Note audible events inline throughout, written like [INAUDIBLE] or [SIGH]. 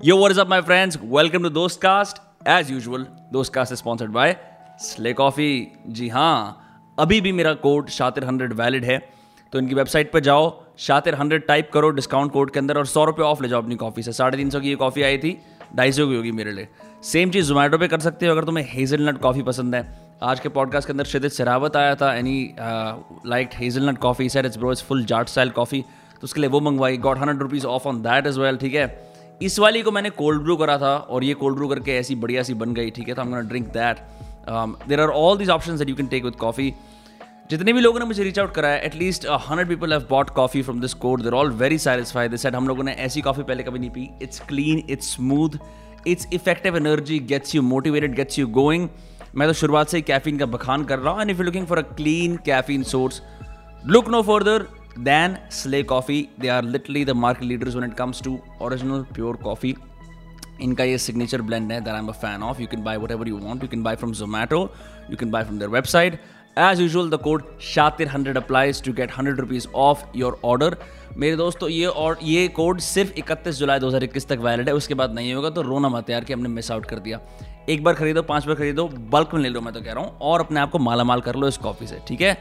Yo, what is up, my friends? Welcome to Dostcast. As usual, Dostcast is sponsored by Slay Coffee जी हाँ अभी भी मेरा code शातिर hundred valid है तो इनकी वेबसाइट पर जाओ शातिर हंड्रेड टाइप करो डिस्काउंट कोड के अंदर और सौ रुपये ऑफ़ ले जाओ अपनी कॉफ़ी से। साढ़े तीन सौ की ये कॉफ़ी आई थी ढाई सौ की होगी मेरे लिए। सेम चीज़ जोमेटो पे कर सकते हो अगर तुम्हें हेजल नट कॉफ़ी पसंद है। आज के पॉडकास्ट के अंदर क्षितिज सरावत आया था any like hazelnut coffee set it's bro it's full Jat style coffee तो उसके लिए वो मंगवाई got hundred rupees off on that is well ठीक है? इस वाली को मैंने कोल्ड ब्रू करा था और ये कोल्ड ब्रू करके ऐसी बढ़िया सी बन गई, ठीक है? तो हम drink that there are all these option that you can take with coffee जितने भी लोगों ने मुझे रीच आउट करा है at least hundred people have bought coffee from this code they're all very satisfied this हम लोगों ने ऐसी कॉफ़ी पहले कभी नहीं P. It's clean it's smooth it's effective energy gets you motivated gets you going मैं तो शुरुआत से ही कैफीन का बखान कर रहा हूँ and if you looking for a clean caffeine source look no further than Slay Coffee. They are literally the market leaders when it comes to original pure coffee. इनका ये सिग्नेचर ब्लेंड है that I am a fan of you can buy whatever you want you can buy from Zomato you can buy from their website as usual the code Shatir hundred applies to get hundred rupees off your order मेरे दोस्तों, ये और ये code सिर्फ़ इकतीस जुलाई दो हज़ार इक्कीस तक वैलिड है। उसके बाद नहीं होगा तो रोना मत यार कि हमने मिस आउट कर दिया। एक बार खरीदो, पाँच बार खरीदो बल्क में ले लो, मैं तो कह रहा हूँ, और अपने आप को माला माल कर लो इस कॉफ़ी से, ठीक है?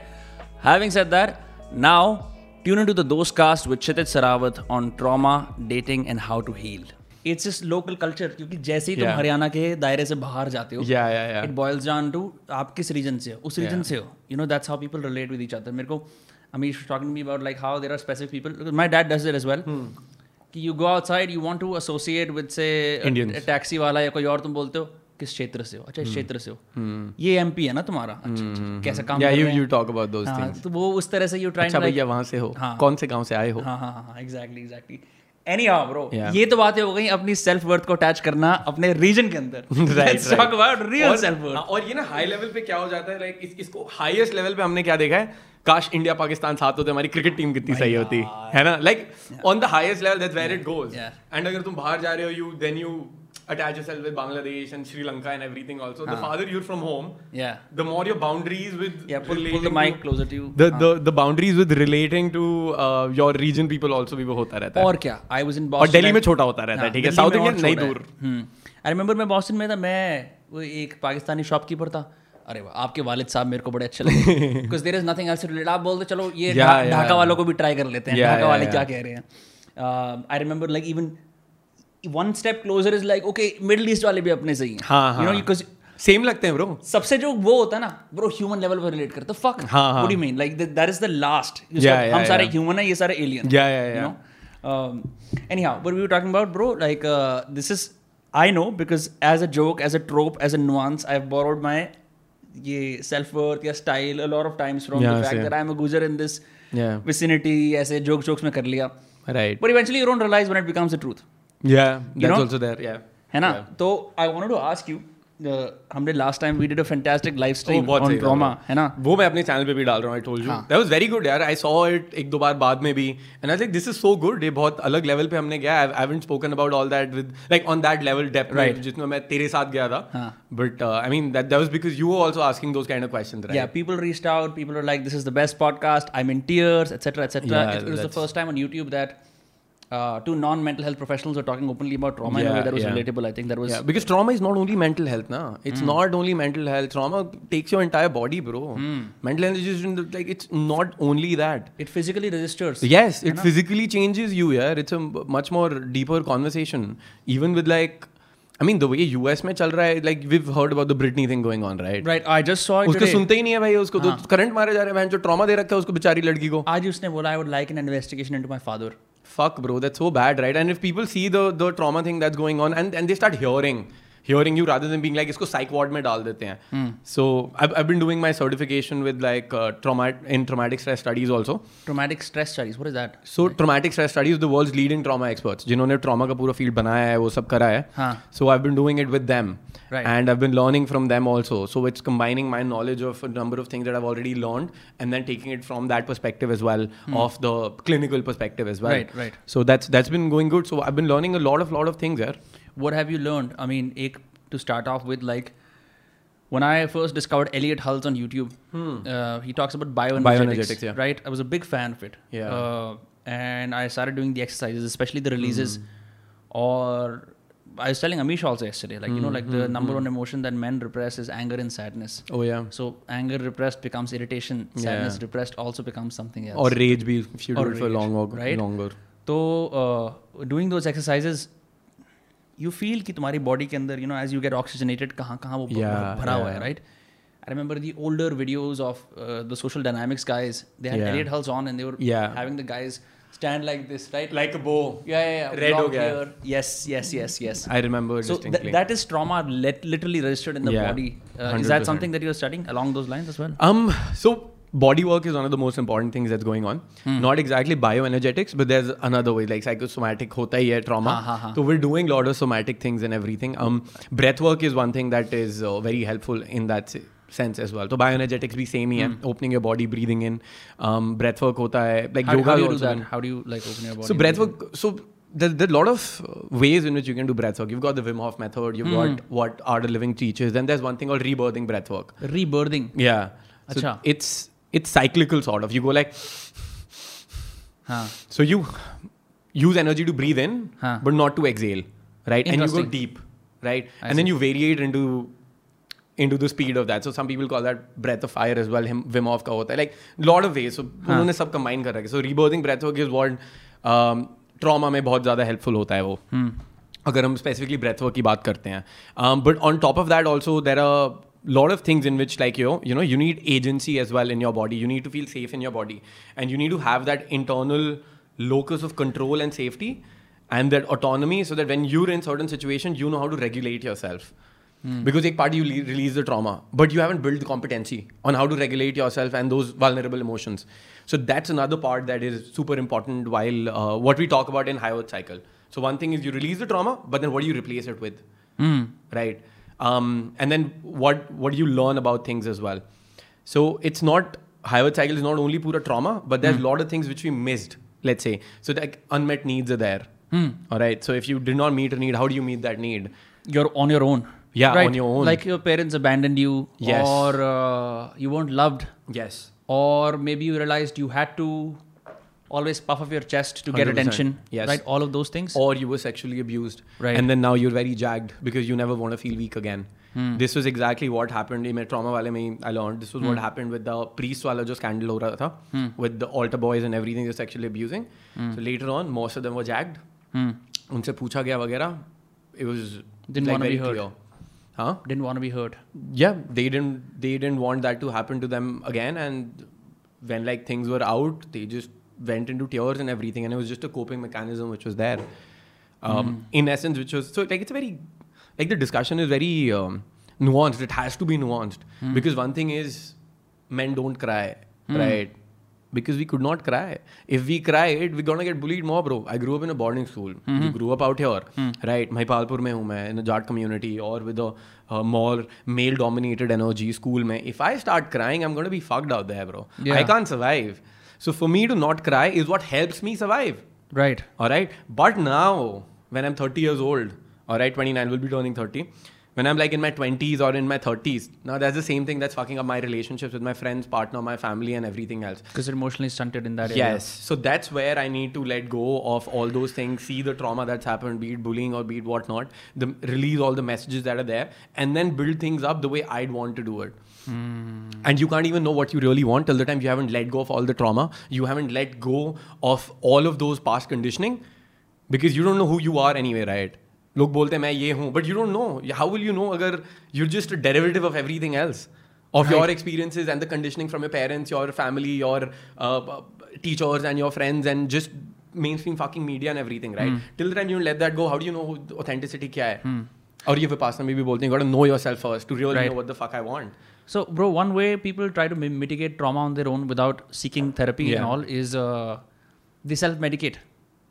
Having said that now tune to the Dostcast with Kshitij Sarawat on trauma dating and how to heal it's just local culture क्योंकि जैसे ही तुम हरियाणा के दायरे से बाहर जाते हो Yeah, yeah, yeah. It boils down to आप किस रीजन से हो? उस रीजन से हो. You know that's how people relate with each other मेरे को Amish talking me about like how there are specific people my dad does it as well कि you go outside you want to associate with से. Taxi वाला या कोई और तुम बोलते हो किस क्षेत्र से हो? अच्छा इस क्षेत्र से हो। ये एमपी है ना तुम्हारा? अच्छा, अच्छा कैसा काम Yeah, you you talk about those हाँ, things. तो वो उस तरह से यू ट्राई अच्छा भैया वहाँ से हो। हाँ। कौन से गाँव से आए हो? हाँ हाँ हाँ exactly exactly anyhow bro ये तो बातें हो गई अपनी सेल्फ वर्थ को अटैच करना अपने रीजन के अंदर। [LAUGHS] Right, Let's right. talk about real और- ये ना हाई लेवल पे क्या हो जाता है? लाइक इस, इसको हाईएस्ट लेवल पे हमने क्या देखा है? काश इंडिया पाकिस्तान साथ होते हमारी क्रिकेट टीम कितनी सही होती है ना? Like on the highest level that's where it goes and अगर तुम बाहर जा रहे हो you then you attach yourself with Bangladesh and Sri Lanka and everything also. The farther you're from home, Yeah. the more your boundaries with Yeah, pull, pull the mic to- closer to you. the, the the boundaries with relating to uh, your region people also भी वो होता रहता है और क्या I was in और Boston Delhi में छोटा होता रहता है ठीक है साउथ इंडियन नहीं दूर आई रिमेंबर मैं बॉस्टन में था मैं वो एक पाकिस्तानी शॉपकीपर था अरे वाह आपके वालिद साहब मेरे को बड़े अच्छे लगे because there is nothing else related आप बोलते चलो ये Yeah, yeah. ढाका वालों को भी ट्राई कर लेते हैं Yeah, ढाका yeah, वाले yeah. क्या कह रहे हैं I remember like even one step closer is like okay Middle East वाले भी अपने से ही। हाँ यू नो बिकॉज़ सेम लगते हैं ब्रो सबसे जो वो होता है ना ब्रो ह्यूमन लेवल पर रिलेट करते fuck what you mean like that is the last हम सारे ह्यूमन है ये सारे alien yeah yeah yeah anyhow but we were talking about bro like this is I know because as a joke as a trope as a nuance I have borrowed my yeah self worth yeah style a lot of times from the fact that I am a Gujar in this vicinity ऐसे joke jokes में कर लिया। Right but eventually you don't realise when it becomes the truth Yeah, that's know? also there. Yeah. है ना तो I wanted to ask you हमने last time we did a fantastic live stream on trauma है ना वो मैं अपने channel पे भी डाल रहा हूँ I told you. That was very good यार आई सॉ इट एक दो बार बाद में भी and I like this is so good ये बहुत अलग लेवल पे हमने गया I haven't spoken about all that with like on that level depth Right. जिसमें मैं तेरे साथ गया था. But I mean that that was because you also asking those kind of questions right Yeah, people reached out. People were like, "This is the best podcast." I'm in tears, etc., etc. Yeah, it, it was the that's- first time on YouTube that uh, two non-mental health professionals were talking openly about trauma in a way Yeah, that was yeah. relatable. I think that was Yeah, because trauma is not only mental health, na. It's Hmm. not only mental health. Trauma takes your entire body, bro. Hmm. Mental health is just like it's not only that. it physically registers. Yes, it physically changes you. Yeah, it's a m- much more deeper conversation. Even with like, I mean, the way US में चल रहा है, like we've heard about the Britney thing going on, right? Right. I just saw it उसको today. सुनते ही नहीं है भाई उसको तो करंट मारे जा रहे हैं जो ट्रॉमा दे रखा है उसको बेचारी लड़की को आज उसने बोला I would like an investigation into my father. fuck bro that's so bad right? And if people see the the trauma thing that's going on and and they start hearing hearing you rather than being like इसको psych ward में डाल देते हैं. So I been doing my certification with like in traumatic stress studies also traumatic stress studies what is that so traumatic stress studies the world's leading trauma experts जिन्होंने trauma का पूरा field बनाया है वो सब करा है. So I been doing it with them and I been learning from them also so it's combining my knowledge of number of things that I already learned and then taking it from that perspective as well of the clinical perspective as well. Right right. So that's that's been going good. So i've been learning a lot of lot of things there what have you learned? I mean, ek, to start off with, like when I first discovered Elliot Hulse on YouTube, hmm. uh, he talks about bioenergetics, bioenergetics yeah. right? I was a big fan of it. Yeah. Uh, and I started doing the exercises, especially the releases. Mm. Or I was telling Amish also yesterday, like, mm, you know, like mm, the hmm, hmm, number hmm. one emotion that men repress is anger and sadness. Oh, yeah. So anger repressed becomes irritation. Sadness yeah. repressed also becomes something else. Or rage, be, if you do it for long or, right? longer. So uh, doing those exercises you feel कि तुम्हारी body के अंदर you know as you get oxygenated कहाँ कहाँ वो Yeah, भरा हुआ है right I remember the older videos of uh, the social dynamics guys. They had Yeah. Elliot Hulse on, and they were Yeah. having the guys stand like this, right? Like a bow. yeah, yeah, yeah. Red हो गया। hair. Yes, yes, yes, yes. I remember so th- that is trauma lit- literally registered in the Yeah, body. Uh, is that something that you're studying along those lines as well? Um, so body work is one of the most important things that's going on. Hmm. Not exactly bioenergetics, but there's another way, like psychosomatic hota hi hai trauma. हाँ, हाँ, हाँ. So we're doing a lot of somatic things and everything. Um, breath work is one thing that is uh, very helpful in that se- sense as well. So bioenergetics भी same ही है, opening your body, breathing in. Um, breath work hota hai, like How, yoga how do you is do also that? been- How do you like open your body? So breath work. So there's, there's a lot of uh, ways in which you can do breath work. You've got the Wim Hof method. You've got what Art of Living teaches. Then there's one thing called rebirthing breath work. rebirthing. Yeah. So Acha. it's it's cyclical sort of. You go like Huh. so you use energy to breathe in, Huh. but not to exhale, right? And you go deep, right? I and see. then you vary it into into the speed of that. So some people call that breath of fire as well. Him Wim Hof का होता है like lot of ways. So उन्होंने सब combine कर रखा है. So rebirthing breath work is what um, trauma में बहुत ज़्यादा helpful होता है वो. अगर हम specifically breath work की बात करते हैं. Um, but on top of that also there are lot of things in which like you know, you know you need agency as well in your body. You need to feel safe in your body, and you need to have that internal locus of control and safety and that autonomy so that when you're in certain situations you know how to regulate yourself. Because एक part you le- release the trauma but you haven't built the competency on how to regulate yourself and those vulnerable emotions. So that's another part that is super important while uh, what we talk about in high earth cycle so one thing is you release the trauma but then what do you replace it with? Right um, and then what what do you learn about things as well? So it's not high cycle is not only pura trauma but there's a lot of things which we missed let's say. So like unmet needs are there. All right? So if you did not meet a need how do you meet that need? You're on your own. Yeah, right? on your own. Like your parents abandoned you, Yes. or uh, you weren't loved, yes. Or maybe you realized you had to always puff up your chest to get 100%. attention. Yes. Right? All of those things. or you were sexually abused Right. and then now you're very jagged because you never want to feel weak again this was exactly what happened in my trauma wale mein I learned this was what happened with the priest wala jo scandal ho raha tha with the altar boys and everything they're sexually abusing so later on most of them were jagged Hmm. उनसे पूछा गया वगैरह it was Didn't like wanna be very heard. clear huh Didn't want to be hurt. yeah they didn't they didn't want that to happen to them again and when like things were out they just went into tears and everything and it was just a coping mechanism which was there. Um, in essence which was so like it's a very like the discussion is very um, nuanced. It has to be nuanced. Because one thing is men don't cry right? Because we could not cry. If we cried we're gonna get bullied more bro. I grew up in a boarding school. You grew up out here right? Mahipalpur mein hu main in a jat community or with a uh, more male dominated energy school mein if i start crying i'm gonna be fucked out there bro. Yeah. i can't survive so for me to not cry is what helps me survive Right. all right but now when i'm 30 years old all right 29 will be turning 30 when i'm like in my 20s or in my 30s now that's the same thing that's fucking up my relationships with my friends partner my family and everything else Because emotionally stunted in that area. Yes. So that's where I need to let go of all those things, see the trauma that's happened, be it bullying or be it whatnot, the, release all the messages that are there, and then build things up the way I'd want to do it. And you can't even know what you really want till the time you haven't let go of all the trauma, you haven't let go of all of those past conditioning, because you don't know who you are anyway, right? लोग बोलते हैं मैं ये हूँ but you don't know how will you know अगर you're just a derivative of everything else of your experiences and the conditioning from your parents, your family, your uh, teachers and your friends and just mainstream fucking media and everything, right? Till the time you let that go, how do you know who authenticity क्या है? और ये विपासना में भी बोलते हैं you got to know yourself first to really Right. know what the fuck I want. So, bro, one way people try to mi- mitigate trauma on their own without seeking therapy and Yeah. all is uh, they self-medicate.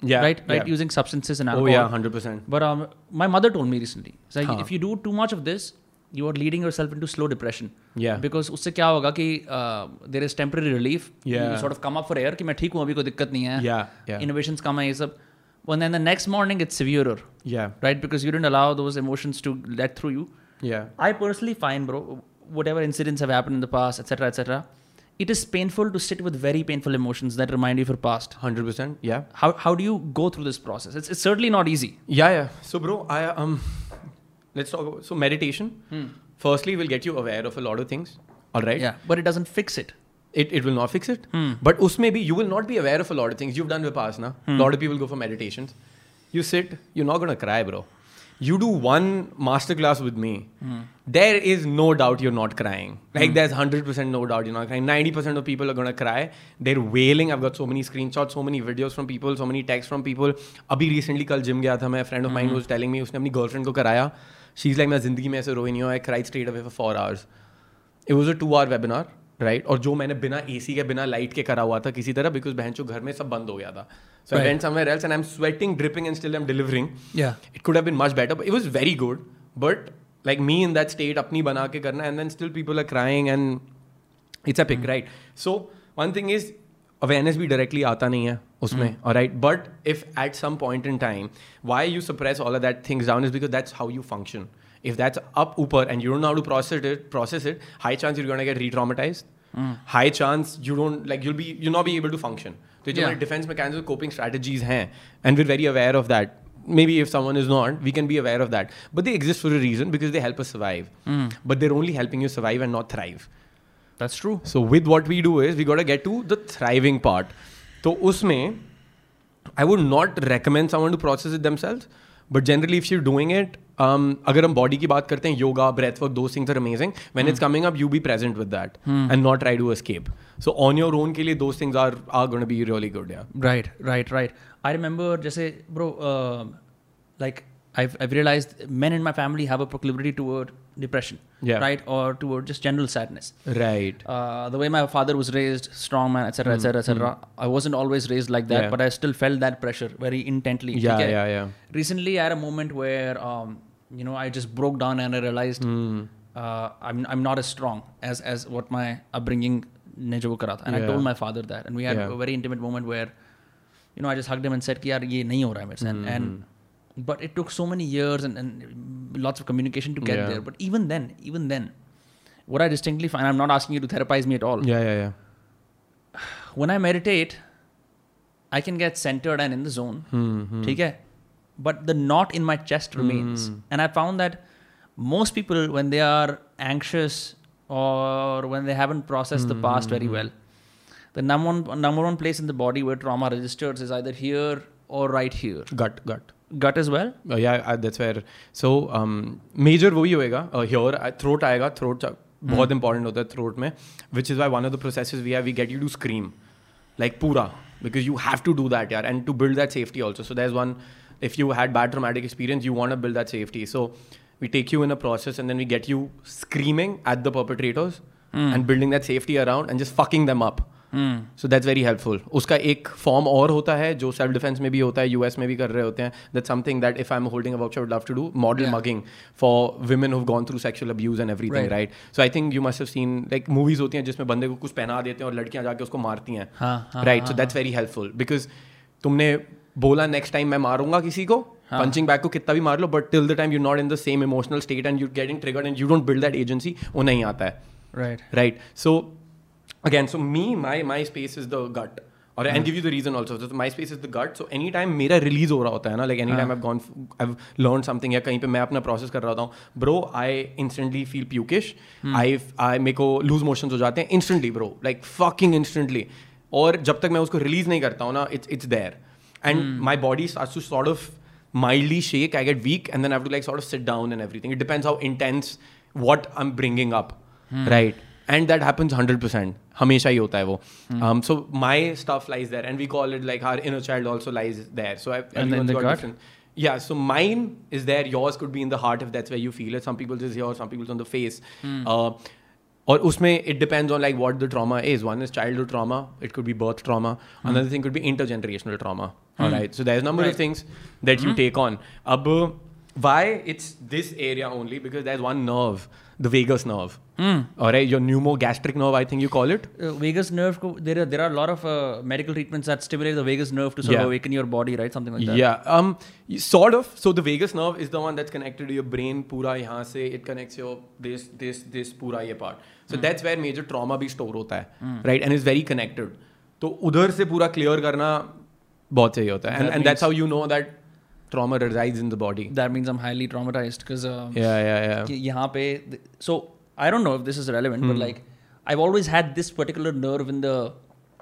Yeah, Right. Right. yeah. Using substances and Oh alcohol. yeah, hundred percent. But um, my mother told me recently, it's like हाँ. if you do too much of this, you are leading yourself into slow depression. Yeah. Because उससे क्या होगा कि there is temporary relief Yeah. Sort of come up for air कि मैं ठीक हूँ अभी कोई दिक्कत नहीं है Yeah, yeah. इनोवेशंस कम है ये सब and then the next morning it's severer Yeah, right because you didn't allow those emotions to let through you yeah, I personally find, bro, whatever incidents have happened in the past, etc., etc., it is painful to sit with very painful emotions that remind you of your past. hundred percent. Yeah. How, how do you go through this process? It's, it's certainly not easy. Yeah, yeah. So, bro, I um, let's talk about so meditation. Hmm. Firstly, will get you aware of a lot of things. All right. Yeah, but it doesn't fix it. It, it will not fix it. Hmm. But usme bhi, you will not be aware of a lot of things. You've done Vipassana. A hmm. lot of people go for meditations. You sit, you're not going to cry, bro. You do one master class with me there is no doubt you're not crying like there is hundred percent no doubt you not crying ninety percent of people अगर cry they're wailing अब so many screenshot so many videos from people so many texts from people अभी recently कल gym गया था मैं friend of mine was telling me उसने अपनी girlfriend को कराया शी इज़ लाइक मैं ज़िंदगी में ऐसे रोइन हो cry state away for four hours it was a two hour webinar right right? और जो मैंने बिना एसी के बिना लाइट के करा हुआ था किसी तरह बिकॉज़ बहन चो घर में सब बंद हो गया था। So I went somewhere else and I am sweating dripping and still I am delivering. It could have been much better it was very good but like me in that state अपनी बना के करना and then still people are crying and it's a peak right so one thing is awareness भी directly आता नहीं है उसमें right but if at some point in time why you suppress all that things down is because that's how you function if that's up upper and you don't know how to process it process it high chance you're going to get re-traumatized high chance you don't like you'll be you'll not be able to function तो जो Yeah. हमारे defense mechanism coping strategies हैं and we're very aware of that maybe if someone is not we can be aware of that but they exist for a reason because they help us survive but they're only helping you survive and not thrive That's true. so with what we do is we got to get to the thriving part तो उसमें I would not recommend someone to process it themselves but generally if you're doing it um, अगर हम body की बात करते हैं yoga breath work those things are amazing when it's coming up you be present with that and not try to escape so on your own के लिए those things are are going to be really good yeah Right, right, right. I remember, just say, bro, uh, like I've, I've realized men in my family have a proclivity toward depression, Yeah. right, or toward just general sadness. right Uh, the way my father was raised, strong man, etc., etc., etc. I wasn't always raised like that, Yeah. but I still felt that pressure very intently. yeah Okay? yeah yeah Recently, I had a moment where, um, you know, I just broke down and I realized Hmm. uh, I'm I'm not as strong as as what my upbringing ने जो वो करा था. And I Yeah. told my father that, and we had Yeah. a very intimate moment where, you know, I just hugged him and said कि यार ये नहीं हो रहा है मेरे से. And, and but it took so many years and, and lots of communication to get Yeah. there. But even then, even then, what I distinctly find, I'm not asking you to therapize me at all. yeah yeah yeah When I meditate, I can get centered and in the zone. Hmm, ठीक है? But the knot in my chest remains. And I found that most people, when they are anxious or when they haven't processed the past very well, the number one, number one place in the body where trauma registers is either here or right here. gut gut Gut as well? Uh, yeah, uh, that's where. So, um, major वही होएगा uh, here uh, throat आएगा throat चा- बहुत important होता है throat में which is why one of the processes we have we get you to scream like पूरा because you have to do that यार and to build that safety also so there's one if you had bad traumatic experience you want to build that safety so we take you in a process and then we get you screaming at the perpetrators and building that safety around and just fucking them up so that's very helpful उसका एक form और होता है जो self defence में भी होता है यूएस में भी कर रहे होते हैं that something that if I am holding a workshop love to do model Yeah. Mugging for women who gone through sexual abuse and everything Right. Right so I think you must have seen like movies होती हैं जिसमें बंदे को कुछ पहना देते हैं और लड़कियां जाके उसको मारती हैं हाँ, हाँ, right so that's very helpful because तुमने बोला नेक्स्ट टाइम मैं मारूँगा किसी को हाँ। पंचिंग बैग को कितना भी मार लो but till the time you not in the same emotional state and you getting triggered and you don't build that agency वो नहीं आता है। Right right so again so me my my space is the gut और and give you the reason also my space is the gut so any time मेरा release हो रहा होता है ना like any time I gone I learn something या कहीं पर मैं अपना प्रोसेस कर रहा था bro I instantly feel pukish I I मे को लूज मोशन हो जाते हैं instantly bro like fucking instantly और जब तक मैं उसको रिलीज़ नहीं करता हूँ ना it's it's there and my body starts to sort of mildly shake I get weak and then I have to like sort of sit down and everything it depends how intense what I'm bringing up right and that happens 100% हमेशा ही होता है वो um, so my stuff lies there and we call it like our inner child also lies there so I've, And in everyone's the got gut? different yeah so mine is there yours could be in the heart if that's where you feel it some people's is here some people's on the face uh, और उसमें it depends on like what the trauma is one is childhood trauma it could be birth trauma another thing could be intergenerational trauma all right so there's a number of Right. things that you take on अब why it's this area only because there's one nerve the vagus nerve all right your pneumogastric nerve i think you call it Uh, vagus nerve, ko, there are there are a lot of uh, medical treatments that stimulate the vagus nerve to sort Yeah. of awaken your body, right? Something like that. yeah um y- sort of so the vagus nerve is the one that's connected to your brain pura yahan se it connects your this this this pura ye part So that's where major trauma भी store होता है right and is very connected तो उधर से पूरा clear करना बहुत सही होता है and That and that's how you know trauma resides in the body That means I'm highly traumatized because yeah yeah yeah yahan pe so I don't know if this is relevant, Hmm. but like I've always had this particular nerve in the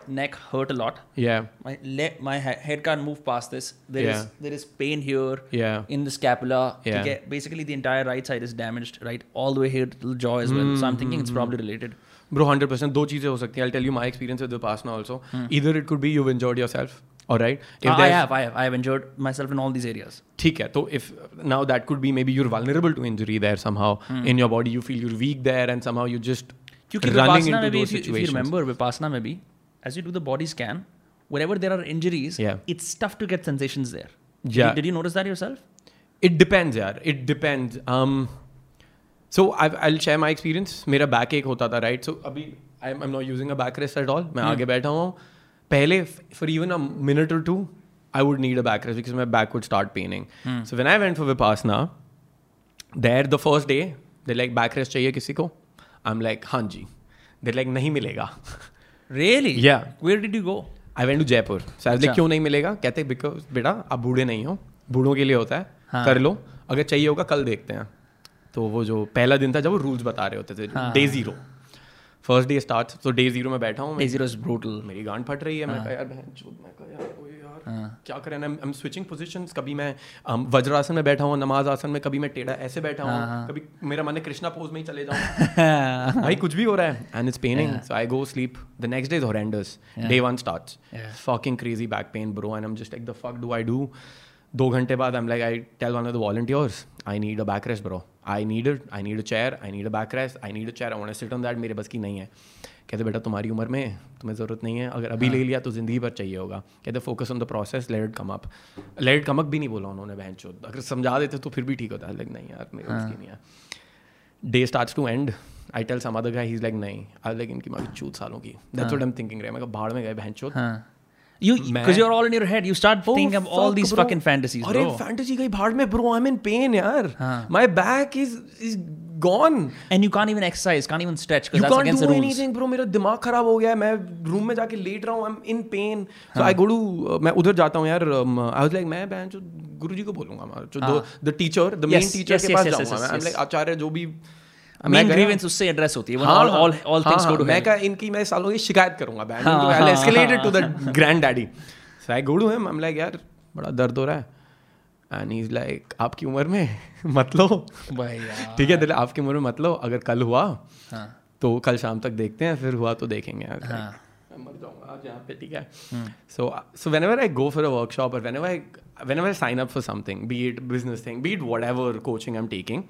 neck hurt a lot. Yeah. My le- my head can't move past this. There yeah. is, there is pain here. Yeah. In the scapula. Yeah. Get, basically, the entire right side is damaged. Right, all the way here to the jaw as well. Mm-hmm. So I'm thinking it's probably hmm. related. Bro, hundred percent. Two things हो happen. I'll tell you my experience with Vipassana also. Hmm. Either it could be you've injured yourself. All right. If uh, I have, I have, I have injured myself in all these areas. ठीक है तो if now that could be maybe you're vulnerable to injury there somehow hmm. in your body you feel you're weak there and somehow you just running into those situations. If you, remember Vipassana में भी as you do the body scan, whenever there are injuries, Yeah. it's tough to get sensations there. Did Yeah. You, did you notice that yourself? It depends, यार. It depends. Um, so I've, I'll share my experience. मेरा back एक होता था, right? So अभी I'm, I'm not using a back rest at all. मैं आगे बैठा हुआ हूँ. पहले for even a minute or two, I would need a back rest because my back would start paining. So when I went for Vipassana, there the first day, they're like back rest चाहिए किसी को? I'm like हाँ जी. They're like नहीं मिलेगा. [LAUGHS] Really? Yeah. Where did you go? I went to Jaipur sir अच्छा। क्यों नहीं मिलेगा कहते बिकॉज़ बेटा आप बूढ़े नहीं हो बूढ़ों के लिए होता है हाँ। कर लो अगर चाहिए होगा कल देखते हैं तो वो जो पहला दिन था जब वो रूल्स बता रहे होते थे। Day zero first day start तो डे ज़ीरो में बैठा हूँ Day zero is brutal. मेरी गांड फट रही है हाँ। मैं कहा यार बहन मैं यार और हाँ. क्या करें आई एम स्विचिंग पोजीशंस कभी मैं वज्रासन में बैठा हूँ नमाज़ आसन में कभी मैं टेढ़ा ऐसे बैठा हूँ हाँ. हाँ। कभी मेरा मन है कृष्णा पोज में ही चले जाऊँ। [LAUGHS] भाई कुछ भी हो रहा है and it's paining so I go sleep the next day is horrendous day one start fucking crazy back pain bro and am just like the fuck do I do दो घंटे बाद I am like I tell one of the volunteers I need a back rest bro I need I need a chair I need a back rest I need a chair I want to sit on that मेरे बस की नहीं है. कहते बेटा तुम्हारी उम्र में तुम्हें ज़रूरत नहीं है। अगर अभी ले लिया तो ज़िंदगी भर चाहिए होगा। कहते focus on the process let it come up let it come up भी नहीं बोला उन्होंने बहन चोद। अगर समझा देते तो फिर भी ठीक होता। है लाइक नहीं यार मेरे की नहीं है। Day starts to end I tell some other guy he is like नहीं आई लाइक इनकी मारी चूत सालों की। That's what I am thinking रे मैं कहा भाड़ में गए बहन चोद। You मैं- because you're all in your head. You start Oh, thinking of all these bro. fucking fantasies, अरे bro. फैंटेसी गई भाड़ में bro I am in pain यार। हाँ. My back is is gone. And you can't even exercise, can't even stretch because that's against the rules. Anything, bro. मेरा दिमाग खराब हो गया है. मैं रूम में जाके लेट रहा हूँ. I'm in pain. So हाँ। I go to uh, मैं उधर जाता हूँ यार. Um, I was like मैं बहन जो गुरुजी को बोलूँगा मैं. जो हाँ। the teacher, the main teacher के पास जाऊँगा. I'm like आचार्य जो भी मेन ग्रीवेंस उससे एड्रेस होती है all all all things go to मैं का इनकी मैं सालों की शिकायत करूँगा band to escalated to the grand daddy so I go to him I am like यार बड़ा दर्द हो रहा है एंड इज़ लाइक आपकी उम्र में? [LAUGHS] मत लो. भाई [LAUGHS] ठीक है दिल आपकी उम्र में मत लो। अगर कल हुआ हाँ. तो कल शाम तक देखते हैं फिर हुआ तो देखेंगे हाँ. मर जाऊँगा आज यहाँ पे ठीक है? So so whenever I go for a workshop और whenever I whenever sign up for something be it business thing be it whatever coaching I am taking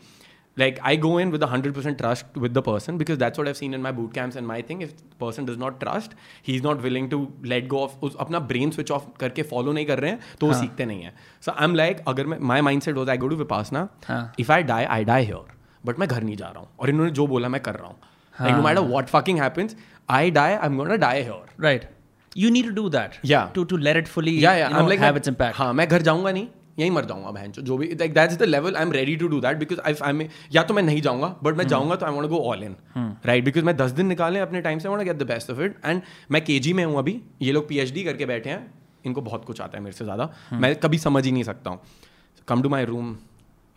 like I go in with a hundred percent trust with the person because that's what I've seen in my boot camps and my thing. If the person does not trust, he's not willing to let go of उस अपना brain switch off करके follow नहीं कर रहे हैं तो हाँ. वो सीखते नहीं है। सो आई एम लाइक अगर मैं माई माइंड सेट होता I go to Vipassana if I die I die here but मैं घर नहीं जा रहा हूँ। और इन्होंने जो बोला मैं कर रहा हूँ। Like no matter what fucking happens I die I am gonna die here right you need to do that या to to let it fully या या I am like have its impact हाँ मैं घर जाऊँगा नहीं। यहीं मर जाऊँगा बहन जो भी like that's the level I am ready to do that because I I में या तो मैं नहीं जाऊँगा बट Hmm. मैं जाऊँगा तो I want go all in right because मैं दस दिन निकाले अपने टाइम से want get the best of it and मैं के में हूँ अभी ये लोग पी करके बैठे हैं इनको बहुत कुछ आता है मेरे से ज़्यादा Hmm. मैं कभी समझ ही नहीं सकता हूँ come to my room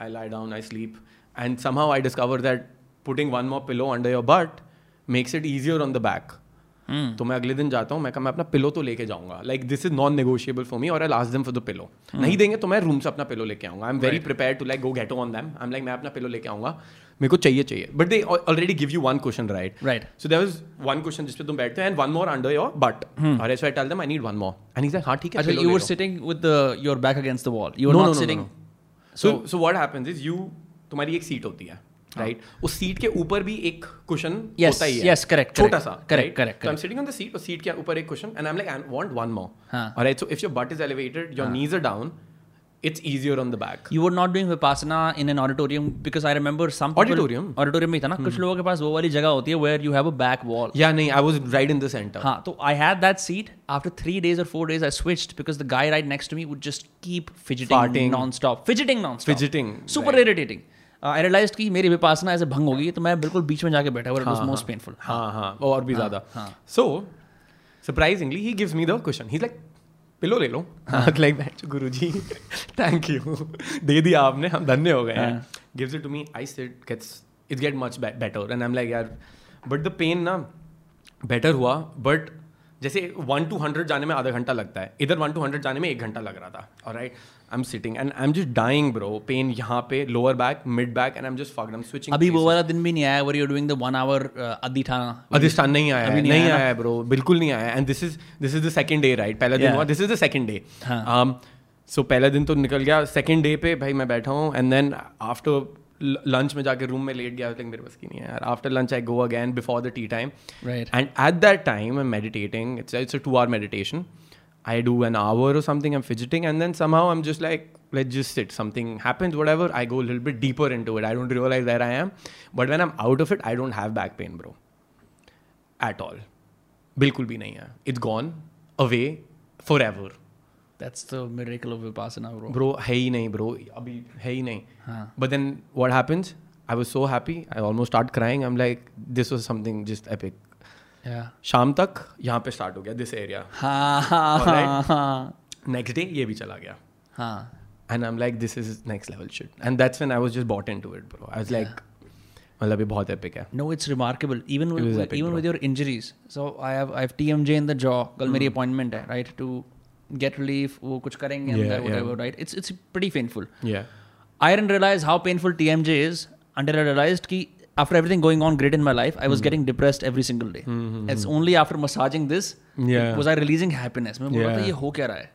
I lie down I sleep and somehow I discover that putting one more pillow under your butt makes it easier on the back Hmm. तो मैं अगले दिन जाता हूँ मैं कहा मैं अपना पिलो तो लेके जाऊँगा। Like this is non negotiable for me और I last them for the pillow नहीं देंगे तो मैं रूम से अपना पिलो लेके आऊँगा। I am very prepare to like go get on them I am like मैं अपना पिलो लेके आऊँगा। मेरे को चाहिए चाहिए. But they already give you one cushion right right so there was one cushion जिस पे तुम बैठते हो and one more under your butt और so I tell them I need one more and he said हाँ ठीक है Actually, pillow you ले were low. sitting with the your back against the wall. You were No, not no, no, no, sitting. no. So so what happens is you तुम्हारी एक seat होती है। Right उस seat के ऊपर भी एक कुशन होता ही है। करेक्ट छोटा सा correct correct I am sitting on the seat और सीट के ऊपर एक cushion and I am like I want one more हाँ right so if your butt is elevated your knees are down it's easier on the back you were not doing Vipassana in an auditorium because I remember some auditorium auditorium में था ना। कुछ लोगों के पास वो वाली जगह होती है where you have a back wall या नहीं I was right in the centre हाँ तो I had that seat after three days और four days I switched because the guy right next to me would just keep fidgeting nonstop fidgeting nonstop fidgeting super irritating. I realized कि मेरी vipassana ऐसे भंग होगी तो मैं बिल्कुल बीच में जाके बैठा हुआ it was most हाँ। हाँ और भी ज़्यादा। So, surprisingly, he gives me the cushion. He's like, pillow ले लो। Like that guru ji thank you दे दिया आपने हम धन्य हो गए हैं। Gives it to me I sit gets it's get much better and I am like यार बट द पेन ना बेटर हुआ बट जैसे वन टू हंड्रेड जाने में आधा घंटा लगता है। इधर वन टू हंड्रेड जाने में एक घंटा लग रहा था। और right I am sitting and I am just dying bro pain यहाँ पे lower back mid back and I am just fucked I am switching अभी वो वाला दिन भी नहीं आया you're doing the one hour uh, अधिष्ठान अधिष्ठान नहीं आया अभी नहीं आया ब्रो बिल्कुल नहीं आया and this is this is the second day right पहला दिन हुआ this is the second day. So पहला दिन तो निकल गया. सेकंड डे पे भाई मैं बैठा हूँ एंड देन आफ्टर लंच में जाके रूम में लेट गया लाइक मेरे बस की नहीं है यार. After lunch I go again before the tea time Right. And at that time I am meditating it's it's a two hour meditation I do an hour or something, I'm fidgeting, and then somehow I'm just like, let's just sit. Something happens, whatever. I go a little bit deeper into it. I don't realize where I am. But when I'm out of it, I don't have back pain, bro. At all. बिल्कुल भी नहीं है. It's gone away forever. that's the miracle of vipassana bro Bro, है ही नहीं, bro. अभी है ही नहीं. हाँ. But then what happens? I was so happy. I almost start crying. I'm like, this was something just epic. शाम तक यहाँ पे स्टार्ट हो गया दिस एरिया नेक्स्ट डे ये भी चला गया। And I am like this is next level shit and that's when I was just bought into it bro I was like मतलब ये बहुत एपिक है। No it's remarkable even even with your injuries so I have I have TMJ in the jaw कल मेरी appointment है right to get relief वो कुछ करेंगे अंदर whatever right it's it's pretty painful या I didn't realise how painful TMJ is until I realised कि after everything going on great in my life, I was getting depressed every single day. It's only after massaging this Yeah. was I releasing happiness. मैं बोल रहा था Yeah. ये हो क्या रहा है?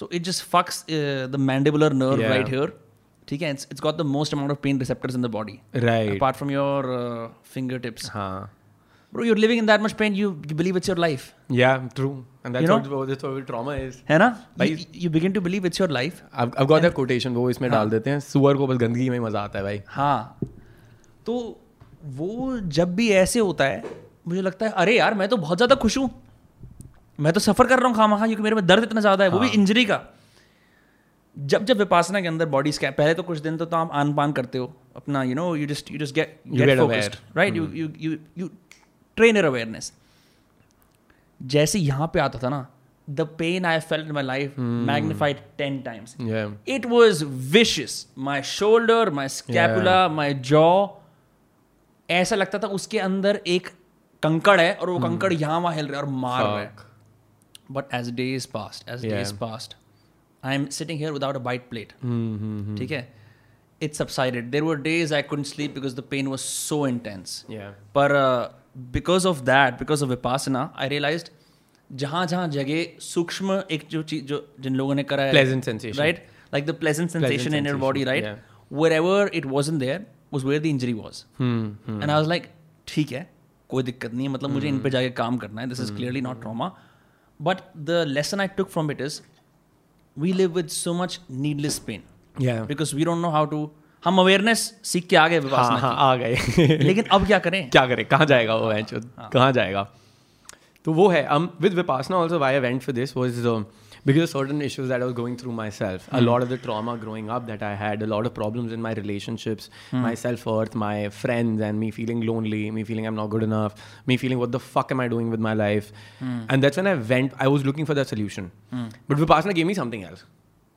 So it just fucks uh, the mandibular nerve Yeah. right here. ठीक है? It's, it's got the most amount of pain receptors in the body. Right. Apart from your uh, fingertips. हाँ. Bro, you're living in that much pain, you, you believe it's your life. Yeah, true. And that's You know? what that's what trauma is. है ना? भाई- You, you begin to believe it's your life. I've, I've got that quotation वो इसमें डाल देते हैं सुअर को बस गंदगी में ही मजा आता है भाई हाँ तो वो जब भी ऐसे होता है मुझे लगता है अरे यार मैं तो बहुत ज़्यादा खुश हूँ। मैं तो सफ़र कर रहा हूँ खामा खा क्योंकि मेरे में दर्द इतना ज़्यादा है हाँ। वो भी इंजरी का। जब जब विपासना के अंदर बॉडी स्कैन पहले तो कुछ दिन तो, तो आप आन पान करते हो अपना you know you just you just get get focused right you you you you train your awareness जैसे यहाँ पे आता था ना the pain I felt in my life magnified ten times it was was my shoulder my my my jaw. ऐसा लगता था उसके अंदर एक कंकड़ है और वो कंकड़ यहाँ वहाँ हिल रहा है और मार रहा है। But as days passed as Yeah. Days passed I am sitting here without a bite plate ठीक है? It subsided there were days I couldn't sleep because the pain was so intense पर because of that because of Vipassana I realise जहाँ जहाँ जगह सूक्ष्म एक जो चीज़ जो जिन लोगों ने करा है Pleasant sensation. right? Like the pleasant sensation in your sensation, body right? yeah. wherever it wasn't there was where the injury was. Hmm, hmm. and I was like ठीक है कोई दिक्कत नहीं है मतलब मुझे इन पे जाके काम करना है this is clearly not trauma but the lesson I took from it is we live with so much needless pain because we don't know how to हम अवेयरनेस सीख के आ गए हाँ हाँ आ गए। [LAUGHS] लेकिन अब क्या करें? क्या करे? कहाँ जाएगा वो है। कहाँ जाएगा? तो वो है also why I went for this was uh, because of certain issues that I was going through myself a hmm. lot of the trauma growing up that I had a lot of problems in my relationships hmm. my self-worth my friends and me feeling lonely me feeling I'm not good enough me feeling what the fuck am I doing with my life? Hmm. And that's when I went I was looking for that solution. But vipassana gave me something else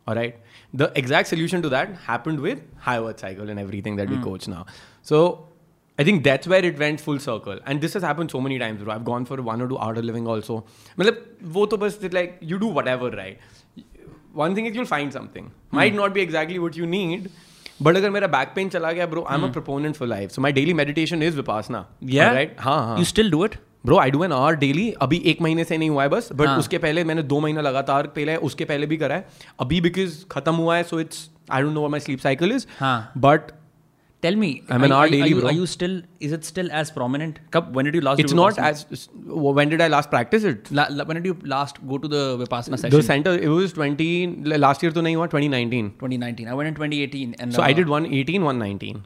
all right? The exact solution to that happened with high earth cycle and everything that we coach now. So I think that's where it went full circle and this has happen so many times I gone for one और two out living also मतलब वो तो बस like you do whatever right one thing is you'll find something might not be exactly what you need but अगर मेरा back pain चला गया bro I am a proponent for life so my daily meditation is Vipassana right हाँ you still do it bro I do an hour daily अभी एक महीने से नहीं हुआ है बस बट हाँ. उसके पहले मैंने दो महीना लगातार पहले उसके पहले भी करा है. अभी बिकॉज़ खत्म हुआ है so it's I don't know my sleep cycle is but Tell me, I'm an are, are, daily, are you, bro. Are you still? Is it still as prominent? Kab, when did you last? It's not as. When did I last practice it? La, la, when did you last go to the Vipassana session? The center, it was 20. Last year, to nahi hua, 2019. 2019. I went in 2018, and So I uh, did one 18, one 19.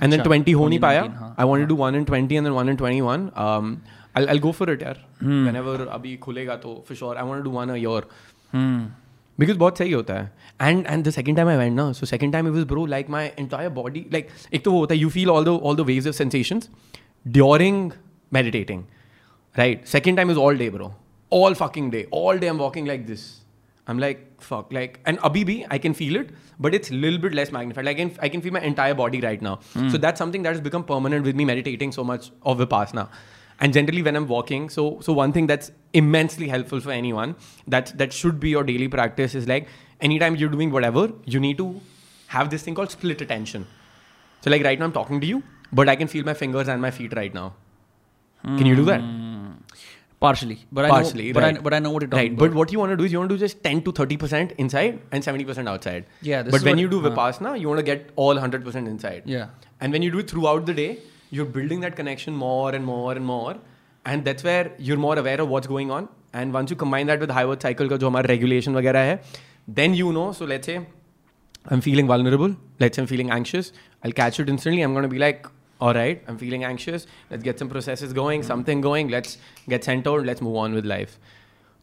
And then 20 ho nahi 2019, paya. I wanted to do one in 20 and then one in 21. Um, I'll, I'll go for it, yaar. Whenever abhi khulega to, for sure. I want to do one a year. Hmm. Because बहुत सही होता है. And and the second time I went ना so second time it was bro like my entire body like एक तो वो होता है you feel all the all the waves of sensations during meditating right second time is all day bro all fucking day all day am walking like this I am like fuck like and अभी भी I can feel it but it's lil bit less magnified I can I can feel my entire body right ना so that something that is become permanent with me meditating so much of the past ना And generally, when I'm walking, so so one thing that's immensely helpful for anyone that that should be your daily practice is like anytime you're doing whatever, you need to have this thing called split attention. So like right now, I'm talking to you, but I can feel my fingers and my feet right now. Can you do that? partially, but I Partially, know, but, right. I, but I know what talking Right, about. but what you want to do is you want to do just 10 to 30% inside and 70% outside. Yeah, this But when you do uh, Vipassana, you want to get all 100% inside. yeah, And when you do it throughout the day, you're building that connection more and more and more. And that's where you're more aware of what's going on. And once you combine that with high worth cycle का जो हमारा regulation वगैरह है, then you know, so let's say I'm feeling vulnerable, let's say I'm feeling anxious, I'll catch it instantly. I'm going to be like, all right, I'm feeling anxious. Let's get some processes going, something going. Let's get centered. Let's move on with life.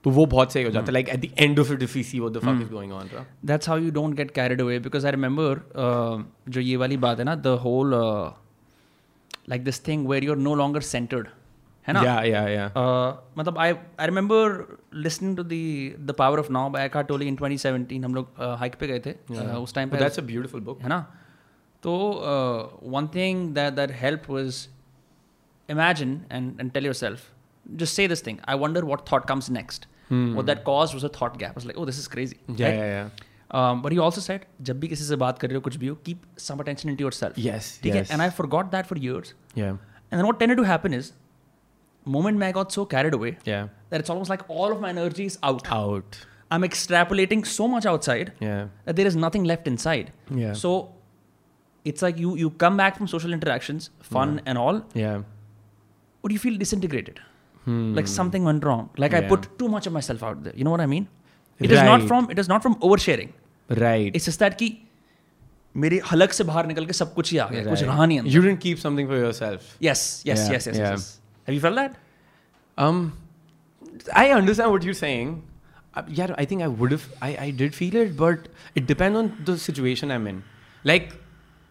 तो वो बहुत सही हो जाता है like at the end of it if we see what the fuck is going on bro. that's how you don't get carried away because I remember uh, जो ये वाली बात है ना the whole uh, like this thing where you're no longer centered है ना yeah yeah yeah Uh, मतलब I I remember listening to the the power of now by Eckhart Tolle in 2017 हम लोग हाइक पे गए थे uh, उस time but पे that's a beautiful book है ना तो one thing that that help was imagine and and tell yourself just say this thing i wonder what thought comes next what that caused was a thought gap i was like oh this is crazy yeah right? yeah yeah Um, but he also said जब भी किसी से बात कर रहे हो कुछ भी हो keep some attention into yourself yes ठीक है yes and I forgot that for years yeah and then what tended to happen is moment I got so carried away yeah that it's almost like all of my energy is out out I'm extrapolating so much outside yeah that there is nothing left inside yeah so it's like you you come back from social interactions fun and all yeah but you feel disintegrated Hmm. like something went wrong like i Yeah. put too much of myself out there you know what i mean It is not from it is not from over sharing right it's that कि मेरे हलक से बाहर निकल के सब कुछ ही आ गया right. कुछ रहा नहीं you didn't keep something for yourself yes yes yes yes have you felt that um i understand what you're saying uh, yeah i think i would have I, I did feel it but it depends on the situation i'm in like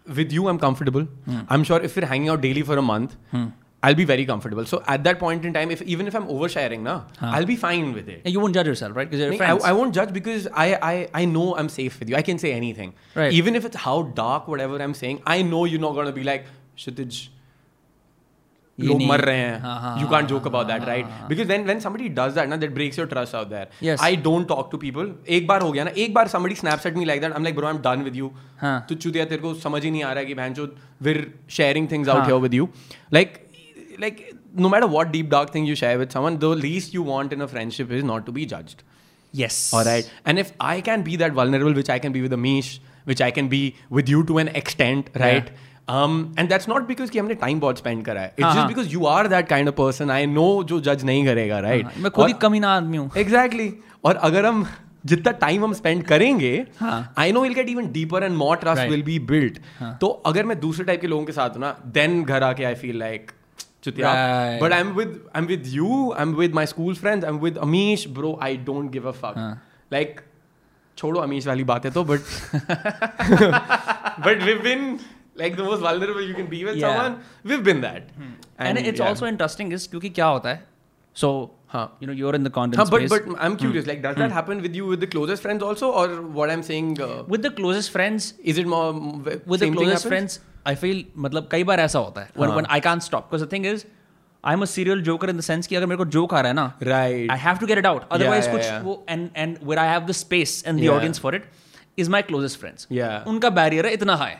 with you i'm comfortable mm. i'm sure if we're hanging out daily for a month mm. I'll be very comfortable. So at that point in time, if even if I'm oversharing, na. I'll be fine with it. You won't judge yourself, right? I, won't judge because I, I I know I'm safe with you. I can say anything. Even if it's how dark whatever I'm saying, I know you're not gonna be like, Kshitij, log mar rahe hain. You can't joke about that, right? Because then when somebody does that, na, that breaks your trust out there. Yes. I don't talk to people. Ek bar ho gaya na. Ek bar somebody snaps at me like that. I'm like, bro, I'm done with you. Huh. To chudiya, tere ko samajh hi nahi aa raha ki, bhanjo, we're sharing things out here with you. Like, like like no matter what deep dark thing you share with someone the least you want in a friendship is not to be judged yes all right and if I can be that vulnerable which I can be with Amish which I can be with you to an extent right um, and that's not because कि हमने time बहुत spend करा है it's हाँ, just हाँ. because you are that kind of person I know जो judge नहीं करेगा right हाँ, मैं खुद ही और- कमीना आदमी हूँ exactly और अगर हम जितना टाइम हम स्पेंड करेंगे हाँ. I know will get even deeper and more trust Right. Will be built हाँ. तो अगर मैं दूसरे टाइप के लोगों के साथ हूं ना देन घर आके I feel like Chutiya. Right. But I'm with I'm with you. I'm with my school friends. I'm with Amish, bro. I don't give a fuck. Huh. Like, छोड़ो अमीश वाली बात है तो but but we've been like the most vulnerable you can be with yeah. someone. We've been that. Hmm. And, and it's yeah. also interesting is क्योंकि क्या होता है. So हाँ. you know you're in the content Huh, but space but I'm curious. Like, does that happen with you with the closest friends also, or what I'm saying? Uh, with the closest friends is it more with the closest friends I feel मतलब कई बार ऐसा होता है when, हाँ. when I can't stop because the thing is I'm a serial joker in the sense कि अगर मेरे को joke आ रहा है ना. I have to get it out otherwise yeah, कुछ. वो where I have the space and the Yeah. audience for it is my closest friends Yeah. उनका बैरियर है इतना हाई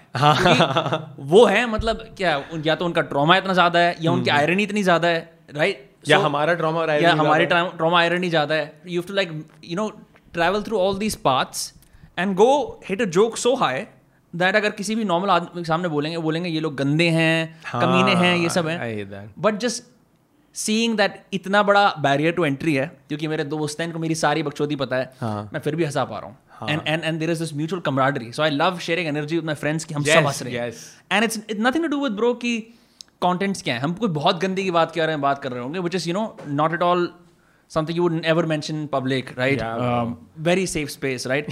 वो है मतलब क्या या तो उनका ट्रॉमा इतना ज़्यादा है या उनकी आयरनी इतनी ज़्यादा है राइट या हमारा trauma और या हमारे है। ट्रॉमा आयरनी ज़्यादा है। You have to like you know travel through all these paths and go hit a joke so high that अगर किसी भी नॉर्मल आदमी के सामने बोलेंगे बोलेंगे ये लोग गंदे हैं कमीने हैं ये सब हैं। बट जस्ट सीइंग दैट इतना बड़ा बैरियर टू एंट्री है क्योंकि मेरे दोस्त हैं इनको मेरी सारी बकचोदी पता है हाँ। मैं फिर भी हंसा पा रहा हूँ। And and and there is this mutual camaraderie so I love sharing energy with my friends कि हम सब हंस रहे हैं। And it's nothing to do with bro कि कंटेंट्स क्या है हम कोई बहुत गंदी की बात कर रहे हैं बात कर रहे होंगे which is you know not at all something you would never mention in public right Yeah, um, very safe space right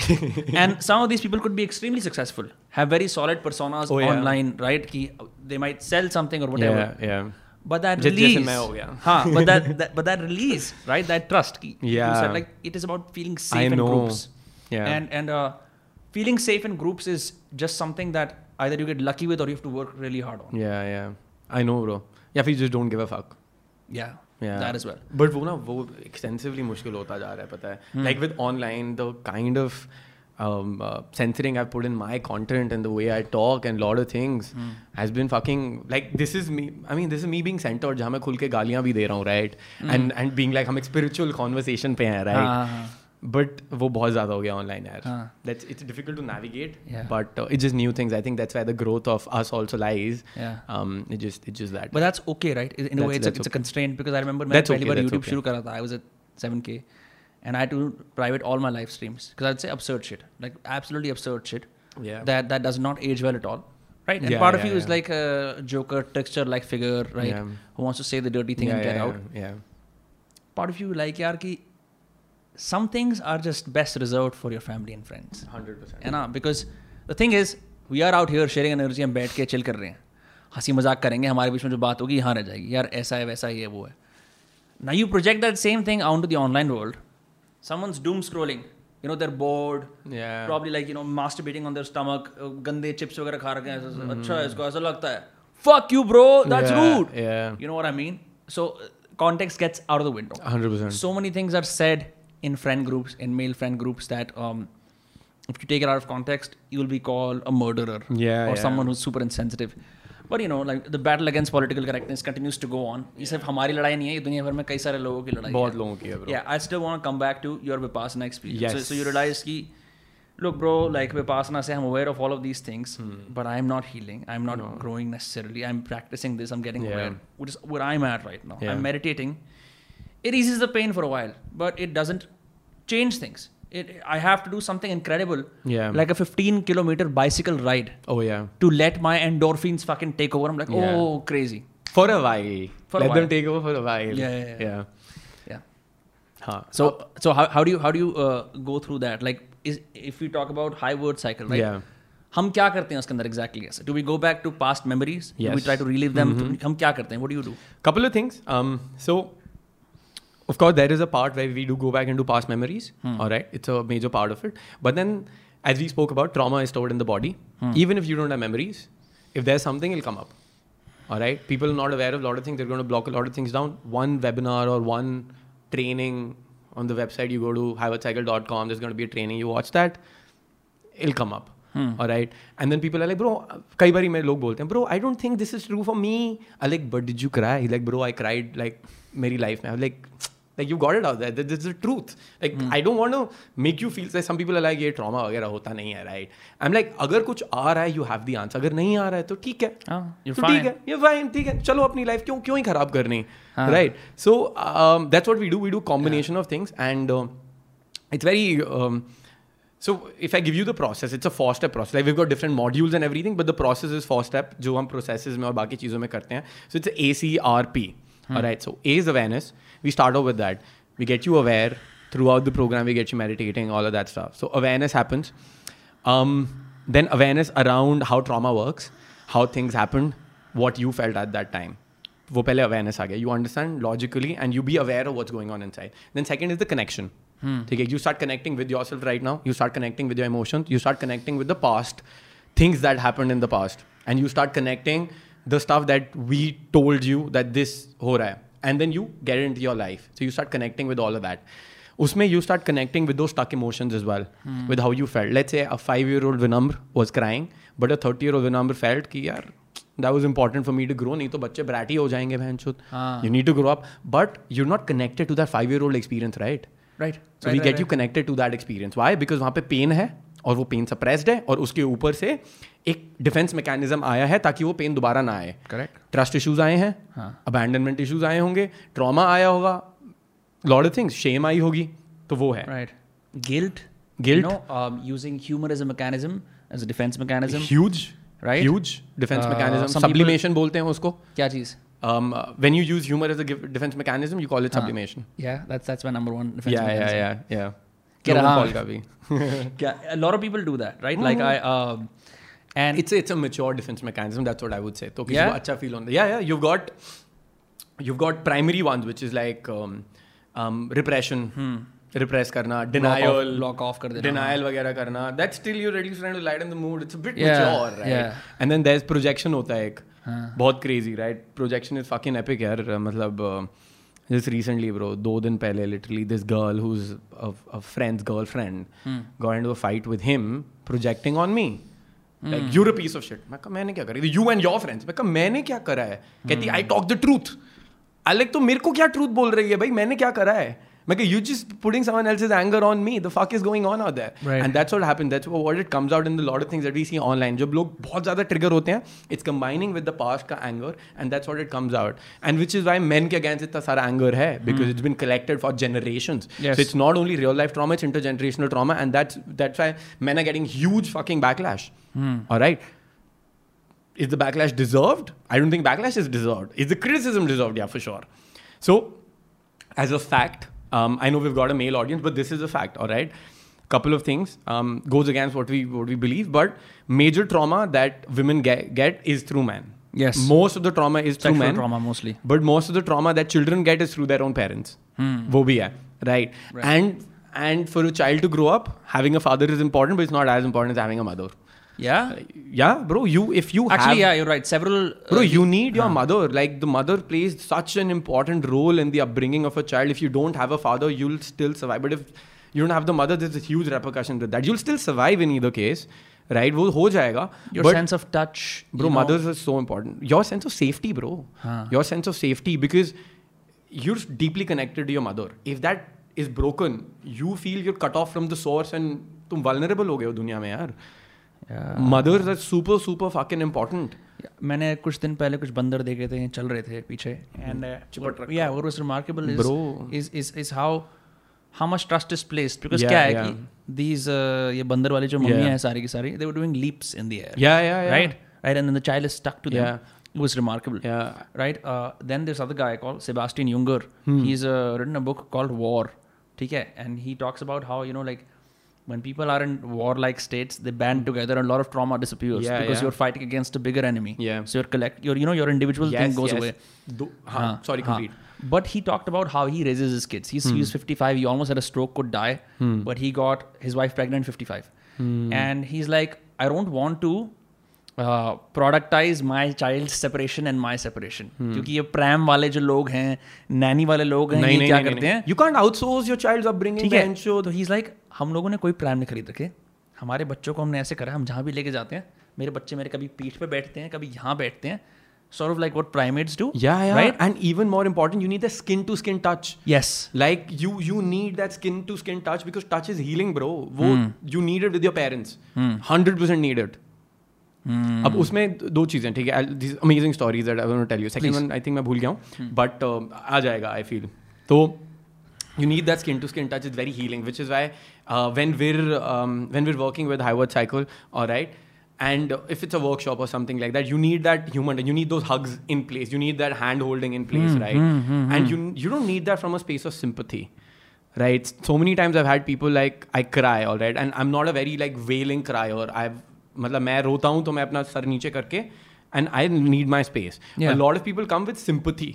and some of these people could be extremely successful have very solid personas Oh, yeah. online right कि they might sell something or whatever Yeah, yeah. but that जैसे release मैं हो। हाँ but that, that but that release right that trust की you said, like it is about feeling I safe in know. groups Yeah. and and uh, feeling safe in groups is just something that either you get lucky with or you have to work really hard on Yeah, yeah. I know, bro. Yeah, we just don't give a fuck. yeah, Yeah. that as well But वो ना वो extensively मुश्किल होता जा रहा है पता है like with online the kind of um, uh, censoring I've put in my content and the way I talk and lot of things has been fucking like this is me I mean this is me being centered जहाँ मैं खुल के गालियाँ भी दे रहा हूँ right and and being like हम एक spiritual conversation पे हैं हाँ, right हाँ, हाँ. बट वो बहुत ज़्यादा हो गया ऑनलाइन यार हाँ. That's it's difficult to navigate Yeah. But it's just new things I think that's why the growth of us also lies Yeah. um it just it's just that But that's okay, right? In a That's- way, it's, a, that's it's a constraint because I remember मैंने That's पहली okay, bar that's YouTube okay. शुरू करा था I was at 7k and I had to private all my live streams because I'd say absurd shit, like absolutely absurd shit Yeah. that that does not age well at all, right? And Yeah, part of yeah, you is yeah. like a Joker trickster-like figure, right? Yeah. Who wants to say the dirty thing yeah, and get yeah, out. yeah Part of you like यार कि some things are just best reserved for your family and friends. 100% है ना because the thing is we are out here sharing energy हम बैठ के chill कर रहे हैं हंसी मजाक करेंगे हमारे बीच में जो बात होगी यहाँ रह जाएगी यार ऐसा है वैसा ही है वो है ना you project that same thing out to the online world someone's doom scrolling you know they're bored yeah probably like you know masturbating on their stomach uh, गंदे चिप्स वगैरह खा रखे हैं ऐसा- Mm-hmm. अच्छा इसको ऐसा लगता है fuck you bro that's Yeah, rude yeah. you know what I mean so uh, context gets out of the window 100% so many things are said in friend groups in male friend groups that um, if you take it out of context you will be called a murderer Yeah, or yeah. someone who's super insensitive but you know like the battle against political correctness continues to go on ये सिर्फ हमारी लड़ाई नहीं है ये दुनिया भर में कई सारे लोगों की लड़ाई बहुत है लोगों की है bro yeah I still want to come back to your Vipassana experience so, Yes. so you realize कि look bro like Vipassana से I'm aware of all of these things Hmm. but I'm not healing I'm not growing necessarily I'm practicing this I'm getting Yeah. aware which is where I'm at right now Yeah. I'm meditating it eases the pain for a while, but it doesn't change things. It, I have to do something incredible, Yeah. like a 15 kilometer bicycle ride, oh yeah to let my endorphins fucking take over. I'm like, Yeah. oh, crazy. for a while For a let while. them take over for a while Yeah, yeah, yeah. yeah Yeah. हाँ So, so how, how do you how do you uh, go through that? Like, is if we talk about high word cycle, right? Yeah. हम क्या करते हैं उसके अंदर exactly ऐसे? Do we go back to past memories? Do we Yes. try to relive them? हम क्या करते हैं? What do you do? couple of things um so of course there is a part where we do go back into past memories all right it's a major part of it but then as we spoke about trauma is stored in the body even if you don't have memories if there's something it'll come up all right people are not aware of a lot of things they're going to block a lot of things down one webinar or one training on the website you go to harvardcycle.com there's going to be a training you watch that it'll come up all right and then people are like bro कई बारी मेरे लोग बोलते हैं bro I don't think this is true for me I like but did you cry He's like bro I cried like मेरी life में I'm like like you got it out there That- this is the truth like I don't want to make you feel like some people are like ये trauma वगैरह होता नहीं है right I'm like अगर कुछ आ रहा है you have the answer अगर नहीं आ रहा है तो ठीक है हाँ, you're तो ठीक fine. है ये फाइन ठीक है चलो अपनी लाइफ क्यों क्यों ही खराब करनी right so that's what we do we do combination of things and it's very so if I give you the process, it's a four step process. Like we've got different modules and everything, but the process is four step जो हम processes में और बाकी चीज़ों में करते हैं. So it's a ACRP. Alright, so A is awareness. We start off with that. We get you aware throughout the program. We get you meditating, all of that stuff. So awareness happens. Um, then awareness around how trauma works, how things happened, what you felt at that time. वो पहले awareness आ गया you understand logically and you be aware of what's going on inside then second is the connection ठीक है you start connecting with yourself right now you start connecting with your emotions you start connecting with the past things that happened in the past and you start connecting the stuff that we told you that this हो रहा है and then you gear in your life so you start connecting with all of that उसमें you start connecting with those stuck emotions is well with how you felt let's a five year old Vinamra was crying but a thirty year old Vinamra felt की यार that was important for me to grow नहीं तो बच्चे bratty हो जाएँगे बहन छुत you need to grow up but you not connected to that five year old experience right right so we get you connected to that experience why because वहाँ पे pen है और वो पेन सप्रेस्ड है और उसके ऊपर से एक डिफेंस मैकेनिज्म आया है ताकि वो पेन दोबारा ना आए। करेक्ट ट्रस्ट इश्यूज़ आए हैं अबैंडनमेंट इश्यूज़ आए होंगे ट्रॉमा आया होगा लॉर्ड थिंग्स शेम आई होगी तो वो है। Right guilt guilt using humour as as a defence mechanism huge right huge defence mechanism sublimation बोलते हैं उसको। क्या चीज़? Um uh, when you use humor as a defense mechanism you call it huh. sublimation. Yeah that's that's my number one defense yeah, mechanism yeah yeah yeah yeah. get ball का भी yeah, a lot of people do that, right? Mm-hmm. Like I. Uh, and it's a, it's a mature defense mechanism. That's what I would say. So yeah? acha feel on the, yeah, yeah. You've got you've got primary ones, which is like um, um, repression. Hmm. Repress करना denial lock off कर देना denial वगैरह करना that still you ready to light in the mood it's a bit mature right and then there is projection होता है एक बहुत crazy right projection is fucking epic यार मतलब uh, just recently bro दो दिन पहले literally this girl who's a, a friend's girlfriend hmm. got into a fight with him projecting on me Hmm. like you're a piece of shit मैं कहा मैंने क्या करा you and your friends मैं कहा मैंने क्या करा है कहती I talk the truth अलग तो मेरे को क्या truth बोल रही है भाई मैंने क्या करा है मैं कहा you just putting someone else's anger on me the fuck is going on out there Right. and that's what happens that's what it comes out in the lot of things that we see online जब लोग बहुत ज़्यादा trigger होते हैं it's combining with the past का anger and that's what it comes out and which is why men के against इतना सारा anger है because it's been collected for generations Yes. so it's not only real life trauma it's intergenerational trauma and that's that's why men are getting huge fucking backlash all right is the backlash deserved? I don't think backlash is deserved. Is the criticism deserved? Yeah, for sure. So, as a fact, um, I know we've got a male audience, but this is a fact. All right, couple of things um, goes against what we what we believe, but major trauma that women get, get is through men. Yes, most of the trauma is through men. Trauma mostly, but most of the trauma that children get is through their own parents. Hmm. Wo bhi hai, right? right? And and for a child to grow up, having a father is important, but it's not as important as having a mother. yeah Yeah, bro. You if you actually have, yeah you're right several Bro, uh, you need your mother. Like the mother plays such an important role in the upbringing of a child. If you don't have a father, you'll still survive. But if you don't have the mother, there's a huge repercussion with that. You'll still survive in either case, right? वो हो जाएगा. your but sense of touch bro, you know, mothers are so important. Your sense of safety, bro. हाँ. Your sense of safety because you're deeply connected to your mother. If that is broken, you feel you're cut off from the source and तुम vulnerable हो गए हो दुनिया में यार. mother is super super fucking important मैंने कुछ दिन पहले कुछ बंदर देखे थे चल रहे थे पीछे and yeah what was remarkable is is is how how much trust is placed because क्या है कि दीज uh, ये बंदर वाली जो मम्मियाँ हैं सारी की सारी they were doing leaps in the air yeah yeah right right and the child is stuck to them It was remarkable, yeah. right? Uh, then there's other guy called Sebastian Junger. Hmm. He's uh, written a book called War, okay And he talks about how you know like when people are in warlike states, they band hmm. together, and a lot of trauma disappears yeah, because yeah. you're fighting against a bigger enemy. Yeah. So your collect, your you know, your individual yes, thing goes yes. away. Do, huh, huh, sorry, complete. Huh. But he talked about how he raises his kids. He's hmm. 55. He almost had a stroke, could die, hmm. but he got his wife pregnant 55, hmm. and he's like, I don't want to uh, productize my child's separation and my separation. क्योंकि ये prem वाले जो लोग हैं, nanny वाले लोग हैं, Hmm. नहीं ये नहीं क्या नहीं, करते नहीं हैं? You can't outsource your child's upbringing. ठीक है. तो he's हम लोगों ने कोई prem नहीं खरीद रखे हमारे बच्चों को हमने ऐसे करा हम जहाँ भी लेके जाते हैं मेरे बच्चे मेरे कभी पीठ पे बैठते हैं कभी यहाँ बैठते हैं sort of like what primates do Yeah, yeah. right And even more important, you need the skin to skin touch. yes Like you, you need that skin to skin touch because touch is healing, bro. वो Hmm. you need it with your parents. Hundred percent need it. अब hmm. उसमें दो चीज़ें ठीक है? Amazing stories I I tell you one think मैं भूल गया हूँ hmm. बट आ जाएगा आई फील तो you need that skin to skin touch is very healing which is why when we're when we're working with high worth cycle or right and if it's a workshop or something like that you need that human you need those hugs in place you need that hand holding in place right and you you don't need that from a space of sympathy right so many times I've had people like I cry all right and I am not a very like wailing cry or I मतलब मैं रोता हूँ तो मैं अपना सर नीचे करके and I need my space lot of people come with sympathy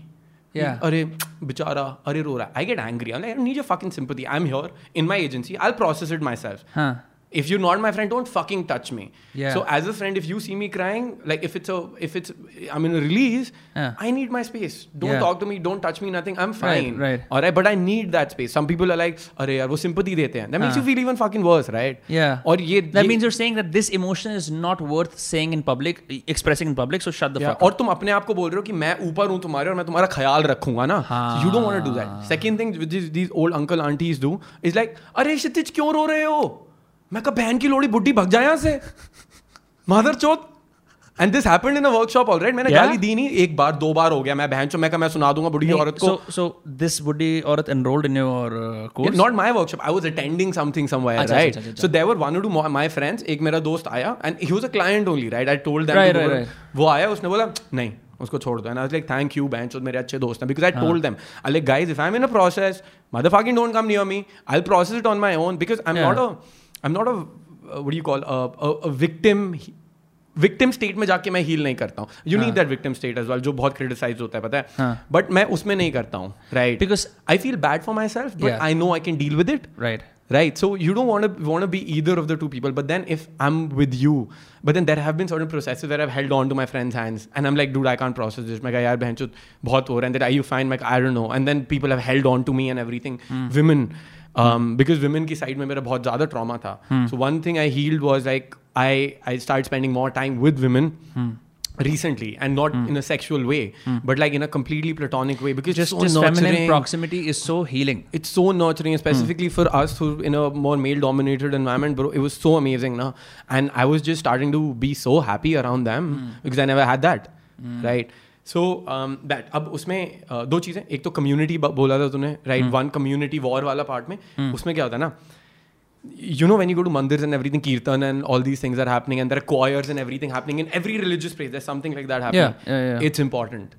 अरे बेचारा अरे रो रहा I get angry I need a fucking sympathy I am sure in my agency I process it myself If you're not my friend, don't fucking touch me. Yeah. So as a friend, if you see me crying, like if it's a if it's I'm in a release, Yeah. I need my space. Don't Yeah. talk to me. Don't touch me. Nothing. I'm Right, fine. right. All right. But I need that space. Some people are like, अरे यार वो sympathy देते हैं. That makes हाँ. you feel even fucking worse, right? Yeah. और ये That ये- means you're saying that this emotion is not worth saying in public, expressing in public. So shut the Yeah, fuck और तुम अपने आप को बोल रहे हो कि मैं ऊपर हूँ तुम्हारे और मैं तुम्हारा ख्याल रखूंगा ना हाँ. You don't want to do that second thing these these old uncle aunties do is like अरे क्षितिज क्यों रो रहे हो मैं कहा बहन की लोड़ी बुढ़ी भग जाए यहाँ से। माधर चौथ and this happened in the workshop alright मैंने गाली दी नहीं एक बार दो बार हो गया मैं बहन मैं मैं सुना दूँगा बुढ़ी औरत को. सो दिस बुढ़ी औरत enrolled in your course not my workshop I was attending something somewhere right so there were one two my friends एक मेरा दोस्त आया and he was a client only right I told them वो आया उसने बोला नहीं उसको छोड़ दो. And I like thank you bank मेरे अच्छे दोस्त हैं. Because I told them I like guys if I am in a process mother fucking don't come near me I process it on my own because I am not a I am not a what you call victim victim state में जाके मैं heal नहीं करता हूँ। You need that victim state as well जो बहुत criticise होता है पता है? हाँ। बट मैं उसमें नहीं करता हूँ right because I feel bad for myself I know I can deal with it right right so you don't want be either of the two people but then if I am with you but then there have been certain process there have held on to my friends hands and am like do I can't process this मैं यार बहन चुत बहुत हो रहा है that I you fine Mac I don't know and then people have held on to me and everything woman um, because women की side में मेरा बहुत ज़्यादा trauma था so one thing I healed was like I I started spending more time with women recently and not mm. in a sexual way mm. but like in a completely platonic way because Just, so just feminine proximity is so healing. it's so nurturing specifically mm. for us who in a more male dominated environment bro it was so amazing na? and i was just starting to be so happy around them because i never had that right so um, that अब उसमें uh, दो चीज़ें एक तो community बोला था तूने right one community war वाला पार्ट में उसमें क्या होता है ना you know when you go to mandirs and everything kirtan and all these things are happening and there are choirs and everything happening in every religious place there's something like that happening Yeah, yeah, yeah. it's important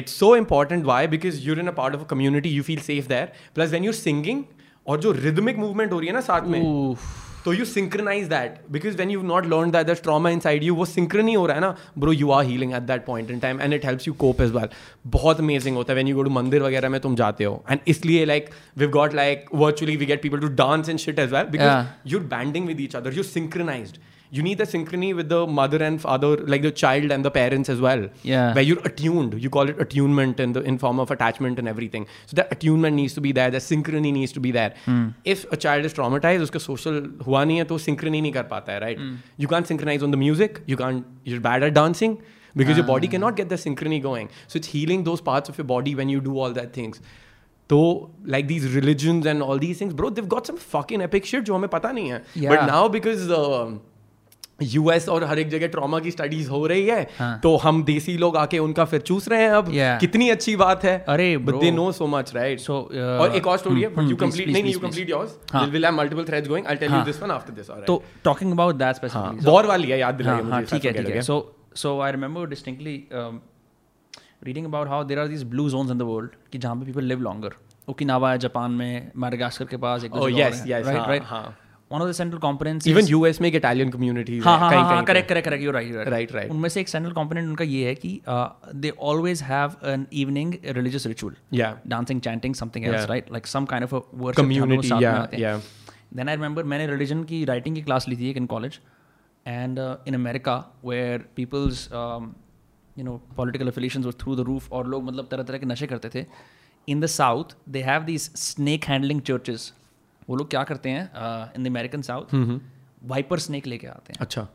it's so important why because you're in a part of a community you feel safe there plus when you're singing और जो rhythmic movement हो रही है ना साथ में Oof. तो you synchronize that because when you not learn that that trauma inside you वो सिंक्र नहीं हो रहा है ना bro you are healing at that point in time and it helps you cope as well बहुत amazing होता है when you go to मंदिर वगैरह में तुम जाते हो. एंड इसलिए like we got like virtually we get people to dance and shit as well because you bonding with each other you synchronized you need the synchrony with the mother and father like the child and the parents as well Yeah. where you're attuned you call it attunement in the in form of attachment and everything so that attunement needs to be there the synchrony needs to be there if a child is traumatized उसका social हुआ नहीं है तो synchrony नहीं कर पाता है right you can't synchronize on the music you can't you're bad at dancing because your body cannot get the synchrony going so it's healing those parts of your body when you do all that things तो like these religions and all these things bro they've got some fucking epic shit जो हमें पता नहीं है but Yeah. now because uh, US और हर एक जगह ट्रॉमा की स्टडीज़ हो रही है हाँ. तो हम देसी लोग आके उनका फिर चूस रहे हैं अब Yeah. कितनी अच्छी बात है अरे but. They know so much right So, uh, और एक और स्टोरी है बट यू कंप्लीट नहीं नहीं यू कंप्लीट योर्स हाँ. Will have multiple threads going I tell you हाँ. This one after this alright तो talking about that हाँ specifically. वॉर वाली है याद दिलाइए हाँ, हाँ, मुझे ठीक है ठीक है so so I remember distinctly um, reading about how there are these blue zones in the world कि जहाँ पे people live longer ओकिनावा है जापान में मैडागास्कर के पास एक दो Oh, one of the central components even US में एक Italian community correct correct correct you right right right उनमें से एक सेंट्रल कंपोनेंट उनका ये है कि they always have an evening religious ritual dancing chanting something else right like some kind of work community then I remember मैंने religion की writing की क्लास ली थी एक in college and in America where peoples you know political affiliation और through the roof और लोग मतलब तरह तरह के नशे करते थे in the south they have these snake handling churches वो लोग क्या करते हैं in the American south viper snake लेके आते हैं। अच्छा।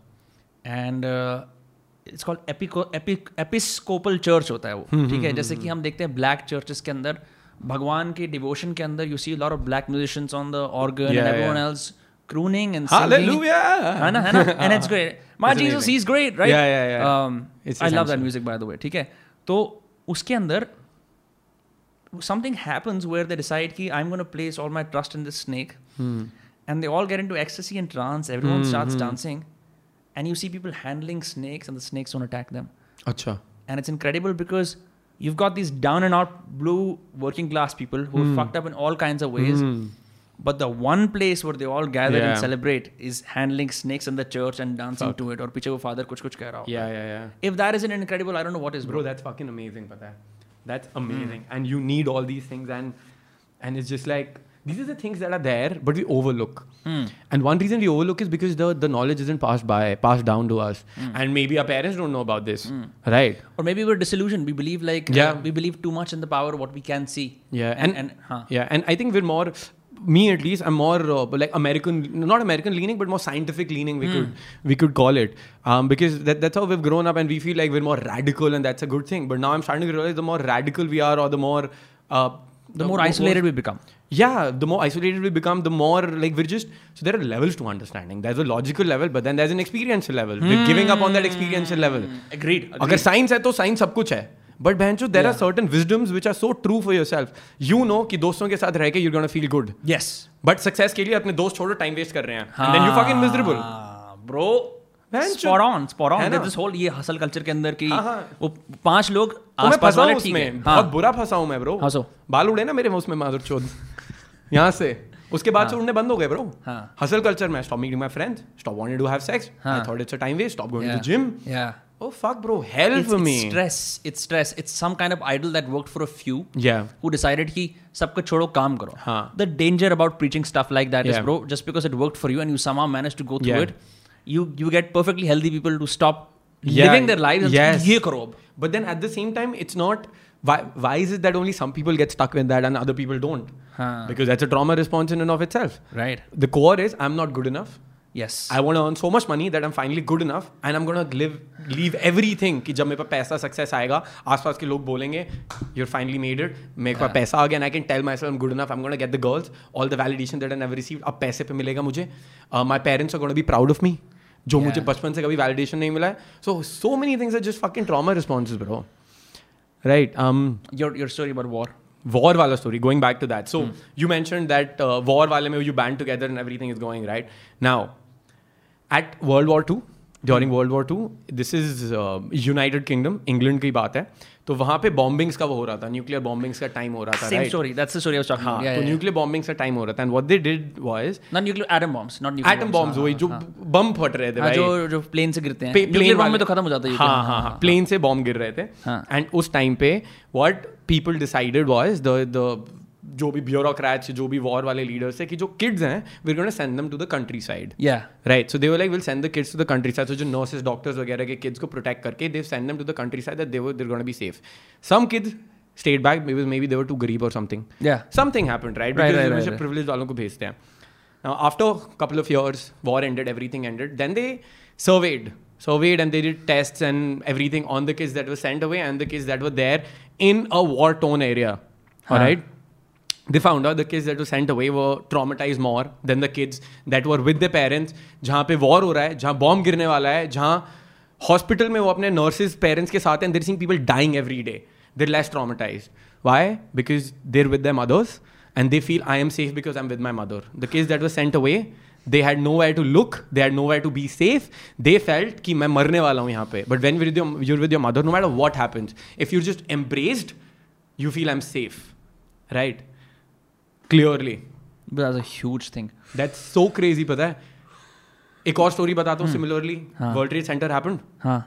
And it's called Episcopal church होता है वो ठीक है? जैसे कि हम देखते हैं ब्लैक चर्चेस के अंदर भगवान के डिवोशन के अंदर you see lot of black musicians on the organ everyone else crooning and hallelujah है ना है ना? And it's great my Jesus he is great right I love that music by the way ठीक है? तो उसके अंदर something happens where they decide ki i'm going to place all my trust in this snake. Hmm. and they all get into ecstasy and trance. Everyone mm-hmm. starts hmm. dancing. And you see people handling snakes and the snakes don't attack them. Achha. and it's incredible because you've got these down and out blue working class people who are hmm. fucked up in all kinds of ways. Hmm. But the one place where they all gather yeah. and celebrate is handling snakes in the church and dancing Fuck. to it or piche father kuch kuch keh raha yeah yeah yeah. If that isn't incredible i don't know what is bro, bro that's fucking amazing pata hai that's hmm. amazing. And you need all these things and and it's just like these are the things that are there but we overlook. Hmm. And one reason we overlook is because the the knowledge isn't passed by passed down to us. Hmm. And maybe our parents don't know about this. Right. Or maybe we're disillusioned. We believe like uh, Yeah. uh, we believe too much in the power of what we can see. Yeah and, and, huh. yeah and i think we're more me at least i'm more uh, like american not american leaning but more scientific leaning we could we could call it um, because that, that's how we've grown up and we feel like we're more radical and that's a good thing but now i'm starting to realize the more radical we are or the more uh, the more isolated we become. yeah the more isolated we become the more like we're just so there are levels to understanding there's a logical level but then there's an experiential level we're giving up on that experiential level Agreed. अगर science है तो science सब कुछ है but बहन चो there are certain wisdoms which are so true for yourself you know कि दोस्तों के साथ रह के you're gonna feel good Yes. But success के लिए अपने दोस्त छोड़ो टाइम वेस्ट कर रहे हैं you fucking miserable bro. Man, Spot on, spot on. ना? There's this whole ये हसल कल्चर के अंदर की हाँ, हाँ। वो पाँच लोग तो आसपास वाले ठीक है बहुत बुरा फंसा हूँ मैं ब्रो हंसो। बाल उड़े ना मेरे उसमें माधुर यहाँ से उसके बाद से उड़ने बंद हो गए ब्रो। हसल कल्चर में stop meeting my friends stop to have sex I. Thought it's a time waste stop going to gym Yeah. oh fuck bro help it's, me it's stress it's stress it's some kind of idol that worked for a few yeah who decided ki sabko chodo kaam karo huh. the danger about preaching stuff like that yeah. is, bro just because it worked for you and you somehow managed to go through yeah. it you you get perfectly healthy people to stop yeah. living their lives and yes. ye but then at the same time it's not why why is it that only some people get stuck with that and other people don't huh. because that's a trauma response in and of itself right the core is i'm not good enough yes I want to earn so much money that I'm finally good enough and I'm going to live leave everything कि जब मेरे पास पैसा success आएगा आसपास के लोग बोलेंगे you're finally made it मेरे पास पैसा आ गया and I can tell myself I'm good enough I'm going to get the girls all the validation that I never received अब पैसे पे मिलेगा मुझे uh, my parents are going to be proud of me जो Yeah. मुझे बचपन से कभी validation नहीं मिला है so so many things are just fucking trauma responses bro right um your your story about war war wala story going back to that so you mentioned that uh, war wale mein you band together and everything is going right world war two war 2 during world war 2 this is uh, united kingdom england की बात है। तो वहाँ पे bombings का वो हो रहा था न्यूक्लियर बॉम्बिंग्स का टाइम हो रहा था same right? story that's the story I was talking हाँ about. Yeah, तो. न्यूक्लियर बॉम्बिंग्स का टाइम हो रहा था and what they did was not nuclear atom bombs not nuclear atom bombs वही जो बम फट रहे थे हाँ, जो जो प्लेन से गिरते हैं। न्यूक्लियर बॉम्ब में तो खत्म हो जाता है हाँ हाँ हाँ प्लेन से बॉम्ब गिर रहे थे। हाँ. एंड उस टाइम पे what people decided was the the जो भी ब्यूरोक्रेट्स जो भी वॉर वाले लीडर्स है कि जो किड्स हैं we gonna send them to the countryside yeah right so they were like will send the kids to the countryside so जो नर्सेस डॉक्टर्स वगैरह के किड्स को प्रोटेक्ट करके they send them to the countryside that they were there gonna be safe some kids stayed back maybe they were too गरीब और something yeah something happened, right? Right, Because right, हमेशा right, right. privileged वालों को भेजते हैं. Now, after a couple of years, war ended, everything ended. Then they surveyed, surveyed, and they did tests and everything on the kids that were sent away and the kids that were there in a war-torn area. Huh. All right. They found out the kids that were sent away were traumatized more than the kids that were with their parents. जहाँ पे war हो रहा है, जहाँ bomb गिरने वाला है, जहाँ हॉस्पिटल में वो अपने नर्सेज पेरेंट्स के साथ हैं they're seeing people dying every day they're less traumatize why because they're with the mothers and they feel I am safe because I am with my mother the case that was sent away they had nowhere to look they had nowhere to be safe they felt कि मैं मरने वाला हूँ यहाँ पे. But when with you're with your mother no matter what happens if you're just embraced you feel I am safe right clearly huge thing that so crazy पता है? एक और स्टोरी बताता हूँ similarly world trade center happen हाँ.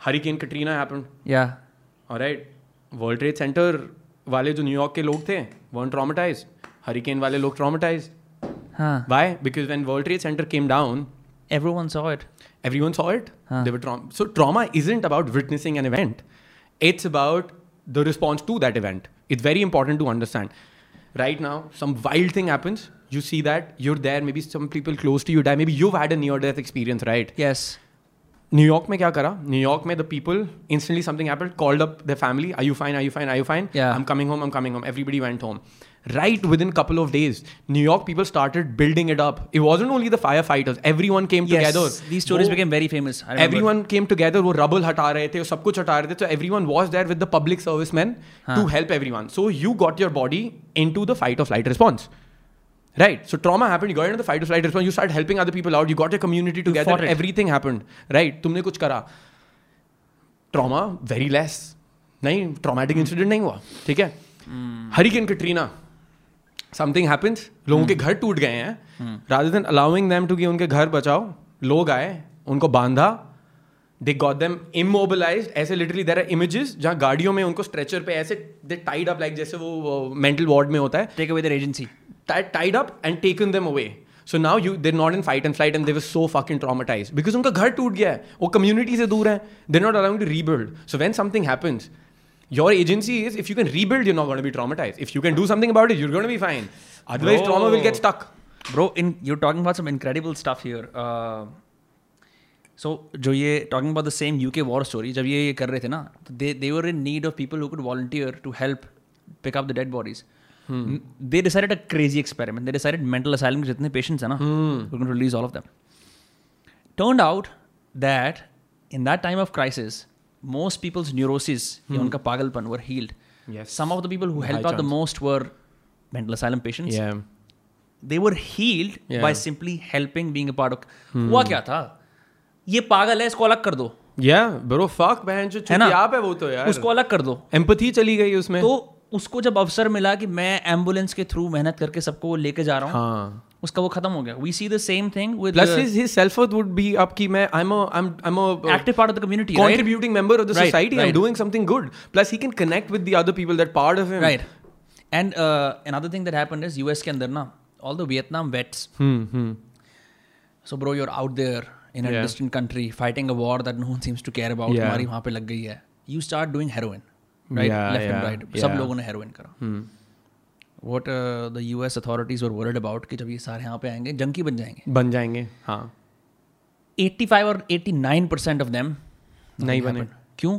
Hurricane Katrina happen या right world trade centre वाले जो न्यूयॉर्क के लोग थे वन ट्रॉमेटाइज हरिकेन वाले लोग ट्रॉमेटाइज हाँ. Why because when world trade center came down every one saw it every one saw it so trauma isn't about witnessing an event it's about the response to that event it's very important to understand right now some wild thing happens. You see that you're there maybe some people close to you die. Maybe you've had a near death experience right? Yes New York में क्या करा? New York में the people instantly something apple called up the family I you fine I you fine I you fine I am coming home am coming home everybody went home right within couple of days New York people started building it up it was only the fire fighters every one came together the stories became very famous every one came together वो rubble हटा रहे थे सब कुछ हटा रहे थे तो every one was there with the public service man to help every one so you got your body into the fight of light response right so trauma happen you got the fight of right you start helping other people out you got a community together everything happen right तुमने कुछ करा? Trauma very less नहीं traumatic incident नहीं हुआ ठीक है? Hurricane Katrina something happens लोगों के घर टूट गए हैं। Rather than allowing them to कि उनके घर बचाओ लोग आए उनको बांधा दे गॉट दैम इमोबिलाइज ऐसे लिटरली देर आर इमेजेस जहाँ गाड़ियों में उनको स्ट्रेचर पे ऐसे दे टाइड अप लाइक जैसे वो मेंटल वार्ड में होता है। Take away their agency agency tied up and taken them away. So now you they're not in fight and flight and they were so fucking traumatized because उनका घर टूट गया है वो community से दूर है they're not allowing to rebuild. So when something happens, your agency is if you can rebuild, you're not going to be traumatized. If you can do something about it, you're going to be fine. Otherwise, Bro. trauma will get stuck. bro in you're talking about some incredible stuff here uh, so जो ये talking about the same UK war story जब ये ये कर रहे थे ना तो they they were in need of people who could volunteer to help pick up the dead they decided a crazy experiment they decided mental asylum के जितने पेशेंट्स हैं ना release all of them turn out that in that time of crisis most peoples neurosis उनका पागलपन were healed some of the people who help out the most were mental asylum patients they were healed by simply helping being a part of हुआ क्या था? ये पागल है इसको अलग कर दो। या ब्रो फक बहन जो है ना? आप है वो तो यार। उसको अलग कर दो। एम्पथी चली गई उसमें। तो उसको जब अवसर मिला कि मैं एंबुलेंस के थ्रू मेहनत करके सबको लेके जा रहा हूँ हाँ. उसका वो खत्म हो गया। We see the same thing with plus his his self worth would be up कि मैं I am I am I am active part of the community contributing member of the society I am doing something good plus he can connect with the other people that part of him right and another thing that happened is US के अंदर ना all the Vietnam vets so bro you are out there in a distant country fighting a war that no one seems to care about हमारी वहाँ पे लग गई है। You start doing heroin and सब लोगों ने heroin करा। What uh, the US authorities were worried कि जब ये सारे यहाँ पे आएँगे जंकी बन जाएँगे। बन जाएँगे हाँ। 85 और 89 परसेंट ऑफ़ देम नहीं बने। क्यों?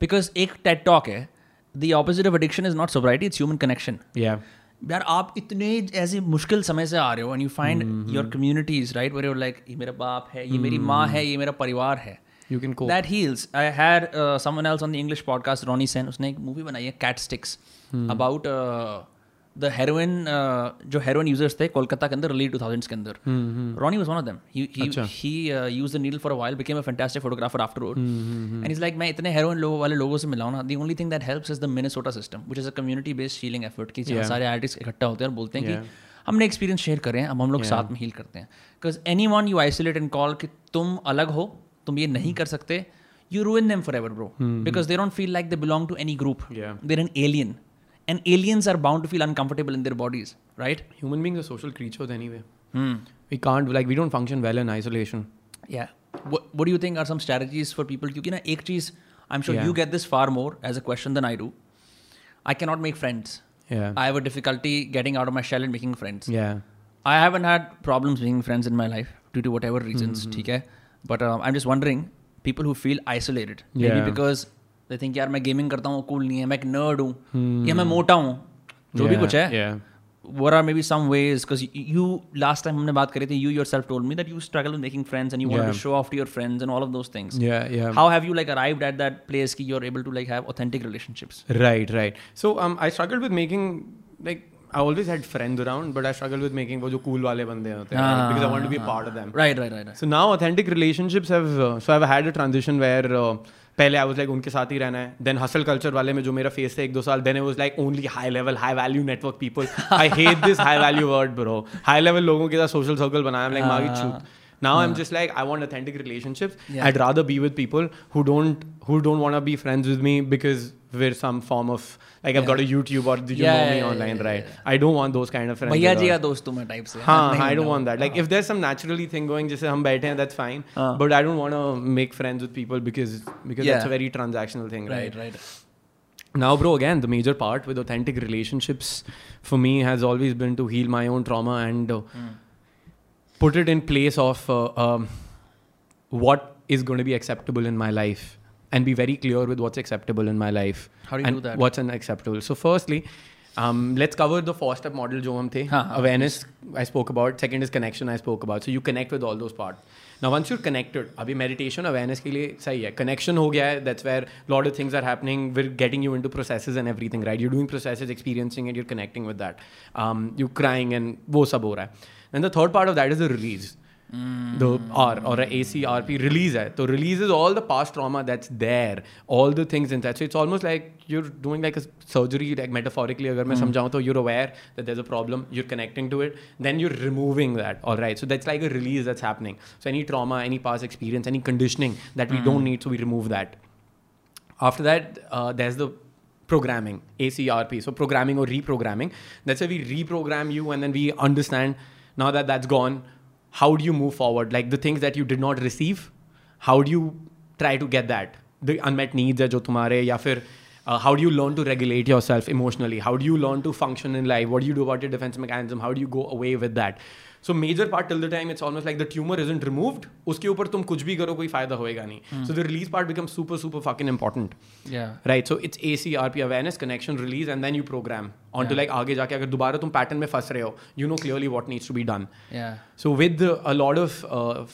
बिकॉज़ एक टेट टॉक है the opposite of addiction is not sobriety it's human connection यार आप इतने ऐसे मुश्किल समय से आ रहे हो and you find your communities right where like ये मेरा बाप है ये मेरी माँ है ये मेरा परिवार है। You can cope that heals I had someone else on the English podcast Ronny Sen उसने एक मूवी बनाई है Cat Sticks about the heroin जो हेरोइन यूज़र्स थे कोलकाता के अंदर अर्ली टू थाउजेंड्स के अंदर. Ronny was one of them he use the needle for a while became a fantastic photographer afterward and is like मैं इतने हेरोइन लोगों वाले लोगों से मिला हूँ ना the only thing that helps is the Minnesota system which is a community based healing effort कि जहाँ. सारे आर्टिस्ट इकट्ठा होते हैं और बोलते हैं. कि हमने एक्सपीरियंस शेयर करें अब हम लोग साथ में हील करते हैं. Because anyone you isolate and call कि तुम अलग हो तुम ये नहीं कर सकते you ruin them forever bro because they don't feel like they belong to any group they're an alien and aliens are bound to feel uncomfortable in their bodies right human beings are social creatures anyway we can't like we don't function well in isolation या what do you think are some strategies for क्योंकि ना एक चीज़ I am sure you get this far more as a question than I do I can not make friends I have a difficulty getting out of my shell and making friends I haven't had problems making friends in my life due to whatever reasons ठीक है? But um, I'm just wondering, people who feel isolated, maybe Yeah. because they think यार मैं gaming करता हूँ cool नहीं है मैं एक नर्ड हूँ या मैं मोटा हूँ जो भी Yeah, कुछ है yeah what are maybe some ways because you last time हमने बात करी थी you yourself told me that you struggle with making friends and you wanted Yeah. to show off to your friends and all of those things yeah yeah how have you like arrived at that place कि you're able to like have authentic relationships Right, right. So um, I struggled with making like I always had friends around, but I struggled with making वो जो cool वाले बंदे होते हैं right? because I want to be a part of them. right right right, right. So now authentic relationships have uh, so I've had a transition where uh, पहले I was like उनके साथ ही रहना है then hustle culture वाले में जो मेरा फेस था एक दो साल then it was like only high level high value network people I hate this high value word bro high level लोगों के साथ social circle बनाया I'm like मागी छूत now I'm just like I want authentic relationships Yeah. I'd rather be with people who don't who don't want to be friends with me because we're some form of like I've got a YouTube or you Yeah, know me yeah, online yeah, right I don't want those kind of friends भैया at ji all. का दोस्त हूँ मैं type से हाँ नहीं I don't बनना। want that. Like if there's some naturally thing going, जैसे हम बैठे हैं, that's fine. हाँ. But I don't want to make friends with people because because that's Yeah. a very transactional thing, right? right right Now, bro, again, the major part with authentic relationships for me has always been to heal my own trauma and uh, Hmm. put it in place of uh, um, what is going to be acceptable in my life and be very clear with what's acceptable in my life How do you and do that? what's unacceptable. So, firstly, um, let's cover the four step model जो हम थे हाँ, हाँ, awareness I spoke about second is connection I spoke about so you connect with all those parts now once you're connected अभी meditation awareness के लिए सही है connection हो गया है that's where lot of things are happening we're getting you into processes and everything right you're doing processes experiencing it you're connecting with that um, you're crying and वो सब हो रहा है and the third part of that is the release the R or a ACRP release है तो releases all the past trauma that's there all the things in that so it's almost like you're doing like a surgery like metaphorically अगर मैं समझाऊँ तो you're aware that there's a problem you're connecting to it then you're removing that all right so that's like a release that's happening so any trauma any past experience any conditioning that we don't need so we remove that after that uh, there's the programming acrp so programming or reprogramming that's where we reprogram you and then we understand now that that's gone how do you move forward like the things that you did not receive how do you try to get that the unmet needs है जो तुम्हारे या फिर Uh, how do you learn to regulate yourself emotionally? How do you learn to function in life? What do you do about your defense mechanism? How do you go away with that? So major part till the time it's almost like the tumour isn't removed उसके ऊपर तुम कुछ भी करो कोई फ़ायदा होएगा नहीं so the release part become super super fucking important right so it's A C R P awareness connection release and then you programme on to like आगे जाके अगर दोबारा तुम पैटर्न में फंस रहे हो you know clearly what needs to be done so with a load of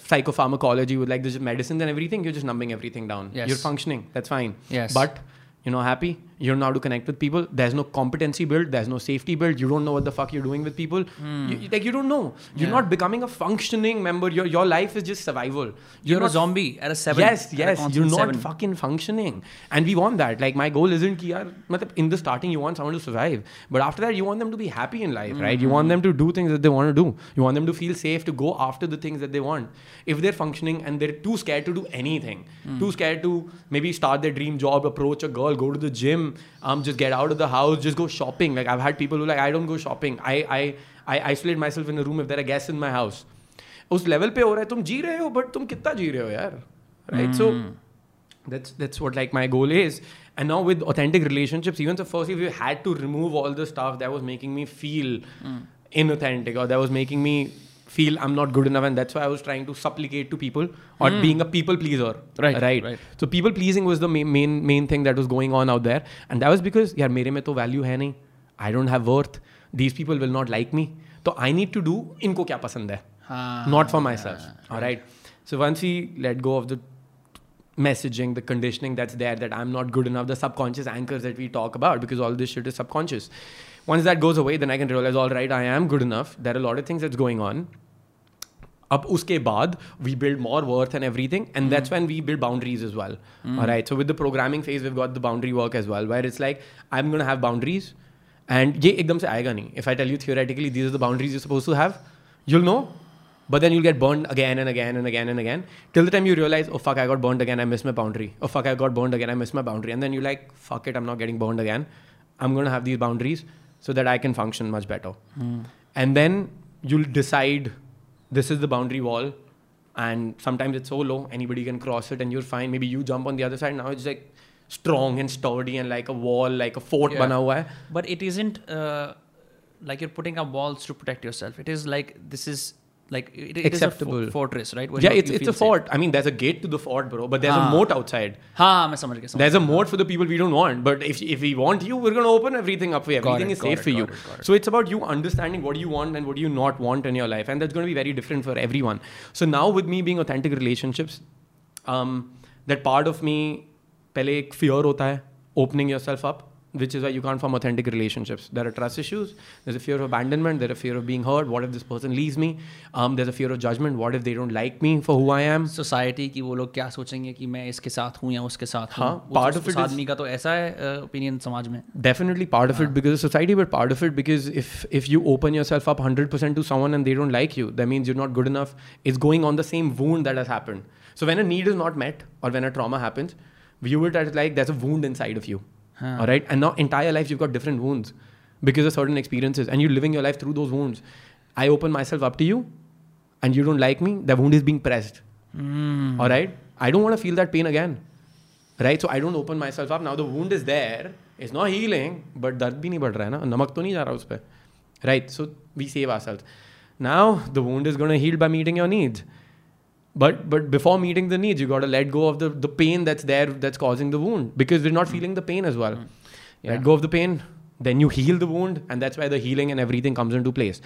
psychopharmacology with like this medicine and everything you just numbing everything down your functioning that's fine but you no happy Yes. But you're not happy. You don't know how to connect with people. There's no competency built. There's no safety built. You don't know what the fuck you're doing with people. Hmm. You, like you don't know. You're Yeah. not becoming a functioning member. Your your life is just survival. You're, a not zombie at a seven. Yes, yes. You're not seven. fucking functioning. And we want that. Like my goal isn't ki yaar, in the starting you want someone to survive. But after that you want them to be happy in life, right? You want hmm. them to do things that they want to do. You want them to feel safe to go after the things that they want. If they're functioning and they're too scared to do anything, hmm. too scared to maybe start their dream job, approach a girl, go to the gym, um, just get out of the house, just go shopping. Like I've had people who are like, I don't go shopping. I I I isolate myself in a room if there are guests in my house. उस level पे हो रहा है तुम जी रहे हो but तुम कितना जी रहे हो यार right so that's that's what like my goal is and now with authentic relationships even so firstly we had to remove all the stuff that was making me feel inauthentic or that was making me feel i'm not good enough and that's why i was trying to supplicate to people or being a people pleaser Right, right right. so people pleasing was the main main, main thing that was going on out there and that was because यार मेरे में तो value है नहीं I don't have worth these people will not like me तो I need to do इनको क्या पसंद है हाँ, not for myself all right so once we let go of the messaging, the conditioning that's there that I'm not good enough, the subconscious anchors that we talk about because all this shit is subconscious. Once that goes away, then I can realize, all right, I am good enough. There are a lot of things that's going on. Up uske baad, we build more worth and everything. And mm. that's when we build boundaries as well. Mm. All right. So with the programming phase, we've got the boundary work as well, where it's like, I'm going to have boundaries. And ye ekdam se aayega nahi. If I tell you theoretically, these are the boundaries you're supposed to have, you'll know but then you'll get burned again and again and again and again. Till the time you realize oh fuck i got burned again i missed my boundary. Oh fuck i got burned again i missed my boundary. And then you're like fuck it i'm not getting burned again. I'm going to have these boundaries so that i can function much better. And then you'll decide this is the boundary wall and sometimes it's so low anybody can cross it and you're fine. Maybe you jump on the other side now it's like strong and sturdy and like a wall like a fort Yeah. bana hua hai. But it isn't uh, like you're putting up walls to protect yourself. It is like this is like it, it is a Acceptable. fo- fortress, right? Where yeah you- it's, you it's feel a fort i mean there's a gate to the fort bro but there's हाँ. a moat outside safe. हाँ मैं समझ गया समझ There's a moat for the people we don't want, but if if we want you, we're going to open everything up for you. Got Everything it, is got safe it, for you. got it, got it. So it's about you understanding what you want and what you not want in your life, and that's going to be very different for everyone. So now with me being authentic relationships, um, that part of me, पहले एक fear होता है opening yourself up. Which is why you can't form authentic relationships. There are trust issues. There's a fear of abandonment. There's a fear of being hurt. What if this person leaves me? Um, there's a fear of judgment. What if they don't like me for who I am? Society की वो लोग क्या सोचेंगे कि मैं इसके साथ हूँ या उसके साथ हूँ हाँ, वो part तो of उस it is- आदमी का तो ऐसा है ओपिनियन समाज में definitely part of it because of society but part of it because if if you open yourself up 100% to someone and they don't like you that means you're not good enough it's going on the same wound that has happened so when a need is not met or when a trauma happens view it as like there's a wound inside of you Huh. All right. And now entire life you've got different wounds because of certain experiences and you're living your life through those wounds. I open myself up to you and you don't like me, that wound is being pressed. Mm. All right. I don't want to feel that pain again. Right. So I don't open myself up. Now the wound is there. It's not healing, but dard bhi nahi bad raha hai na. Namak to nahi ja raha us pe. Right. So we save ourselves. Now the wound is going to heal by meeting your needs but but before meeting the needs you got to let go of the the pain that's there that's causing the wound because we're not feeling the pain as well Yeah. let go of the pain then you heal the wound and that's where the healing and everything comes into place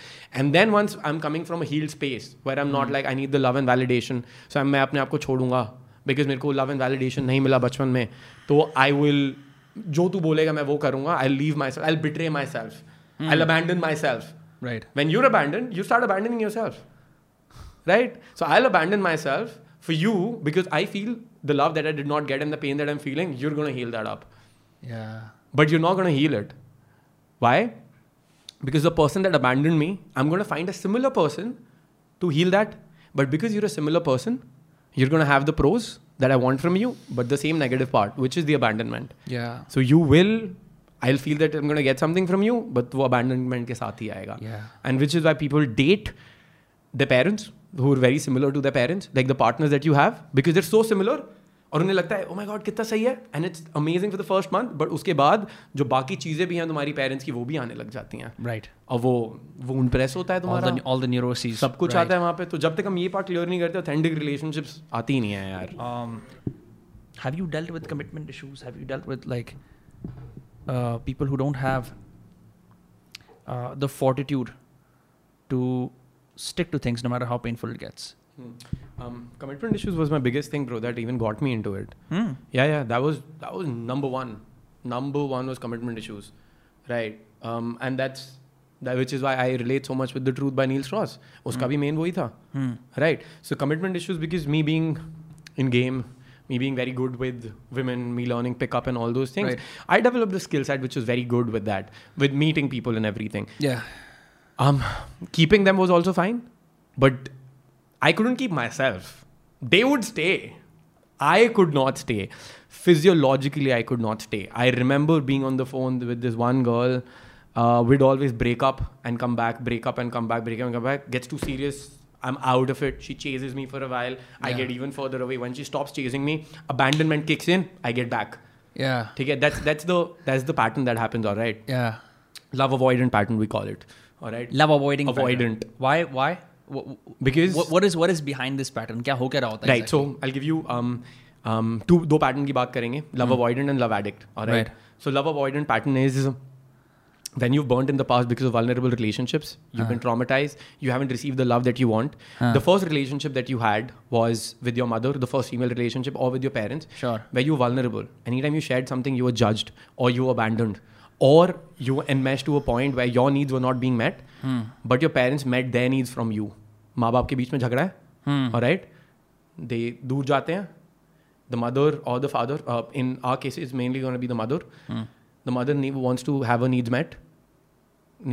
and then once i'm coming from a healed space where i'm not like i need the love and validation so I'm, मैं अपने आप को छोड़ूंगा because मेरे को love and validation नहीं मिला बचपन में तो आई विल जो तू बोलेगा मैं वो करूंगा I leave my self I betray my self I abandon my self right when you're abandoned, you start abandoning yourself. Right? So I'll abandon myself for you because I feel the love that I did not get and the pain that I'm feeling, you're going to heal that up. या But you're not going to heal it. Why? Because the person that abandoned me, I'm going to find a similar person to heal that. But because you're a similar person, you're going to have the pros that I want from you, but the same negative part, which is the abandonment. या So you will, I'll feel that I'm going to get something from you, but वो abandonment के साथ ही आएगा. Yeah. And which is why people date their parents who are very similar to the parents like the partner that you have because they're so similar और उन्हें लगता है oh my god कितना सही है. And it's amazing for the first month but उसके बाद जो बाकी चीज़ें भी हैं तुम्हारी पेरेंट्स की वो भी आने लग जाती हैं। Right right. और वो वो इंप्रेस होता है तुम्हारा। ऑल द न्यूरोसिस सब कुछ right. आता है वहाँ पे तो जब तक हम ये पार्ट क्लियर नहीं करते ऑथेंटिक रिलेशनशिप्स आती नहीं है यार। Have you dealt with commitment issues have you dealt with like people who don't have the fortitude to stick to things no matter how painful it gets um, commitment issues was my biggest thing bro that even got me into it hmm. Yeah, yeah, that was that was number one. Number one was commitment issues, right? Um, and that's that, which is why I relate so much with the truth by Neil Strauss. उसका भी main वही था, Hmm. right? So commitment issues because me being in game, me being very good with women, me learning pickup and all those things, Right. I developed a skill set which was very good with that, with meeting people and everything. yeah Um, keeping them was also fine, but I couldn't keep myself. They would stay. I could not stay. Physiologically, I could not stay. I remember being on the phone with this one girl. Uh, we'd always break up and come back, break up and come back, break up and come back. Gets too serious. I'm out of it. She chases me for a while. I get even further away. When she stops chasing me, abandonment kicks in. I get back. yeah Okay, that's that's the that's the pattern that happens. All right, yeah love avoidant pattern we call it All right, love avoiding pattern. Avoidant. why why Wh- wh- because what, what is what is behind this pattern क्या हो क्या रहा होता है right so i'll give you um um two दो pattern की बात करेंगे love avoidant and love addict all right, Right. so love avoidant pattern is when you've burnt in the past because of vulnerable relationships you've been traumatized you haven't received the love that you want Huh. the first relationship that you had was with your mother the first female relationship or with your parents Sure. where you were vulnerable anytime you shared something you were judged or you were abandoned or you were enmeshed to a point where your needs were not being met but your parents met their needs from you माँ बाप के बीच में झगड़ा है right they दूर जाते हैं the mother or the father uh, in our case it's mainly going to be the mother the mother ne- wants to have her needs met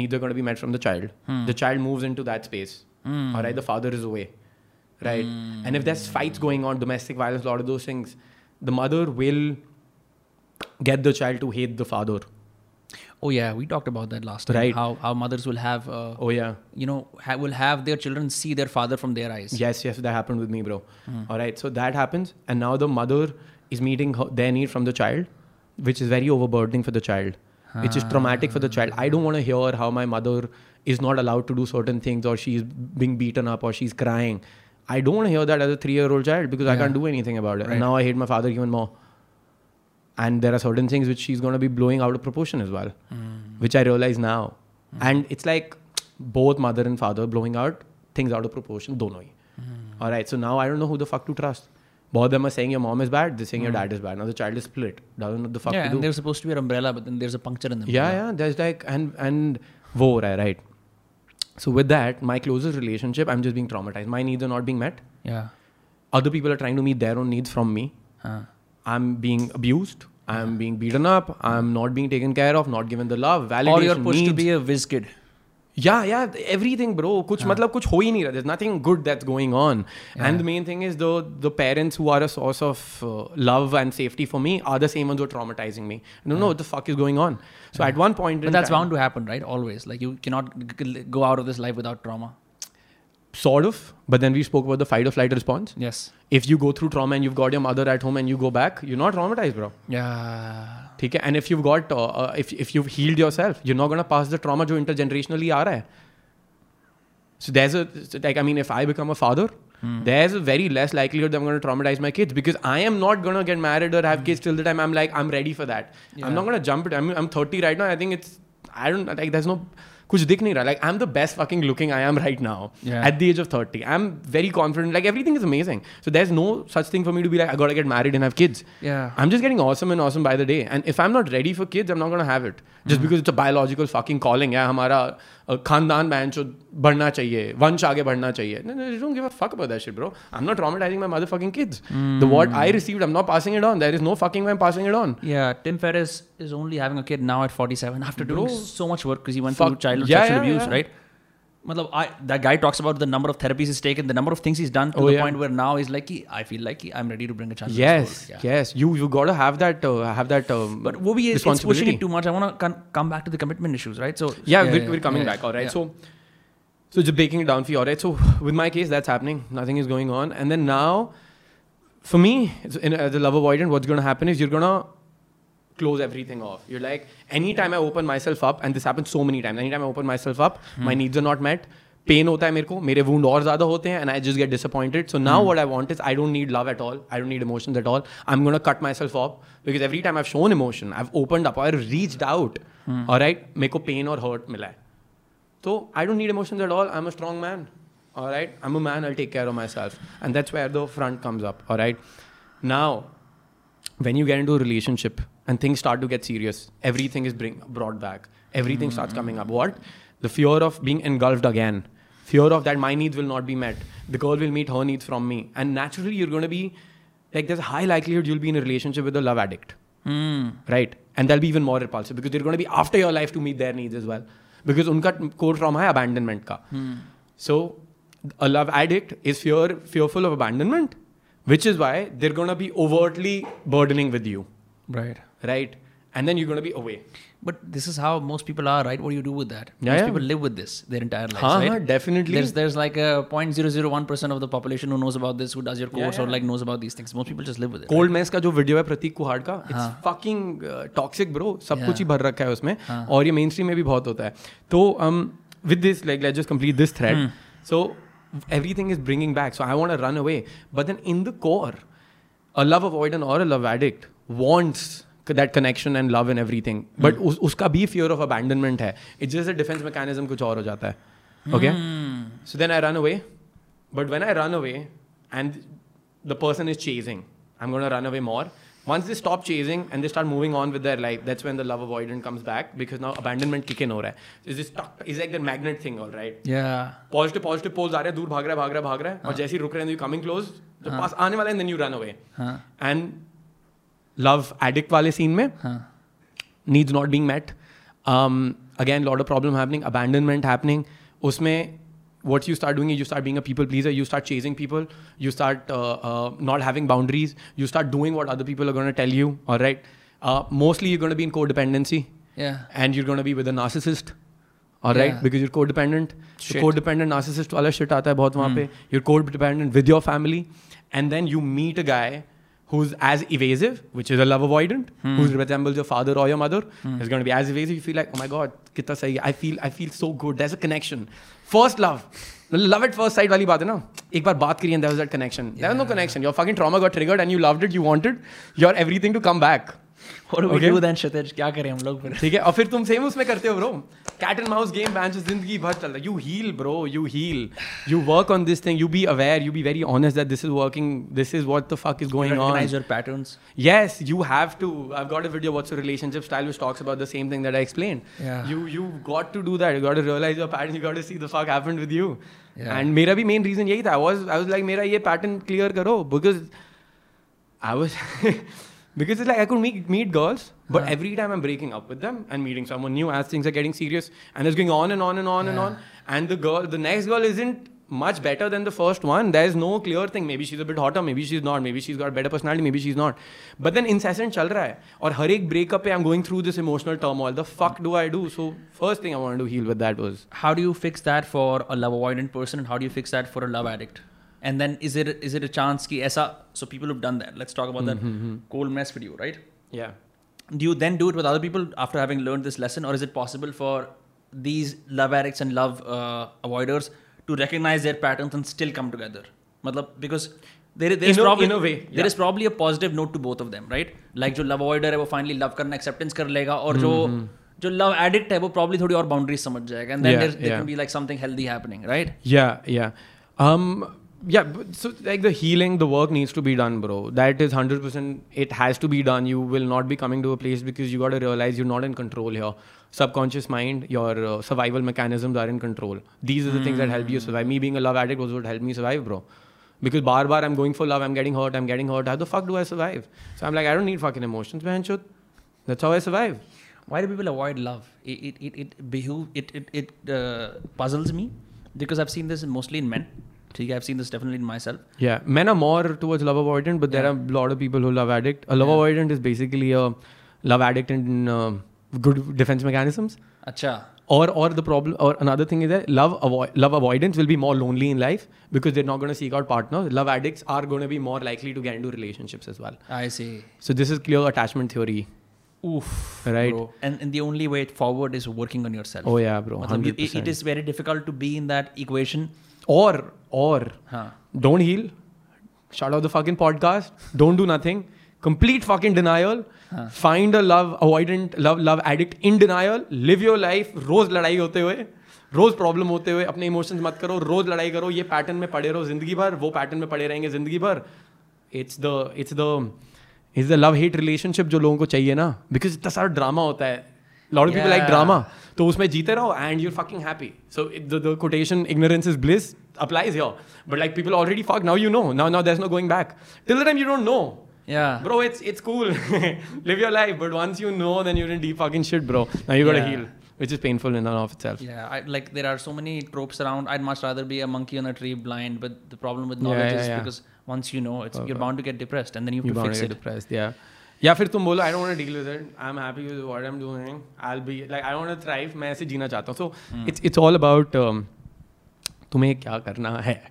needs are going to be met from the child the child moves into that space all right the father is away right and if there's fights going on domestic violence a lot of those things the mother will get the child to hate the father oh yeah we talked about that last time Right. how how mothers will have uh, oh yeah you know ha- will have their children see their father from their eyes Yes, yes, that happened with me, bro. All right, so that happens, and now the mother is meeting her, their need from the child, which is very overburdening for the child, which is traumatic for the child. I don't want to hear how my mother is not allowed to do certain things, or she's being beaten up, or she's crying. I don't want to hear that as a three-year-old child because I can't do anything about it. Right. And now I hate my father even more and there are certain things which she's going to be blowing out of proportion as well mm. which i realize now mm. and it's like both mother and father blowing out things out of proportion dono hi mm. all right so now i don't know who the fuck to trust both of them are saying your mom is bad. They're saying your hmm. dad is bad. Now the child is split. Doesn't know the fuck yeah, to do. and they're supposed to be an umbrella, but then there's a puncture in the Yeah, yeah. There's like and and war. right? So with that, my closest relationship, I'm just being traumatized. My needs are not being met. Yeah. Other people are trying to meet their own needs from me. Huh. I'm being abused. I'm being beaten up. I'm not being taken care of. Not given the love. Validation. Or you're pushed needs. to be a whiz kid. Yeah, yeah, everything, bro. Kuch yeah. matlab kuch ho hi nahi. There's nothing good that's going on. Yeah. And the main thing is the the parents who are a source of uh, love and safety for me are the same ones who are traumatizing me. No, yeah. no, what the fuck is going on? So at one point, but that's time, bound to happen, right? Always, like you cannot go out of this life without trauma sort of. But then we spoke about the fight or flight response. yes If you go through trauma and you've got your mother at home and you go back, you're not traumatized, bro. yeah ठीक है and if you've got uh, uh, if if you've healed yourself you're not going to pass the trauma जो intergenerationally आ रहा है so there's a like I mean if I become a father there's a very less likelihood that I'm going to traumatize my kids because I am not going to get married or have kids till the time I'm like I'm ready for that I'm not going to jump it I'm, I'm 30 right now I think it's I don't like there's no कुछ दिख नहीं रहा। Like I am the best fucking looking I am right now at the age of thirty I am very confident like everything is amazing so there is no such thing for me to be like I get married and have kids I am just getting awesome and awesome by the day and if I am not ready for kids I am not gonna have it just because it's a biological fucking calling है हमारा खानदान bank जो बढ़ना चाहिए वंश आगे बढ़ना चाहिए। Fuck about that bro I am not traumatising my mother fucking kids the what I receive I am not passing it on there is no fucking my passing it on या Tim Ferriss is only having a kid now at 47 after doing so much work cuz he went through childhood yeah, sexual yeah, Matlab, I, that guy talks about the number of therapies he's taken, the number of things he's done to Oh, the yeah. point where now he's like, "Ki, I feel like I'm ready to bring a this yes world." Yeah. yes you you got to have that uh, have that um, But Wobi is it's pushing it too much. I want to con- come back to the commitment issues, right? So yeah, we're, we're coming back all right so so just breaking it down for you all right so with my case that's happening nothing is going on and then now for me, in, as a love avoidant, what's going to happen is you're going to close everything off. You're like, anytime I open myself up, and this happens so many times, anytime I open myself up, my needs are not met. Pain होता है मेरे को मेरे wound और ज़्यादा होते हैं and I just get disappointed so now what I want is I don't need love at all I don't need emotions at all I am gonna cut myself off because every time I shown emotion I open up I reached out और right मेरे को pain और hurt मिला है So I don't need emotions at all. I'm a strong man. All right. I'm a man. I'll take care of myself. And that's where the front comes up. All right. Now, when you get into a relationship and things start to get serious. Everything is bring, brought back. Everything mm. starts coming up. What? The fear of being engulfed again. Fear of that my needs will not be met. The girl will meet her needs from me. And naturally, you're going to be like, there's a high likelihood you'll be in a relationship with a love addict. Mm. Right? And they'll be even more repulsive because they're going to be after your life to meet their needs as well. Because unka core trauma hai abandonment ka. Mm. So, a love addict is fear, fearful of abandonment, which is why they're going to be overtly burdening with you. Right. Right? And then you're going to be away. But this is how most people are, right? What do you do with that? Yeah, most yeah. people live with this their entire lives, हाँ, right? हाँ, definitely. There's there's like a 0.001% of the population who knows about this, who does your course Yeah, yeah. or like knows about these things. Most people just live with it. Cold cold mess का जो video है प्रतीक कुहाड़ का it's fucking toxic bro सब कुछ ही भर रखा है उसमें और ये मेन स्ट्रीम में भी बहुत होता है तो with this like let's just complete this thread so everything is bringing back so i want to run away but then in the core a love avoidant or a love addict wants that connection and love and everything but उसका भी fear of abandonment है it's just defence mechanism कुछ और हो जाता है okay so then I run away but when I run away and the person is chasing I am run away more once they stop chasing and they start moving on with their life that's when the love avoidant comes back because now abandonment kick हो रहा है is this is like the magnet thing all right positive positive poles आ रहे हैं दूर भाग रहा है भाग रहा है भाग रहा है और जैसे ही रुक रहे हैं कमिंग क्लोज पास आने वाला है then you run away and love addict वाले सीन में needs not being met again load of problem happening abandonment happening उसमें what you start doing you start being a people please you start chasing people you start not having boundaries you start doing what other people अगर tell you और right mostly you gonna be in codependency and you gonna be with narcissist और right because you're codependent codependent narcissist वाला shit आता है बहुत वहाँ पे you're codependent with your family and then you meet a guy who's as evasive, which is a love avoidant, who resembles your father or your mother, is going to be as evasive. You feel like, oh my god, कितना सही है. I feel, I feel so good. There's a connection. First love. Love at first sight वाली बात है ना एक बार बात करी and there was that connection. There was no connection. Your fucking trauma got triggered and you loved it. You wanted your everything to come back. क्या करें हम लोग फिर? ठीक है और फिर तुम सेम उसमें करते हो bro cat and mouse game ज़िंदगी भर चल रहा you heal bro you heal you work on this thing you be aware you be very honest that this is working this is what the fuck is going on your patterns yes you have to I got a video what's your relationship style which talks about the same thing that I explain you you got to do that you got to realise your pattern you got to see the fuck happened with you and मेरा भी main reason यही था. I was I was like मेरा ये pattern clear करो because I was because it's like I could meet, meet girls, but huh. every time I'm breaking up with them and meeting someone new as things are getting serious and it's going on and on and on yeah. and on. And the girl, the next girl isn't much better than the first one. There is no clear thing. Maybe she's a bit hotter, maybe she's not, maybe she's got better personality, maybe she's not. But then incessant chal raha hai. Or har ek breakup pe I'm going through this emotional turmoil. The fuck do I do? So first thing I wanted to heal with that was how do you fix that for a love avoidant person and how do you fix that for a love addict? And then is it is it a chance कि ऐसा so people who've done that. Let's talk about that cold mess video, right? yeah. Do you then do it with other people after having learned this lesson, or is it possible for these love addicts and love uh, avoiders to recognize their patterns and still come together? मतलब because there is there's In a- probably in a way, there yeah. is probably a positive note to both of them, right? Like जो love avoider है वो finally love करना acceptance कर लेगा और जो जो love addict है वो probably थोड़ी और boundaries समझ जाएगा and then Yeah, there, there yeah. can be like something healthy happening, right? Yeah, yeah. Um, yeah, so like the healing, the work needs to be done, bro. That is 100%, it has to be done. You will not be coming to a place because you got to realize you're not in control here. Subconscious mind, your uh, survival mechanisms are in control. These are the things that help you survive. Me being a love addict was what helped me survive, bro. Because bar bar I'm going for love, I'm getting hurt, I'm getting hurt. How the fuck do I survive? So I'm like, I don't need fucking emotions, man. Shut. That's how I survive. Why do people avoid love? It it it it behoove it it, it uh, puzzles me because I've seen this mostly in men. ठीक है, I've seen this definitely in myself. Yeah, men are more towards love avoidant, but there Yeah. are a lot of people who love addict. A love Yeah. avoidant is basically a love addict in uh, good defense mechanisms. अच्छा or or the problem or another thing is that love avoid love avoidance will be more lonely in life because they're not going to seek out partners love addicts are going to be more likely to get into relationships as well I see. so this is clear attachment theory Oof. Right. Bro. And, and the only way forward is working on yourself. oh yeah bro मतलब you- 100%. it, it is very difficult to be in that equation. और और don't heal short of the fucking podcast don't do nothing complete fucking denial find a love avoidant love love addict in denial live your life रोज लड़ाई होते हुए रोज problem होते हुए अपने emotions मत करो. रोज लड़ाई करो. ये पैटर्न में पड़े रहो ज़िंदगी भर. वो पैटर्न में पड़े रहेंगे ज़िंदगी भर. It's the it's the it's the love hate relationship जो लोगों को चाहिए ना. बिकॉज़ इतना सारा ड्रामा होता है. लॉर्ड पीपल लाइक ड्रामा तो उसमें जीते रहो and you're fucking happy so the the quotation ignorance is bliss applies here but like people already fuck now you know now now there's no going back till the time you don't know Yeah. bro it's it's cool [LAUGHS] live your life but once you know then you're in deep fucking shit bro now you gotta Yeah. heal which is painful in and of itself Yeah, I, like there are so many tropes around. I'd much rather be a monkey on a tree blind, but the problem with Yeah, knowledge yeah, is yeah. because once you know, it's you're bound to get depressed, and then you have you to bound fix to get it. depressed yeah या फिर तुम बोलो I don't deal with it I am happy with what I am doing I be like I want thrive मैं ऐसे जीना चाहता हूँ. So it's it's all about तुम्हें क्या करना है?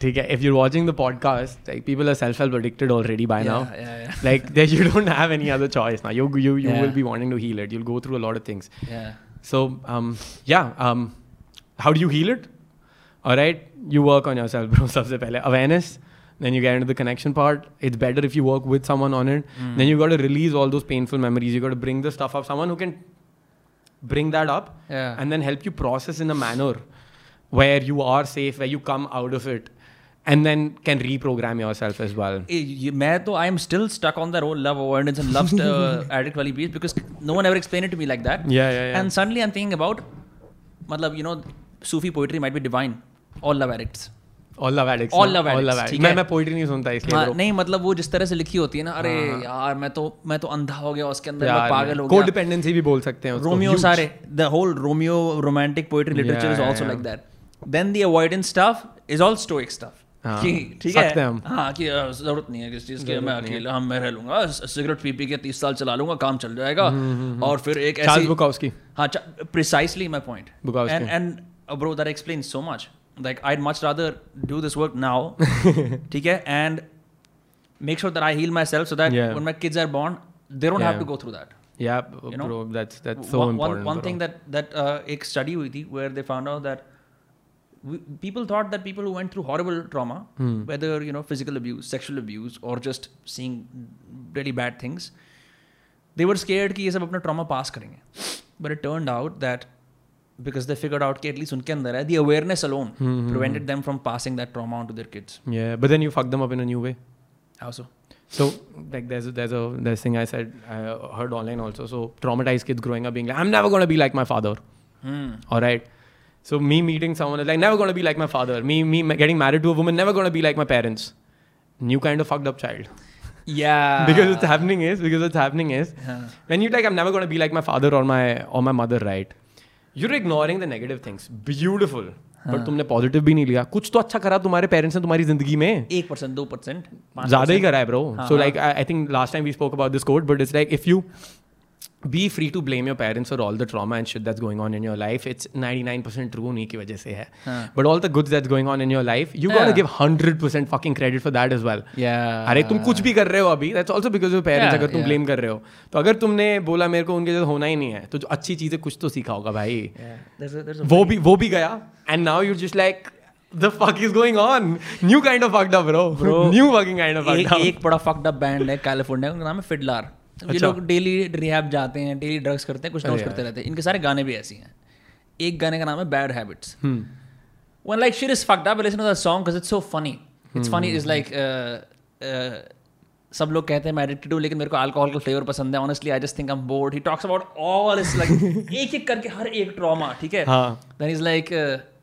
ठीक है? If you watching the podcast like people are self help addicted already by now like that you don't have any other choice ना you you you will be wanting to heal it you go through a lot of things so yeah how do you heal it और right you work on your self सबसे पहले. Awareness work on yourself bro sabse pehle awareness then you get into the connection part it's better if you work with someone on it then you got to release all those painful memories you got to bring the stuff up someone who can bring that up Yeah. and then help you process in a manner where you are safe where you come out of it and then can reprogram yourself as well Eh, ये- मैं तो I am still stuck on the role love avoidance and love [LAUGHS] addict वाली piece because no one ever explain it to me like that Yeah, yeah, yeah. And suddenly I am thinking about मतलब you know Sufi poetry might be divine all love addicts All love addicts All ना? love all love addicts मैं मैं poetry नहीं सुनता इसलिए हाँ, नहीं मतलब वो जिस तरह से लिखी होती है ना अरे यार मैं तो मैं तो अंधा हो गया उसके अंदर मैं पागल हो गया। कोडिपेंडेंसी भी बोल सकते हैं रोमियो सारे the whole Romeo romantic poetry literature is Yeah, also like that then the avoidance stuff is all stoic stuff हाँ, ठीक है। हम। हाँ कि ज़रूरत नहीं है किसी चीज़ की मैं अकेला हम मैं रह लूँगा सिगरेट पी पी के तीस साल चला लूँगा काम चल जाएगा। और फिर एक Charles ऐसी Bukowski हाँ precisely my point and bro that explain so much like I much rather do this work now [LAUGHS] ठीक है and make sure that I heal my self so that Yeah. when my kids are born they don't have Yeah. to go through that yeah You know? bro that's that's so one, important One, one bro. thing that that uh, एक study हुई थी where they found out that we, people thought that people who went through horrible trauma, Hmm. whether you know physical abuse, sexual abuse, or just seeing really bad things, they were scared कि ये सब अपना trauma pass करेंगे. But it turned out that because they figured out कि at least उनके अंदर है, the awareness alone Hmm, prevented them from passing that trauma on to their kids. yeah but then you fuck them up in a new way How so? so like there's a, there's a there's thing I said I heard online also so traumatized kids growing up being like I'm never gonna be like my father Hmm. all right so me meeting someone is like never gonna be like my father me me ma- getting married to a woman never gonna be like my parents new kind of fucked up child Yeah. [LAUGHS] because what's happening is because what's happening is Yeah. when you're like i'm never going to be like my father or my or my mother right You're ignoring the negative things beautiful but तुमने positive भी नहीं लिया। कुछ तो अच्छा करा तुम्हारे parents ने तुम्हारी ज़िंदगी में। एक परसेंट दो परसेंट ज़्यादा ही करा है bro so. Like I think last time we spoke about this court but it's like if you be free to blame your parents और all the trauma and should that's going on in your life it's 99% true नहीं की वजह से है. But all the goods that going on in your life you got give 100% fucking credit for that is well अरे तुम कुछ भी कर रहे हो अभी that's also because your parents अगर तुम ब्लेम कर रहे हो. तो अगर तुमने बोला मेरे को उनके जैसे होना ही नहीं है तो अच्छी चीज़ें कुछ तो सीखा होगा भाई. वो भी वो भी गया and now you just like The fuck is going on? New kind of fucked up, bro. bro. [LAUGHS] New fucking kind of fucked एक, up. एक बड़ा fucked up band है California का नाम है Fiddler. ये अच्छा। लोग डेली रिहैब जाते हैं डेली ड्रग्स करते हैं कुछ नोट्स अरे करते रहते हैं। इनके सारे गाने भी ऐसे हैं एक गाने का नाम है bad habits fucked up I listen to the song because it's so funny. It's funny Hmm. is like uh, uh, सब लोग कहते हैं मैं एडिक्टेड हूँ लेकिन मेरे को अल्कोहल का फ्लेवर पसंद है। Honestly I just think I am bored he talks about all is like एक एक करके हर एक ट्रॉमा ठीक है। Then is like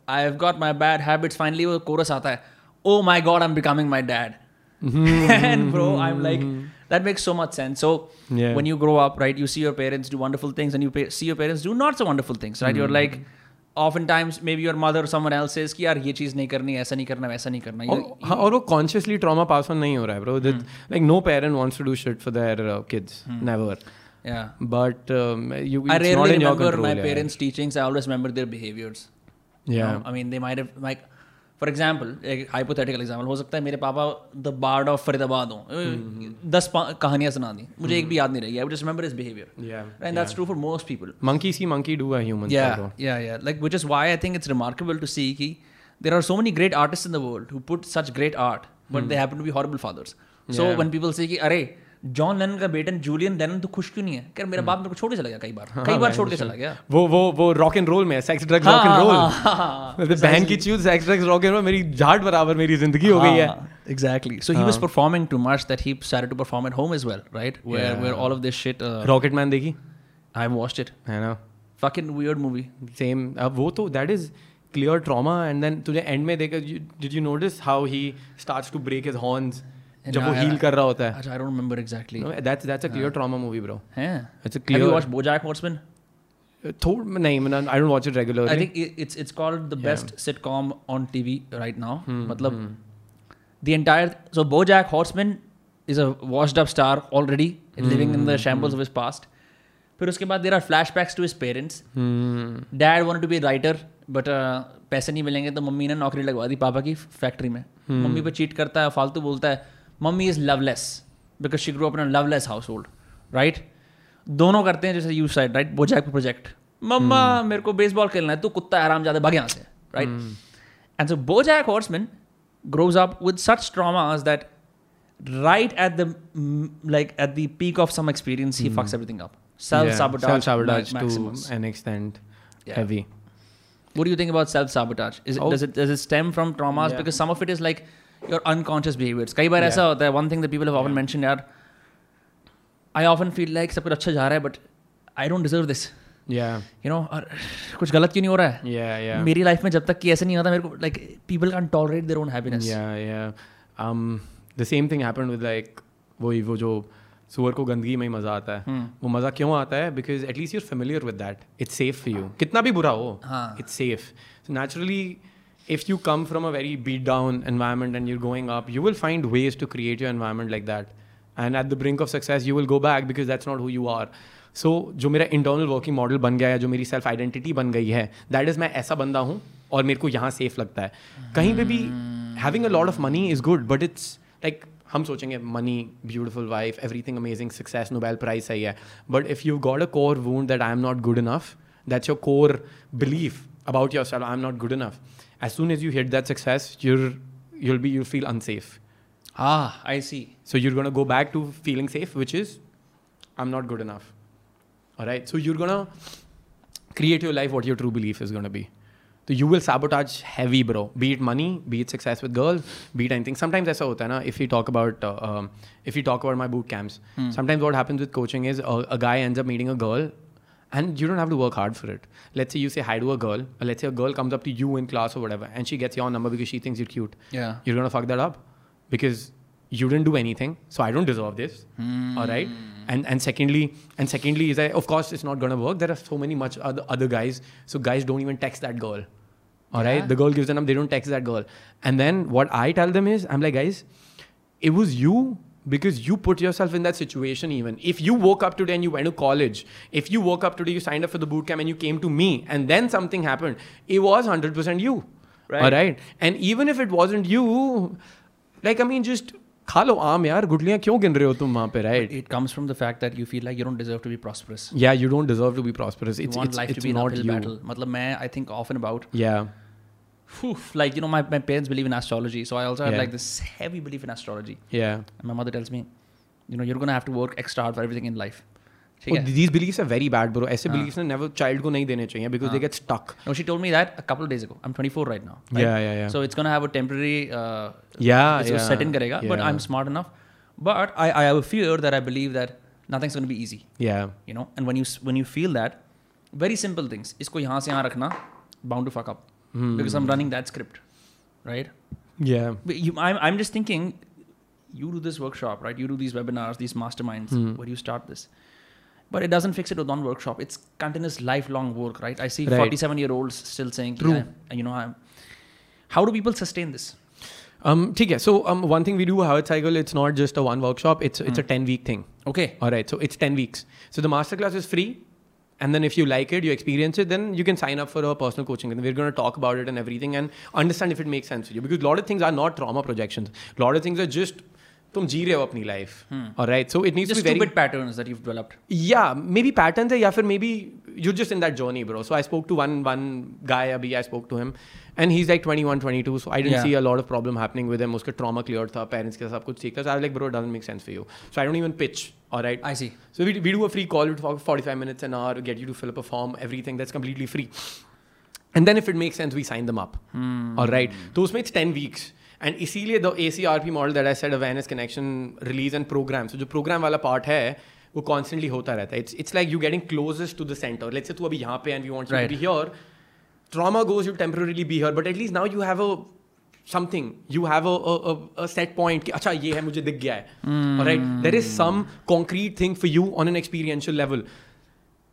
I have got my bad habits finally वो कोरस आता है ओ my God I am becoming my dad and bro i'm like that makes so much sense so Yeah. when you grow up right you see your parents do wonderful things and you pay, see your parents do not so wonderful things right you're like oftentimes maybe your mother or someone else says कि यार ये चीज नहीं करनी ऐसा नहीं करना वैसा नहीं करना You- और हाँ, और वो कॉन्शियसली ट्रॉमा पास ऑन नहीं हो रहा है bro like no parent wants to do shit for their kids never Yeah. but um, you I it's rarely not in your remember control my yeah. parents' teachings. I always remember their behaviors. You yeah know, I mean, they might have like, for example एक hypothetical example हो सकता है मेरे पापा the board of Faridabad हो। दस कहानियाँ सुना दी। मुझे एक भी याद नहीं रही। I just remember is behavior and that's true for most people monkey see monkey do human yeah yeah yeah like which is why I think it's remarkable to see कि there are so many great artist in the world who put such great art but they happen to be horrible fathers so when people say कि अरे John Lennon का बेटन Julian Lennon तो खुश क्यों नहीं है क्या मेरा बाप मेरे को छोड़ के चला गया कई बार कई बार छोड़ के चला गया वो वो वो रॉक एंड रोल में sex drugs rock and roll बहन की choose sex drugs rock and roll मेरी झाट बराबर मेरी ज़िंदगी हो गई है Exactly. So he was performing too much that he started to perform at home as well, right? Where Yeah. where all of this shit. Uh, Rocketman देखी I watched it. है ना Fucking weird movie. सेम अब वो तो that is clear trauma and then तुझे end में देखा did you notice how he starts to break his horns जब वो हील कर रहा होता है। I don't remember exactly that's that's a clear trauma movie bro हैं। It's a clear have BoJack Horseman थोड़ नहीं मैं I don't watch it regularly I think it's it's called the best sitcom on TV right now मतलब the entire so BoJack Horseman is a washed up star already living in the shambles of his past फिर उसके बाद there are flashbacks to his parents dad wanted to be a writer but पैसे नहीं मिलेंगे तो mummy ने नौकरी लगवा दी पापा की फैक्ट्री में. Hmm. मम्मी पे चीट करता है फालतू बोलता है। Mummy is loveless because she grow अपना लवलेस हाउस होल्ड राइट दोनों करते हैं जैसे you side right BoJack project मम्मा मेरे को बेसबॉल खेलना है तू कुत्ता है आराम ज्यादा भाग यहाँ से right and so BoJack horseman grows up with such traumas that right at the mm, like at the peak of some experience he fucks everything up self sabotage self sabotage to maximus. an extent Yeah. heavy What do you think about self sabotage? Is it, Oh. does it does it stem from traumas? Yeah. Because some of it is like your unconscious behaviours कई बार ऐसा होता है one thing the people of often mansion यार I often feel like सब कुछ अच्छा जा रहा है but I don't deserve this you know और कुछ गलत क्यों नहीं हो रहा है? मेरी लाइफ में जब तक कि ऐसा नहीं होता मेरे को like people can tolerate their own happiness the same thing happen with like वही वो जो सुअर को गंदगी में ही मज़ा आता है। Hmm. वो मज़ा क्यों आता है? Because at least you're familiar with that it's safe for you कितना भी बुरा हो it's safe naturally if you come from a very beat down environment and you're going up you will find ways to create your environment like that and at the brink of success you will go back because that's not who you are so जो मेरा internal working model बन गया है जो मेरी self identity बन गई है दैट इज मैं ऐसा बंदा हूँ और मेरे को यहाँ सेफ लगता है कहीं पे भी having a lot of money is good but it's like हम सोचेंगे money beautiful wife everything amazing success Nobel prize सही है but if you got a core wound that I am not good enough that's your core belief about yourself i'm not good enough as soon as you hit that success you're you'll be you'll feel unsafe. Ah, I see. so you're going to go back to feeling safe which is i'm not good enough. All right so you're going to create your life what your true belief is going to be. So you will sabotage heavy bro. Be it money be it success with girls be it anything. Sometimes hota hai na if we talk about uh, um, if we talk about my boot camps. Sometimes what happens with coaching is a, guy ends up meeting a and you don't have to work hard for it. Let's say you say hi to a girl, or let's say a girl comes up to you in class or whatever, and she gets your number because she thinks you're cute. Yeah. You're gonna fuck that up because you didn't do anything, so I don't deserve this. Hmm. All right. And and secondly, and secondly is that of course it's not gonna work. There are so many much other other guys, so guys don't even text that girl. All right. Yeah. The girl gives them, up, they don't text that girl. And then what I tell them is, I'm like, guys, it was you because you put yourself in that situation even if you woke up today and you went to college if you woke up today you signed up for the boot camp and you came to me and then something happened it was 100% you Right. all right and even if it wasn't you like i mean just खा लो आम यार गुटलियां क्यों गिन रहे हो तुम वहां पे right It comes from the fact that you feel like you don't deserve to be prosperous. yeah you don't deserve to be prosperous You it's, want it's, life it's to be an not uphill you battle. मतलब मैं I think often about yeah Phew, like you know my, my parents believe in astrology, so I also have Yeah. like this heavy belief in astrology. yeah And my mother tells me, you know, you're gonna have to work extra hard for everything in life. ठीक oh, है? these beliefs are very bad bro ऐसे हाँ. beliefs ने never child को नहीं देने चाहिए because they get stuck No, she told me that a couple of days ago. I'm 24 right now. Right? Yeah, yeah, yeah. So it's gonna have a temporary. Uh, Yeah, it's yeah, set in करेगा. But yeah. I'm smart enough. But I, I have a fear that I believe that nothing's gonna be easy. yeah You know, and when you s- when you feel that, very simple things. इसको यहाँ से यहाँ रखना, bound to fuck up. mm. because I'm running that script, right? Yeah. You, I'm, I'm just thinking, you do this workshop, right? You do these webinars, these masterminds mm. where you start this. But it doesn't fix it with one workshop. It's continuous lifelong work, right? I see right. 47 year olds still saying, True. Yeah, you know, I'm, how do people sustain this? Um, okay, so um, one thing we do, Howard Cycle, it's not just a one workshop. It's it's a hmm. ten week thing. Okay. All right. So it's ten weeks. So the masterclass is free And then if you like it, you experience it, then you can sign up for a personal coaching. And we're going to talk about it and everything and understand if it makes sense for you. Because a lot of things are not trauma projections. A lot of things are just तुम जी रहे हो अपनी life all right so it needs Just to be very stupid patterns that you've developed. yeah maybe patterns है या फिर maybe you're just in that journey bro so I spoke to one one guy अभी I spoke to him and he's like 21 22 so I didn't Yeah. see a lot of problem happening with him उसका trauma cleared था parents के साथ सब कुछ ठीक था so I was like bro it doesn't make sense for you so I don't even pitch all right I see. so we, we do a free call we talk 45 minutes an hour get you to fill up a form everything that's completely free and then if it makes sense we sign them up all right तो उसमें it's 10 weeks and इसीलिए the ACRP model that I said awareness connection release and program so जो program वाला part है वो constantly होता रहता है it's it's like you getting closest to the center let's say तू अभी यहाँ पे and we want you Right. to be here trauma goes you'll temporarily be here but at least now you have a something you have a, a, a, a set point कि अच्छा ये है मुझे दिख गया है alright there is some concrete thing for you on an experiential level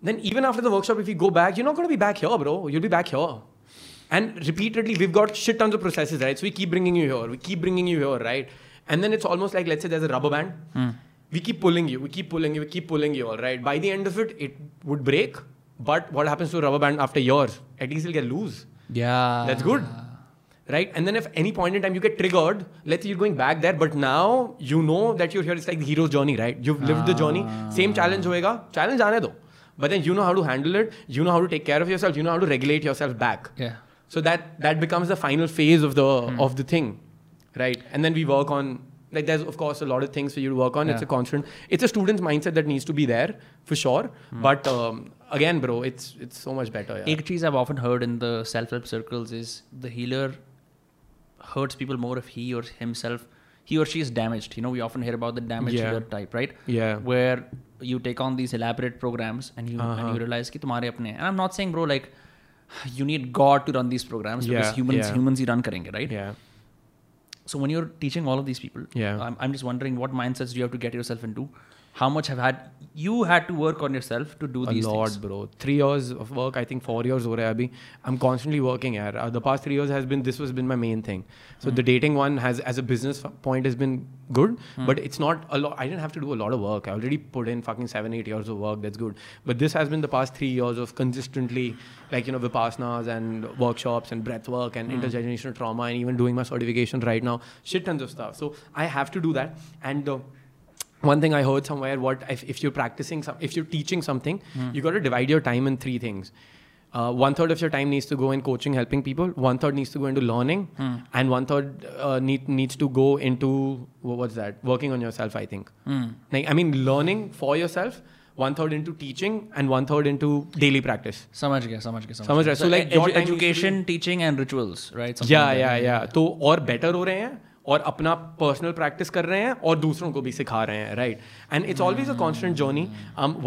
then even after the workshop, if you go back, you're not going to be back here, bro. You'll be back here. And repeatedly, we've got shit tons of processes, right? So we keep bringing you here, we keep bringing you here, right? And then it's almost like, let's say there's a rubber band. We keep pulling you, we keep pulling you, we keep pulling you, all right? By the end of it, it would break. But what happens to a rubber band after years? At least it'll get loose. Yeah. That's good. Right? And then if any point in time you get triggered, let's say you're going back there, but now you know that you're here. It's like the hero's journey, right? You've lived the journey. Ah. Same challenge hoega. Challenge aane do. But then you know how to handle it. You know how to take care of yourself. You know how to regulate yourself back. Yeah. So that that becomes the final phase of the hmm. of the thing, right? And then we work on like there's of course a lot of things for you to work on yeah. it's a constant it's a student's mindset that needs to be there for sure mm. but um, again bro it's it's so much better yeah. Ek i've often heard in the self-help circles is the healer hurts people more if he or himself he or she is damaged you know we often hear about the damaged yeah. healer type right yeah where you take on these elaborate programs and you uh-huh. and you realize ki tumhare apne and i'm not saying bro like you need god to run these programs yeah. because humans humans he run karenge right yeah so when you're teaching all of these people, Yeah. I'm, I'm just wondering what mindsets do you have to get yourself into? how much have had you had to work on yourself to do a these lot, things. bro. Three years of work, I think four years over. I'm constantly working. here. Uh, the past three years has been this was been my main thing. So mm. the dating one has, as a business point, has been good, mm. but it's not a lot. I didn't have to do a lot of work. I already put in fucking seven, eight years of work. That's good. But this has been the past three years of consistently, like you know, vipassanas and workshops and breath work and mm. intergenerational trauma and even doing my certification right now. Shit tons of stuff. So I have to do that and the one thing I heard somewhere, what if, if you're practicing, some, if you're teaching something, you got to divide your time in three things. Uh, one third of your time needs to go in coaching, helping people. One third needs to go into learning, and one third uh, need, needs to go into wha- what's that? Working on yourself. I think. Like I mean, learning for yourself. One third into teaching, and one third into daily practice. समझ गया समझ गया समझ रहा है? So, like, edu- your time needs to be- education teaching and rituals right Something या like या that. या तो और बेटर हो रहे हैं और अपना पर्सनल प्रैक्टिस कर रहे हैं और दूसरों को भी सिखा रहे हैं right and it's always a constant journey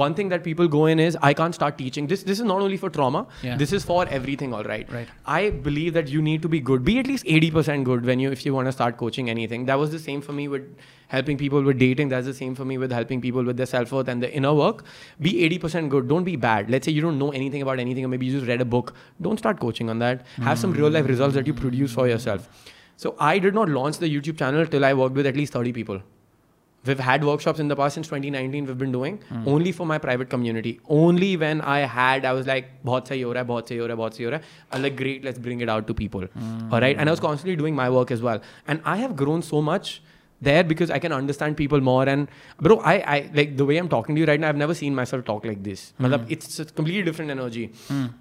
one thing that people go in is I can't start teaching this this is not only for trauma Yeah. This is for everything all right Right. I believe that you need to be good be at least eighty percent good when you if you want to start coaching anything that was the same for me with helping people with dating that's the same for me with helping people with their self-worth and their inner work be 80% good don't be bad let's say you don't know anything about anything or maybe you just read a book don't start coaching on that have some real life results that you produce for yourself So I did not launch the YouTube channel till I worked with at least 30 people. We've had workshops in the past since 2019 we've been doing mm. only for my private community. Only when I had I was like bahut sahi ho raha hai, bahut sahi ho raha hai, bahut sahi ho raha hai. I'm like great, let's bring it out to people. Mm. All right? And I was constantly doing my work as well. And I have grown so much there because I can understand people more. And bro, I, I like the way I'm talking to you right now. I've never seen myself talk like this. Mm. It's a completely different energy. Mm.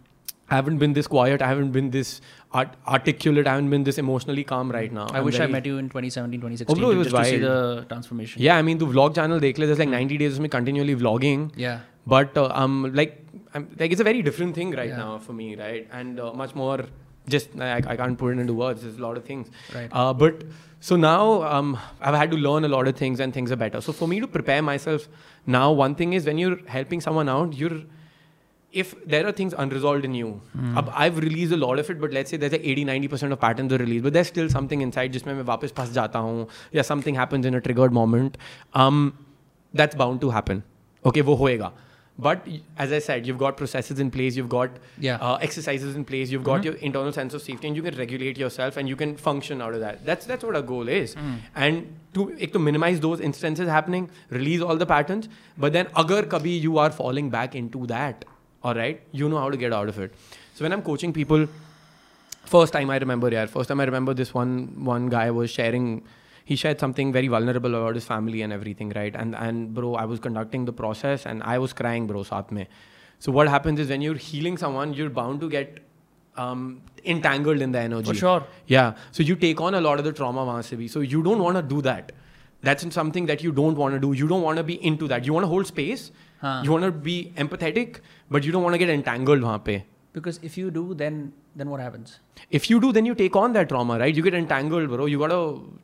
I haven't been this quiet. I haven't been this art- articulate. I haven't been this emotionally calm right now. I I'm wish I met you in 2017 2016 Oh, bro, it was just to see the transformation Yeah, I mean, the vlog channel dekh le, there's like 90 days of me continually vlogging. yeah But uh, um, like, I'm, like it's a very different thing right Yeah. now for me, right? And uh, much more. Just I, I can't put it into words. There's a lot of things. Right. Uh, but so now um, I've had to learn a lot of things and things are better. So for me to prepare myself now, one thing is when you're helping someone out, you're if there are things unresolved in you, अब I've released a lot of it, but let's say there's like 80 90% of patterns are released, but there's still something inside जिसमें मैं वापस फंस जाता हूँ या something happens in a triggered moment, um, that's bound to happen. Okay, वो होएगा. But y- as I said, you've got processes in place, you've got Yeah. uh, exercises in place, you've got your internal sense of safety, and you can regulate yourself and you can function out of that. That's that's what our goal is. And to ek to minimize those instances happening, release all the patterns. But then, agar kabhi you are falling back into that, all right, you know how to get out of it. So when I'm coaching people, first time I remember, yeah, first time I remember this one one guy was sharing. He shared something very vulnerable about his family and everything, right? And and bro, I was conducting the process and I was crying, bro, saath mein. So what happens is when you're healing someone, you're bound to get um, entangled in the energy. For sure. Yeah. So you take on a lot of the trauma bhi. So you don't want to do that. That's something that you don't want to do. You don't want to be into that. You want to hold space. You want be empathetic but you don't want get entangled वहाँ पे। Because if you do then then what happens? If you do then you take on that trauma right? You get entangled bro. You gotta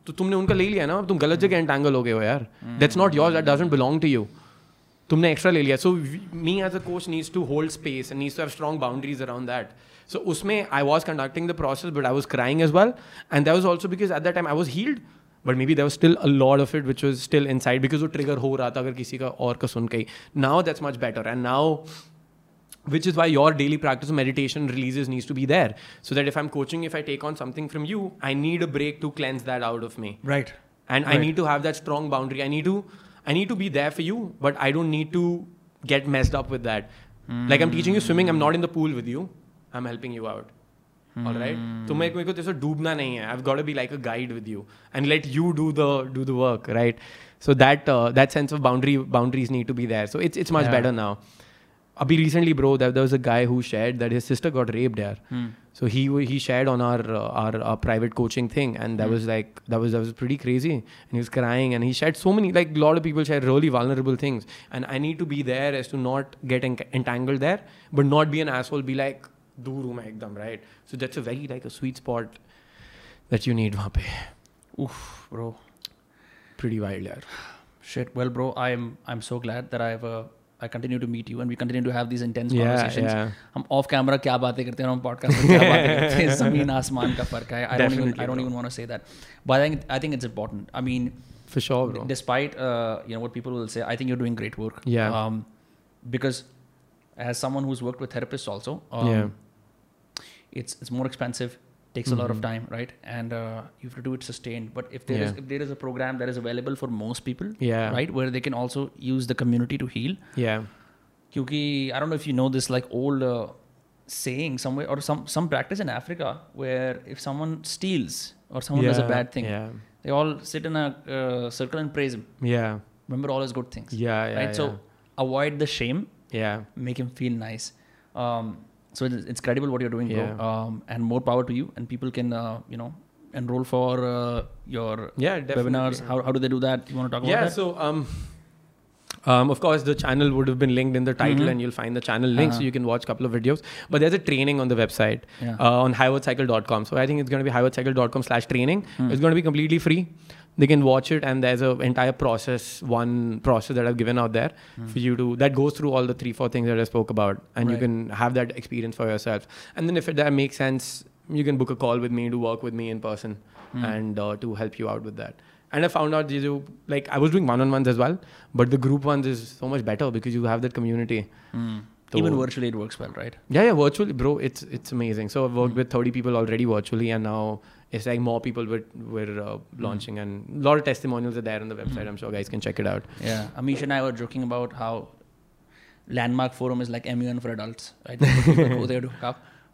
तो तुमने उनका ले लिया ना? तुम गलत hmm. जगह एंटैंगल हो गए हो यार। That's not your that doesn't belong to you तुमने एक्स्ट्रा ले लिया। So me as a coach needs to hold space and needs to have strong boundaries around that so उसमें I was conducting the process but I was crying as well and that was also because at that time I was healed healed. But maybe there was still a lot of it which was still inside because वो trigger हो रहा था अगर किसी का और का सुन के ही. Now that's much better, and now which is why your daily practice of meditation releases needs to be there so that if i'm coaching if i take on something from you i need a break to cleanse that out of me Right. and i Right. need to have that strong boundary i need to i need to be there for you but i don't need to get messed up with that like i'm teaching you swimming i'm not in the pool with you i'm helping you out all right तो मेरे को मेरे को तेरे से डूबना नहीं है i've got to be like a guide with you and let you do the do the work right so that uh, that sense of boundary boundaries need to be there so it's it's much Yeah. better now Abhi recently, bro, there, there was a guy who shared that his sister got raped there. So he w- he shared on our uh, our, our private coaching thing, and that was like that was that was pretty crazy. And he was crying, and he shared so many like a lot of people share really vulnerable things, and I need to be there as to not get en- entangled दूर हूँ मैं एकदम right. So that's a very like a sweet spot that you need वहाँ पे. Oof, bro. Pretty wild यार. Shit. Well, bro, I'm I'm so glad that I've uh, I continue to meet you and we continue to have these intense Yeah, conversations. yeah. हम off camera क्या बातें करते हैं हम podcast में क्या बातें करते हैं ज़मीन आसमान का फ़र्क है I don't even I don't. Even want to say that but I think I think it's important I mean For sure, bro. despite uh, you know what people will say i think you're doing great work Yeah. um, because as someone who's worked with therapists also um, Yeah. It's it's more expensive takes a lot of Mhm. time right and uh, you have to do it sustained but if there is Yeah. if there is a program that is available for most people Yeah. right where they can also use the community to heal Yeah. kyunki i don't know if you know this like old uh, saying somewhere or some some practice in africa where if someone steals or someone does a bad thing Yeah. they all sit in a uh, circle and praise him Yeah. remember all his good things Yeah. Yeah. right yeah. so avoid the shame yeah. make him feel nice um, so it's, it's credible what you're doing Yeah. bro um, and more power to you and people can uh, you know enroll for uh, your Yeah, definitely. webinars how, how do they do that you want to talk yeah about that Yeah, so um um, of course, the channel would have been linked in the title, Mhm. and you'll find the channel link, so Uh-huh. you can watch a couple of videos. But there's a training on the website Yeah. uh, on highwordcycle.com. So I think it's going to be highwordcycle.com slash training. Hmm. It's going to be completely free. They can watch it, and there's an entire process, one process that I've given out there Hmm. for you to that goes through all the three, four things that I spoke about, and you can have that experience for yourself. And then if it that makes sense, you can book a call with me to work with me in person Hmm. and uh, to help you out with that. And I found out these are- like I was doing one-on-ones as well, but the group ones is so much better because you have that community. Hmm. So- even virtually it works well right Yeah, yeah, virtually, bro. It's it's amazing. So I've worked with 30 people already virtually, and now it's like more people were were uh, hmm. launching, mm. and a lot of testimonials are there on the website. Mm. I'm sure guys can check it out. Yeah, Amish and I were joking about how Landmark Forum is like MUN for adults, right? [LAUGHS] people go there to.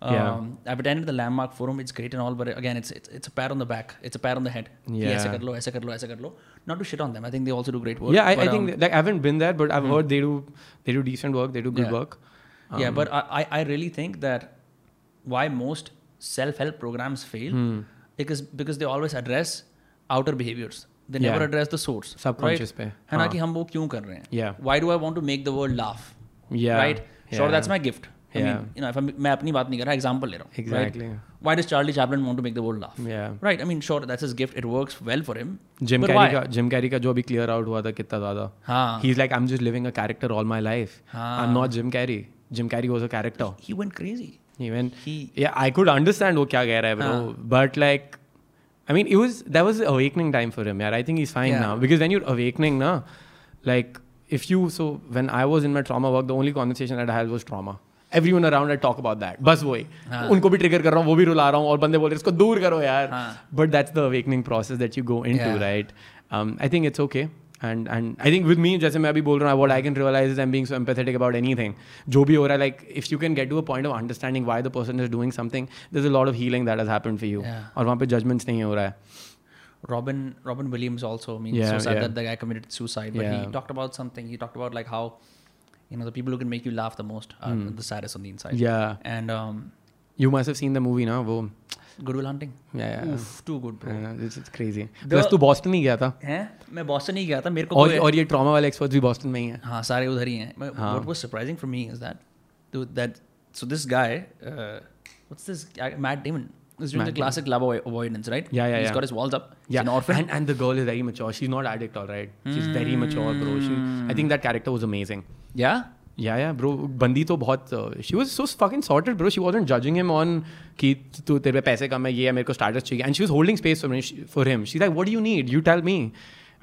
Um, yeah. I've attended the Landmark Forum. It's great and all, but again, it's it's, it's a pat on the back. It's a pat on the head. Yeah. Aise kar lo, aise kar lo, aise kar lo. Not to shit on them. I think they also do great work. Yeah, I, but, I think um, like I haven't been there, but I've mm. heard they do they do decent work. They do good yeah. work. Um, yeah, but I I really think that why most self help programs fail. Hmm. because because they always address outer behaviors. They never Yeah. address the source. subconscious पे. है ना हाँ. कि हम वो क्यों कर रहे हैं? Yeah. Why do I want to make the world laugh? Yeah. Right? Sure, Yeah. that's my gift. I Yeah. mean, you know, if I'm, मैं अपनी बात नहीं कर रहा, example ले रहा हूँ. Exactly. Right? Why does Charlie Chaplin want to make the world laugh? Yeah. Right. I mean, sure, that's his gift. It works well for him. Gym But carry why? का जिम कैरी का जो अभी clear out हुआ था कितना ज्यादा हाँ. ही is like I am just living a character all my life हाँ. आई am not Jim Carrey Jim Carrey was a character He went crazy. even he yeah i could understand wo kya rah hai bro uh, but like i mean it was that was awakening time for him yeah i think he's fine yeah. now because when you're awakening na like if you so when i was in my trauma work the only conversation that i had was trauma everyone around I talk about that बस वही हाँ. उनको भी trigger कर रहा हूँ वो भी रुला रहा हूँ और बंदे बोल रहे इसको दूर करो यार but that's the awakening process that you go into right I think it's okay it's okay and and I think with me जैसे मैं अभी बोल रहा हूँ what I can realize is I'm being so empathetic about anything जो भी हो रहा है like if you can get to a point of understanding why the person is doing something there's a lot of healing that has happened for you Yeah. और वहाँ पे judgments नहीं हो रहा है Robin Robin Williams also. I mean, Yeah, so sad yeah. that the guy committed suicide. But he Yeah. talked about something. He talked about like how, you know, the people who can make you laugh the most are the saddest on the inside. Hmm. yeah And um, you must have seen the movie ना वो Goodwill Hunting. yeah, yeah. Oof, too good, bro. Yeah, it's, it's crazy plus तू Boston ही गया था हैं मैं Boston ही गया था मेरे को और और ये ट्रॉमा वाले एक्सपर्ट्स भी बॉस्टन में ही हैं हाँ सारे उधर ही हैं हाँ. what was surprising for me is that dude, that so this guy uh, what's this guy, Matt Damon is doing Matt the classic love avoidance right Yeah, yeah, he's yeah. got his walls up Yeah, an orphan and and the girl is very mature. She's not addict, all right. She's mm. very mature, bro. She, I think that character was amazing. yeah yeah yeah bro बंदी तो बहुत she was so fucking sorted bro she was not judging him on कि तू तेरे पैसे कम है ये है मेरे को स्टार्टस चाहिए. And she was holding space for him she like what you need you tell me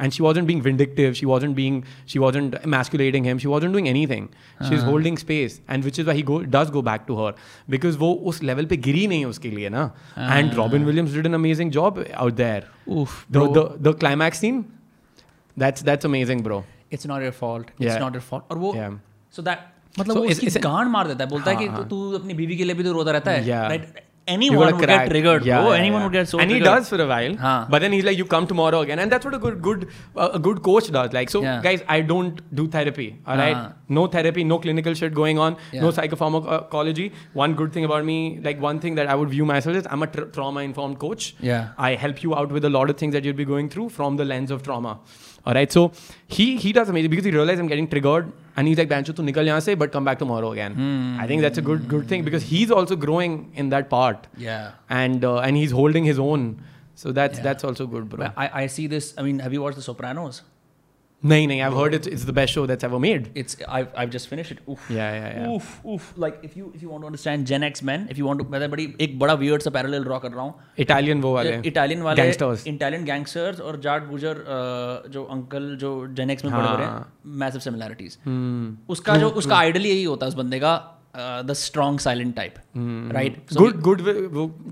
and she wasn't being vindictive she wasn't being she wasn't emasculating him she wasn't doing anything she is holding space and which is why go does go back to her because वो उस level पर गिरी नहीं है उसके लिए ना. And Robin Williams did an amazing job out there the climax scene that's that's amazing bro it's not your fault it's not your fault और वो yeah. So that मतलब So वो it- गांड मार देता है बोलता है कि हाँ, तू तू अपनी बीवी के लिए भी तो रोता रहता है anyone would crack. get triggered Yeah, bro yeah, anyone yeah. would get so and triggered. he does for a while. Huh. But then he's like, you come tomorrow again, and that's what a good, good, uh, a good coach does. Like, so Yeah. guys, I don't do therapy. All right, Uh-huh. no therapy, no clinical shit going on, yeah. no psychopharmacology. One good thing about me, like one thing that I would view myself is I'm a tra- trauma-informed coach. Yeah. I help you out with a lot of things that you'll be going through from the lens of trauma. All right, so he he does amazing because he realized I'm getting triggered, and he's like, "Bancho, tu nikal yahan se, but come back tomorrow again." I think that's a good good thing because he's also growing in that part yeah and uh, and he's holding his own. So that's Yeah. that's also good, bro. I, I see this I mean have you watched The Sopranos नहीं नहीं I heard it is the best show that's ever made it's I I just finished it उफ yeah या yeah उफ उफ like if you if you want to understand Gen X man if you want to बड़ी एक बड़ा weird सा parallel draw कर रहा हूँ। इटालियन वो वाले। इटालियन वाले गैंगस्टर्स इटालियन गैंगस्टर्स और जाट गुजर uh, जो अंकल जो जेन एक्स में बड़े हो। हैं मैसिव सिमिलैरिटीज उसका जो उसका आइडल यही होता है उस बंदे का the strong silent type right good good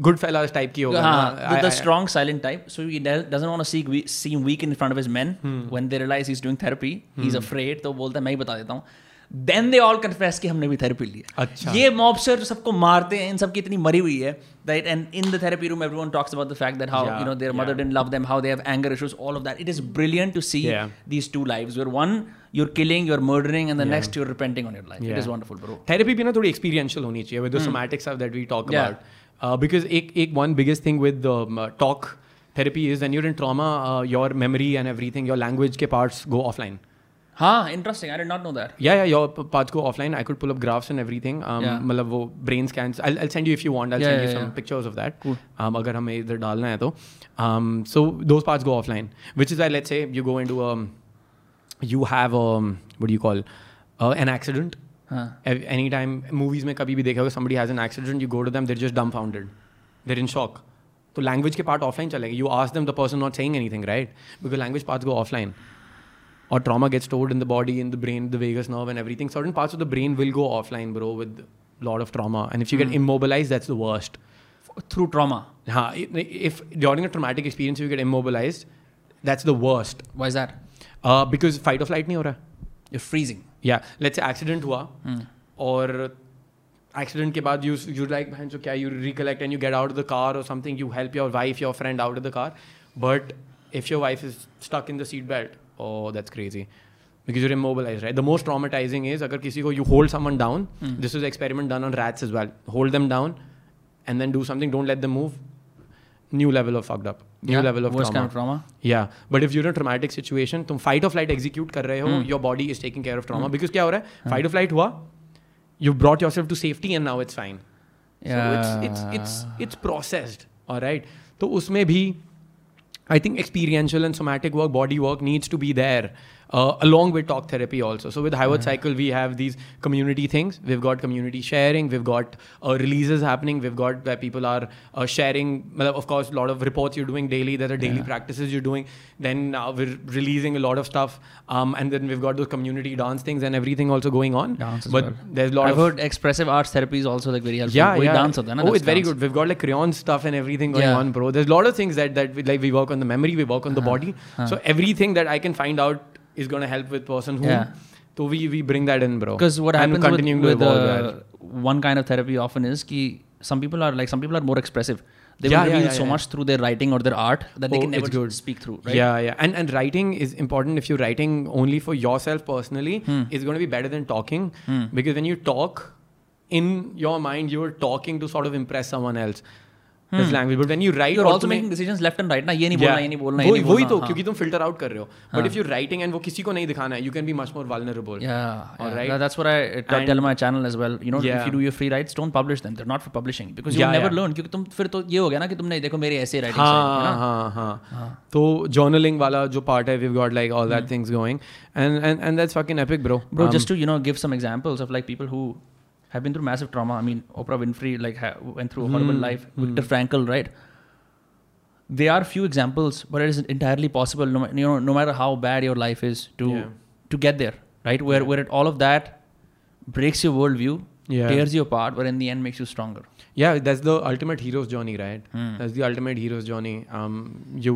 good fella type की होगा the strong silent type so he doesn't want to see seem weak in front of his men when they realise he is doing therapy he is afraid तो बोलता है मैं ही बता देता हूँ. देन दे ऑल कन्फेस कि हमने भी थेरेपी ली अच्छा। ये मॉबसर सबको मारते हैं इन सबकी इतनी मरी हुई है that and in the therapy room everyone talks about the fact that how you know their mother didn't love them how they have anger issues all of that it is brilliant to see these two lives where one you're killing you're murdering and the Yeah. next you're repenting on your life it Yeah. is wonderful bro therapy भी ना थोड़ी experiential होनी चाहिए with the somatic stuff that we talk Hmm. Yeah. about. Uh, because एक एक one biggest thing with um, uh, talk therapy is when you're in trauma, uh, your memory and everything, your language के parts go offline. हाँ interesting I did not know that Yeah, yeah, your p- parts go offline. I could pull up graphs and everything. Um, Yeah. मतलब वो brain scans. I'll, I'll send you if you want. I'll Yeah, send you yeah, some yeah. pictures of that. Cool. Um, अगर हमें इधर डालना है तो. Um, so those parts go offline. Which is why let's say you go into um, you have um, what do you call uh, an accident. हाँ Ev- Anytime movies में कभी भी देखा होगा somebody has an accident, you go to them, they're just dumbfounded. They're in shock. तो language के part offline चलेंगे. You ask them, the person not saying anything, right? Because language parts go offline. Or trauma gets stored in the body, in the brain, the vagus nerve, and everything. Certain parts of the brain will go offline, bro, with a lot of trauma. And if you get immobilized, that's the worst. through trauma हाँ, i- if during a traumatic experience you get immobilized, that's the worst. why is that Because fight or flight नहीं हो रहा। है freezing या let's accident हुआ hmm. और accident के बाद यू यू लाइक बहन जो क्या you recollect and you get out the car और something you help your wife your friend out of the car but if your wife is stuck in the seat belt oh that's crazy because you're immobilise right the most traumatising is अगर किसी को you hold someone down this is experiment done on rats is well hold them down and then do something don't let the move new level of fucked new level of trauma yeah but if you do traumatic situation तुम fight of flight execute कर रहे हो your body is taking care of trauma because क्या हो रहा है? Fight of flight हुआ you brought yourself to safety and now it's fine it's processed और राइट तो उसमें भी I think experiential and somatic work body work needs to be there uh, along with talk therapy also. So with Hyward mm-hmm. Cycle, we have these community things. We've got community sharing. We've got uh, releases happening. We've got where people are uh, sharing. Of course, a lot of reports you're doing daily. There are daily yeah. practices you're doing. Then we're releasing a lot of stuff. Um, and then we've got those community dance things and everything also going on. Dance but well. there's a lot I've heard expressive arts therapy is also like very helpful. Yeah, yeah. Dance oh, it's dance. very good. We've got like crayon stuff and everything going yeah. on, bro. There's a lot of things that that we, like we work on the memory, we work on uh-huh. the body. Uh-huh. So everything that I can find out is gonna help with person who. Yeah. So we we bring that in, bro. Because what happens with, continuing to with uh, one kind of therapy often is कि some people are like some people are more expressive. They Yeah, will yeah, reveal yeah, so much through their writing or their art that they Oh, can never good. speak through. Right? Yeah, yeah. And and writing is important if you're writing only for yourself personally, Hmm. it's going to be better than talking. Because when you talk, in your mind, you're talking to sort of impress someone else. This language but when you write you are also making decisions left and right ना ये नहीं बोलना ये नहीं बोलना ये वही तो क्योंकि तुम फ़िल्टर आउट कर रहे हो. But if you writing and वो किसी को नहीं दिखाना है you can be much more vulnerable yeah right that's what I tell my channel as well you know if you do your free writes don't publish them they are not for publishing because you never learn क्योंकि तुम फिर तो ये हो गया ना कि तुमने देखो मेरे ऐसे राइटिंग हाँ हाँ हाँ तो जर्नलिंग वाला जो पार्ट है we have got like all that things going and and and that's fucking epic bro bro just to you know give some examples of like people who have been through massive trauma. I mean, Oprah Winfrey like ha- went through a horrible Hmm. life. Viktor Frankl, right? There are few examples, but it is entirely possible. No, you know, no matter how bad your life is, to Yeah. to get there, right? Where where it, all of that breaks your worldview, Yeah. tears you apart, but in the end makes you stronger. yeah that's the ultimate hero's journey right Hmm. that's the ultimate hero's journey um you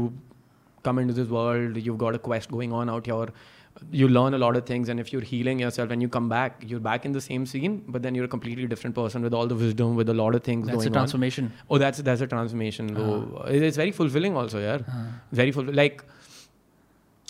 come into this world you've got a quest going on out here you learn a lot of things and if you're healing yourself and you come back you're back in the same scene but then you're a completely different person with all the wisdom with a lot of things that's going a transformation on. oh that's that's a transformation uh-huh. Ah. it's very fulfilling also yeah uh-huh. very full like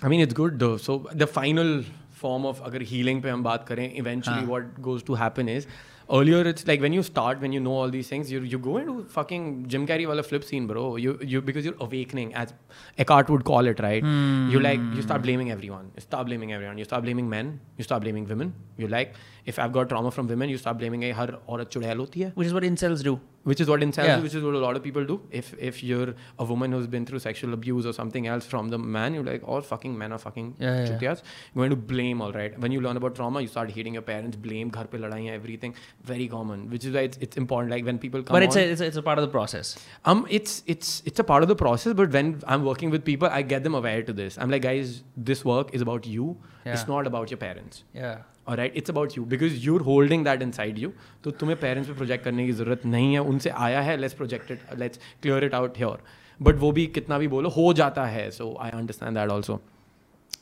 i mean it's good though so the final form of agar healing pe hum baat kare eventually uh-huh. what goes to happen is earlier it's like when you start when you know all these things you you go into fucking Jim Carrey wala flip scene bro. You you because you're awakening as Eckhart would call it right? Mm. you like you start blaming everyone. You start blaming everyone. You start blaming men. You start blaming women. You like if I've got trauma from women you start blaming a her a chudhail hoti hai. Which is what incels do which is what incels yeah. which is what a lot of people do. If if you're a woman who's been through sexual abuse or something else from the man you're like all fucking men are fucking yeah, yeah. you're going to blame all right. When you learn about trauma you start hating your parents blame ghar pe ladaiyan everything. Very common which is why it's, it's important like when people come but it's, on, a, it's a, it's a part of the process. Um it's it's it's a part of the process but when i'm working with people i get them aware to this. I'm like guys this work is about you. Yeah. it's not about your parents. Yeah. All right, it's about you because you're holding that inside you तो तुम्हें parents पे project करने की ज़रूरत नहीं है. उनसे आया है let's project it let's clear it out here but वो भी कितना भी बोलो हो जाता है. So I understand that also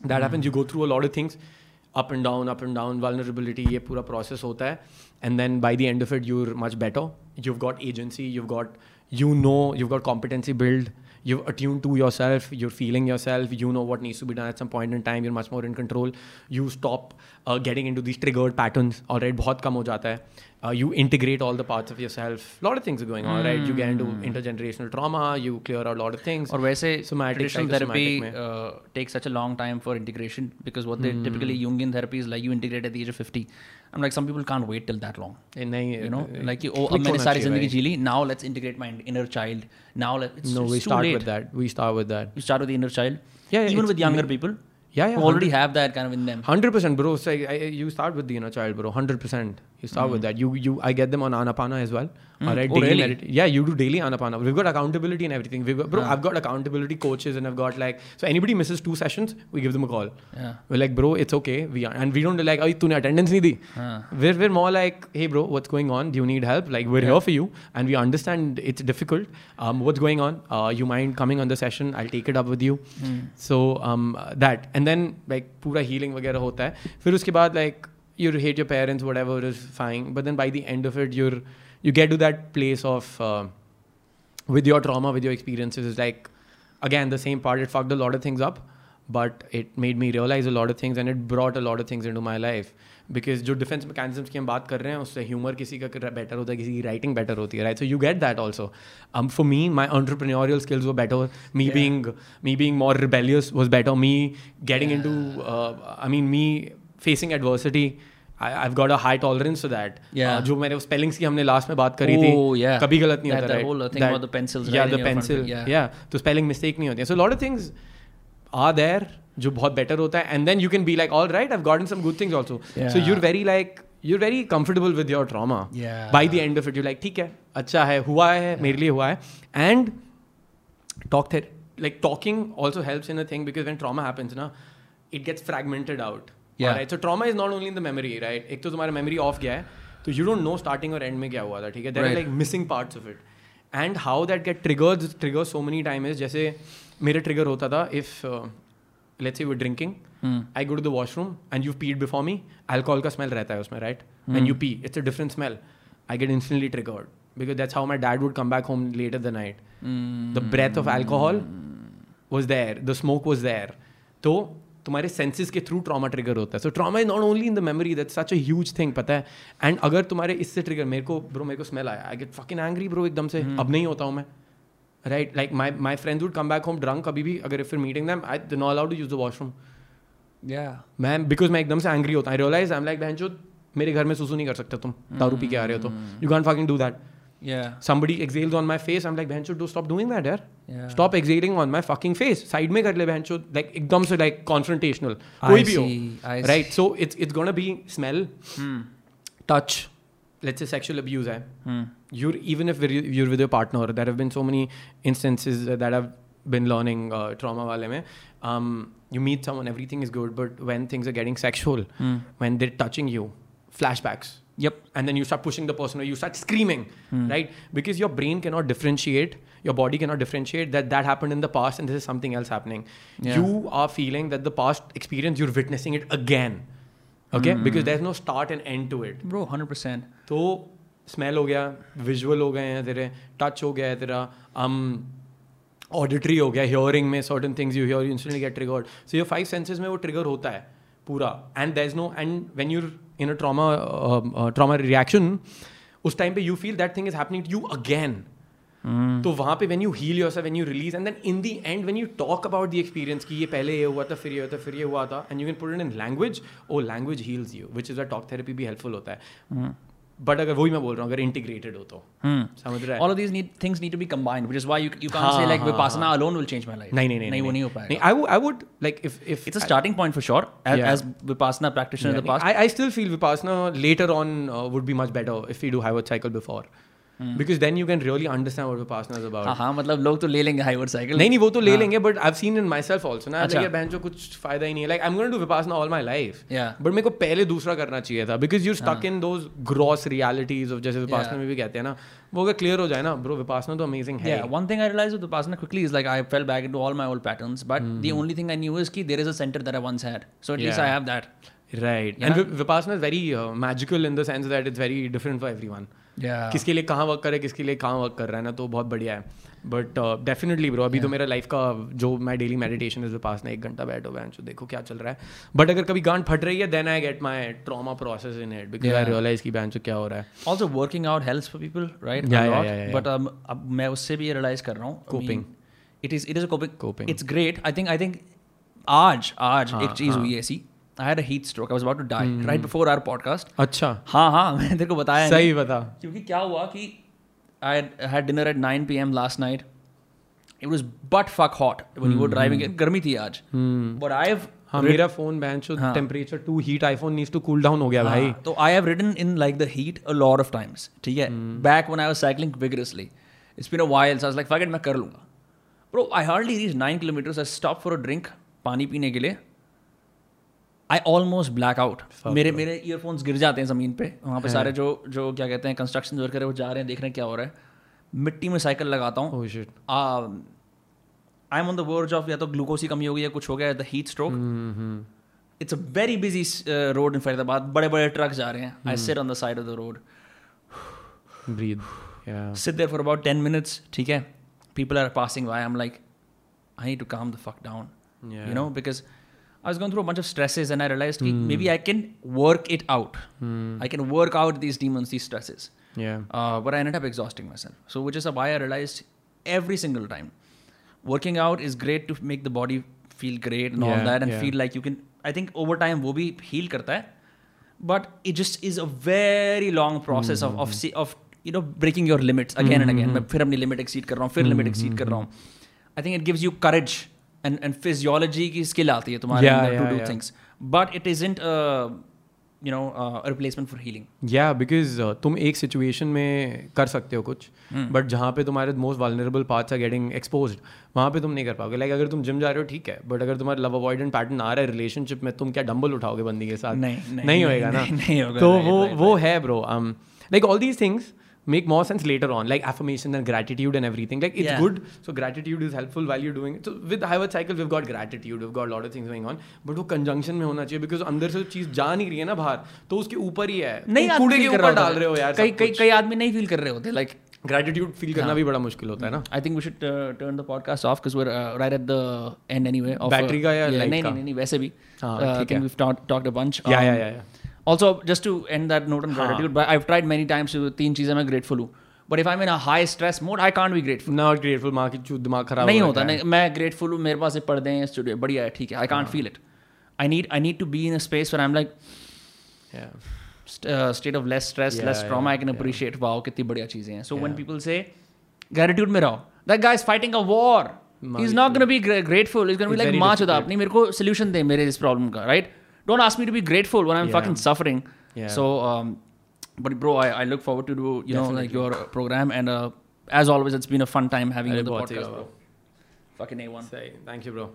that happens you go through a lot of things up and down up and down vulnerability ये पूरा प्रोसेस होता है. And then by the end of it you're much better you've got agency. You've got you know you got competency build. you've attuned to yourself you're feeling yourself you know what needs to be done at some point in time you're much more in control. You stop uh, getting into these triggered patterns. All right bahut kam ho jata hai uh, you integrate all the parts of yourself a lot of things are going on right you get into intergenerational trauma you clear out a lot of things और वैसे Somatic, traditional therapy psychosomatic uh, takes such a long time for integration because what they Hmm. typically Jungian therapy is like you integrate at the age of 50. I'm like some people can't wait till that long. Eh, नहीं You know, eh, like you, oh, quick अब मैंने होना सारी चाहिए, जिंदगी right? Ji Lee. Now let's integrate my inner child. Now let it's, no it's we too start late. with that we start with that You start with the inner child. Yeah, yeah, even it's with younger people yeah yeah who already have that kind of in them. Hundred percent, bro. So I, I, you start with the inner child, bro. Hundred percent. You start with that. You you I get them on Anapana as well. All right, Oh, daily really? medit- Yeah, you do daily Anapana. We've got accountability and everything. We've got, bro, I've got accountability coaches and I've got like so anybody misses two sessions, we give them a call. Yeah. We're like, bro, it's okay. We are, and we don't like, oh, तूने attendance नहीं दी. हाँ. We're we're more like, hey, bro, what's going on? Do you need help? Like, we're here for you, and we understand it's difficult. Um, what's going on? Uh, you mind coming on the session? I'll take it up with you. So um, that, and then like पूरा healing वगैरह होता है. फिर उसके बाद like you hate your parents, whatever is fine. But then by the end of it, you're you get to that place of uh, with your trauma, with your experiences, it's like again the same part. It fucked a lot of things up, but it made me realize a lot of things and it brought a lot of things into my life. Because जो defence mechanism की हम बात कर रहे हैं उससे humour किसी का बेटर होता है किसी की राइटिंग बेटर होती है right so you get that also um, for me my entrepreneurial skills were better me being me being more rebellious was better me getting into uh, i mean me facing adversity I got a high tolerance to that जो मैंने spellings की हमने last में बात करी थी कभी गलत नहीं होता तो स्पेलिंग मिस्टेक नहीं होती. है so lot of things are there जो बहुत बेटर होता है and then you can be like all right I in some good things also so you're very like you're very comfortable with your trauma by the end of it you like ठीक है अच्छा है हुआ है मेरे लिए हुआ है. And talk the like talking also help in a thing because when trauma happens ना it gets fragmented out trauma is not only in the memory right एक तो तुम्हारा मेमोरी ऑफ़ गया है तो यू डोंट नो स्टार्टिंग और end में क्या हुआ था ठीक है? There are like missing parts of it and how that get triggers trigger so many time is जैसे मेरे ट्रिगर होता था if let's you drinking I go the washroom and you peed before me alcohol का smell रहता है उसमें right and you pee it's a different smell I get instantly triggered because that's how my dad would come back home late the night the breath of alcohol was there the smoke was there तो तुम्हारे senses के through trauma trigger होता है. So trauma is not only in the memory that such a huge thing पता है. And अगर तुम्हारे इससे ट्रिगर मेरे को ब्रो मेरे को स्मेल आया. I get fucking angry bro एकदम से. अब नहीं होता हूँ मैं. Right like my my friends would come back home drunk अभी भी अगर फिर meeting them I not allowed to use the washroom Yeah. मैं बिकॉज़ मैं एकदम से एंग्री होता I realise I am like बहन जो मेरे घर में सुसु नहीं कर सकते तुम. दारू पी के आ रहे हो तो. You can fucking do that Yeah. Somebody exhales on my face. I'm like, Bencho, do stop doing that. Yeah. Stop exhaling on my fucking face. Side me, kar le, Bencho. Like, ekdam se like confrontational. Koi see. Ho. Right. See. So it's it's gonna be smell, hmm. touch. Let's say sexual abuse. Hai. Hmm. You're even if you're with your partner, there have been so many instances that I've been learning uh, trauma wale mein. Um, you meet someone, everything is good, but when things are getting sexual, hmm. when they're touching you, flashbacks. Yep. and then you start pushing the person or you start screaming Hmm. right because your brain cannot differentiate your body cannot differentiate that that happened in the past and this is something else happening Yeah. you are feeling that the past experience you're witnessing it again okay Hmm. because there's no start and end to it Bro, 100%. तो smell हो गया visual हो गए हैं तेरे touch हो गया है तेरा um ऑडिटरी हो गया हियरिंग में certain things you hear instantly get triggered so your five senses में वो ट्रिगर होता है पूरा and there is no end when your in a trauma trauma reaction उस टाइम पे you feel that thing is happening you again तो वहाँ पे when you heal your when you release and then in the end when you talk about the experience कि ये पहले ये हुआ था, फिर ये हुआ था, फिर ये हुआ था and you can put it in language oh language heals you which is a talk therapy भी हेल्पफुल होता है. बट अगर वही मैं बोल रहा हूँ अगर इंटीग्रेटेड हो तो। समझ रहा है? All of need things need to be combined which is why you you can't say like Vipassana alone will change my life नहीं नहीं नहीं वो नहीं। हो पाएगा। I would I would like if if it's a starting point for sure as Vipassana practitioner in the past I I still feel Vipassana later on would be much better if you do have a cycle before because then you can really understand what your about हाँ मतलब लोग तो ले लेंगे high worth cycle नहीं नहीं वो तो ले लेंगे but I seen in myself also ना अच्छा। बहन जो कुछ फ़ायदा ही नहीं है। Like I am going Vipassana all my life but मेरे को पहले दूसरा करना चाहिए था because you stuck in those gross realities of जैसे विपासना में भी कहते हैं ना वो अगर क्लियर हो जाए ना ब्रो विपासना तो अमेजिंग है one thing I realize Vipassana quickly is like I fell back to all my old pattern but the only thing I knew is की there is a center that I once had so at least I have that right and Vipassana is very magical in the sense that is very different for every one Yeah. किसके लिए कहाँ work करे किसके लिए कहाँ work कर रहा है ना तो बहुत बढ़िया है बट डेफिनेटली ब्रो अभी तो मेरा लाइफ का जो मैं डेली मेडिटेशन इज़ पास ना एक घंटा बैठो बैंच देखो क्या चल रहा है बट अगर कभी गांठ फट रही है then I get my trauma process in it because I realize की बैंच क्या हो रहा है Also working out helps for people, right? Yeah, a yeah, lot. yeah, yeah, But um, अब मैं उससे भी realize कर रहा हूँ. Coping. mean, it is it is a coping. Coping. It's great. I think आज आज एक चीज़ हुई ऐसी. I had a heat stroke. I was about to die right before our podcast. अच्छा हाँ हाँ [LAUGHS] मैंने तेरे को बताया. सही बता क्योंकि क्या हुआ कि I had, had dinner at 9 p.m. last night. It was butt fuck hot when you were driving. गर्मी थी आज. But I've हाँ मेरा phone bench temperature to heat iPhone needs to cool down हो गया भाई हाँ, तो I have ridden in like the heat a lot of times ठीक है back when I was cycling vigorously it's been a while so I was like fuck it मैं कर लूँगा bro I hardly reach 9 kilometres I stop for a drink पानी पीने के लिए I almost black out मेरे मेरे ईयरफोन्स गिर जाते हैं ज़मीन पे। वहाँ पे सारे जो जो क्या कहते हैं कंस्ट्रक्शन वर्कर है वो जा रहे हैं देख रहे हैं क्या हो रहा है। मिट्टी में साइकिल लगाता हूँ। I am on the verge of या तो ग्लूकोज की कमी हो गई या कुछ हो गया the heat stroke it's a very busy road in Faridabad बड़े बड़े ट्रक जा रहे हैं। I sit on the side of the road breathe या sit there for about 10 minutes ठीक है? People are passing by. I'm like i need to calm the fuck down. Yeah. you know because i was going through a bunch of stresses and i realized कि maybe i can work it out i can work out these demons these stresses या uh, but i ended up exhausting myself so which is why i realized every single time working out is great to make the body feel great and all Yeah, that and yeah. feel like you can i think over time वो भी heal करता है but it just is a very long process of of see- of you know breaking your limits again and again मैं फिर अपनी limit exceed कर रहा हूँ फिर limit exceed कर रहा हूँ I think it gives you courage and and physiology की skill आती है तुम्हारे अंदर to yeah, do yeah. things. But it isn't a you know uh, a replacement for healing. या बिकॉज़ तुम एक सिचुएशन में कर सकते हो कुछ Hmm. बट जहाँ पे तुम्हारे most vulnerable parts are getting expose वहाँ पे तुम नहीं कर पाओगे. लाइक अगर तुम जिम जा रहे हो ठीक है बट अगर तुम्हारा लव अवॉइडेंट पैटर्न आ रहा है रिलेशनशिप में तुम क्या डंबल उठाओगे बंदी के साथ? नहीं, नहीं, होएगा ना? नहीं, होगा, तो वो वो है bro like all these things make more sense later on like affirmation and gratitude and everything like it's Yeah. good so gratitude is helpful while you're doing it so with Harvard cycle we've got gratitude we've got a lot of things going on but वो conjunction में होना चाहिए because अंदर से चीज़ जा नहीं रही है ना बाहर तो उसके ऊपर ही है नहीं कूड़े के ऊपर डाल रहे हो है। यार कई कई। कई आदमी नहीं फील कर रहे होते लाइक ग्रेटिट्यूड फील करना भी बड़ा मुश्किल होता है ना I think we should uh, turn the podcast off because we're uh, right at the end anyway. Of, Battery का या yeah, नहीं का? नहीं नहीं वैसे भी. हाँ, Uh, है। we've talked talked a bunch. या Um, या या also just to end that note on gratitude I tried many times तीन चीज़ें मैं ग्रेटफुल हूँ। But if I mean high stress mode I can't be grateful not grateful माँ की जो दिमाग खराब नहीं होता नहीं मैं ग्रेटफुल हूँ मेरे पास पढ़ दें स्टूडियो बढ़िया है ठीक है I can't feel it I need I need to be in space for I am like state of less stress less trauma I can appreciate wow कितनी बढ़िया चीज़ें हैं। सो वन पीपल से ग्रेटिट्यूड में रहो that guys fighting a war is not gonna be grateful is gonna like माँ चुदा अपनी मेरे को सोल्यूशन दे मेरे इस प्रॉब्लम का right right? don't ask me to be grateful when I'm yeah. fucking suffering. Yeah. So, um, but bro, I, I look forward to do you Definitely. know like your program and uh, as always, it's been a fun time having you on the podcast, bro. Fucking a one. Thank you, bro.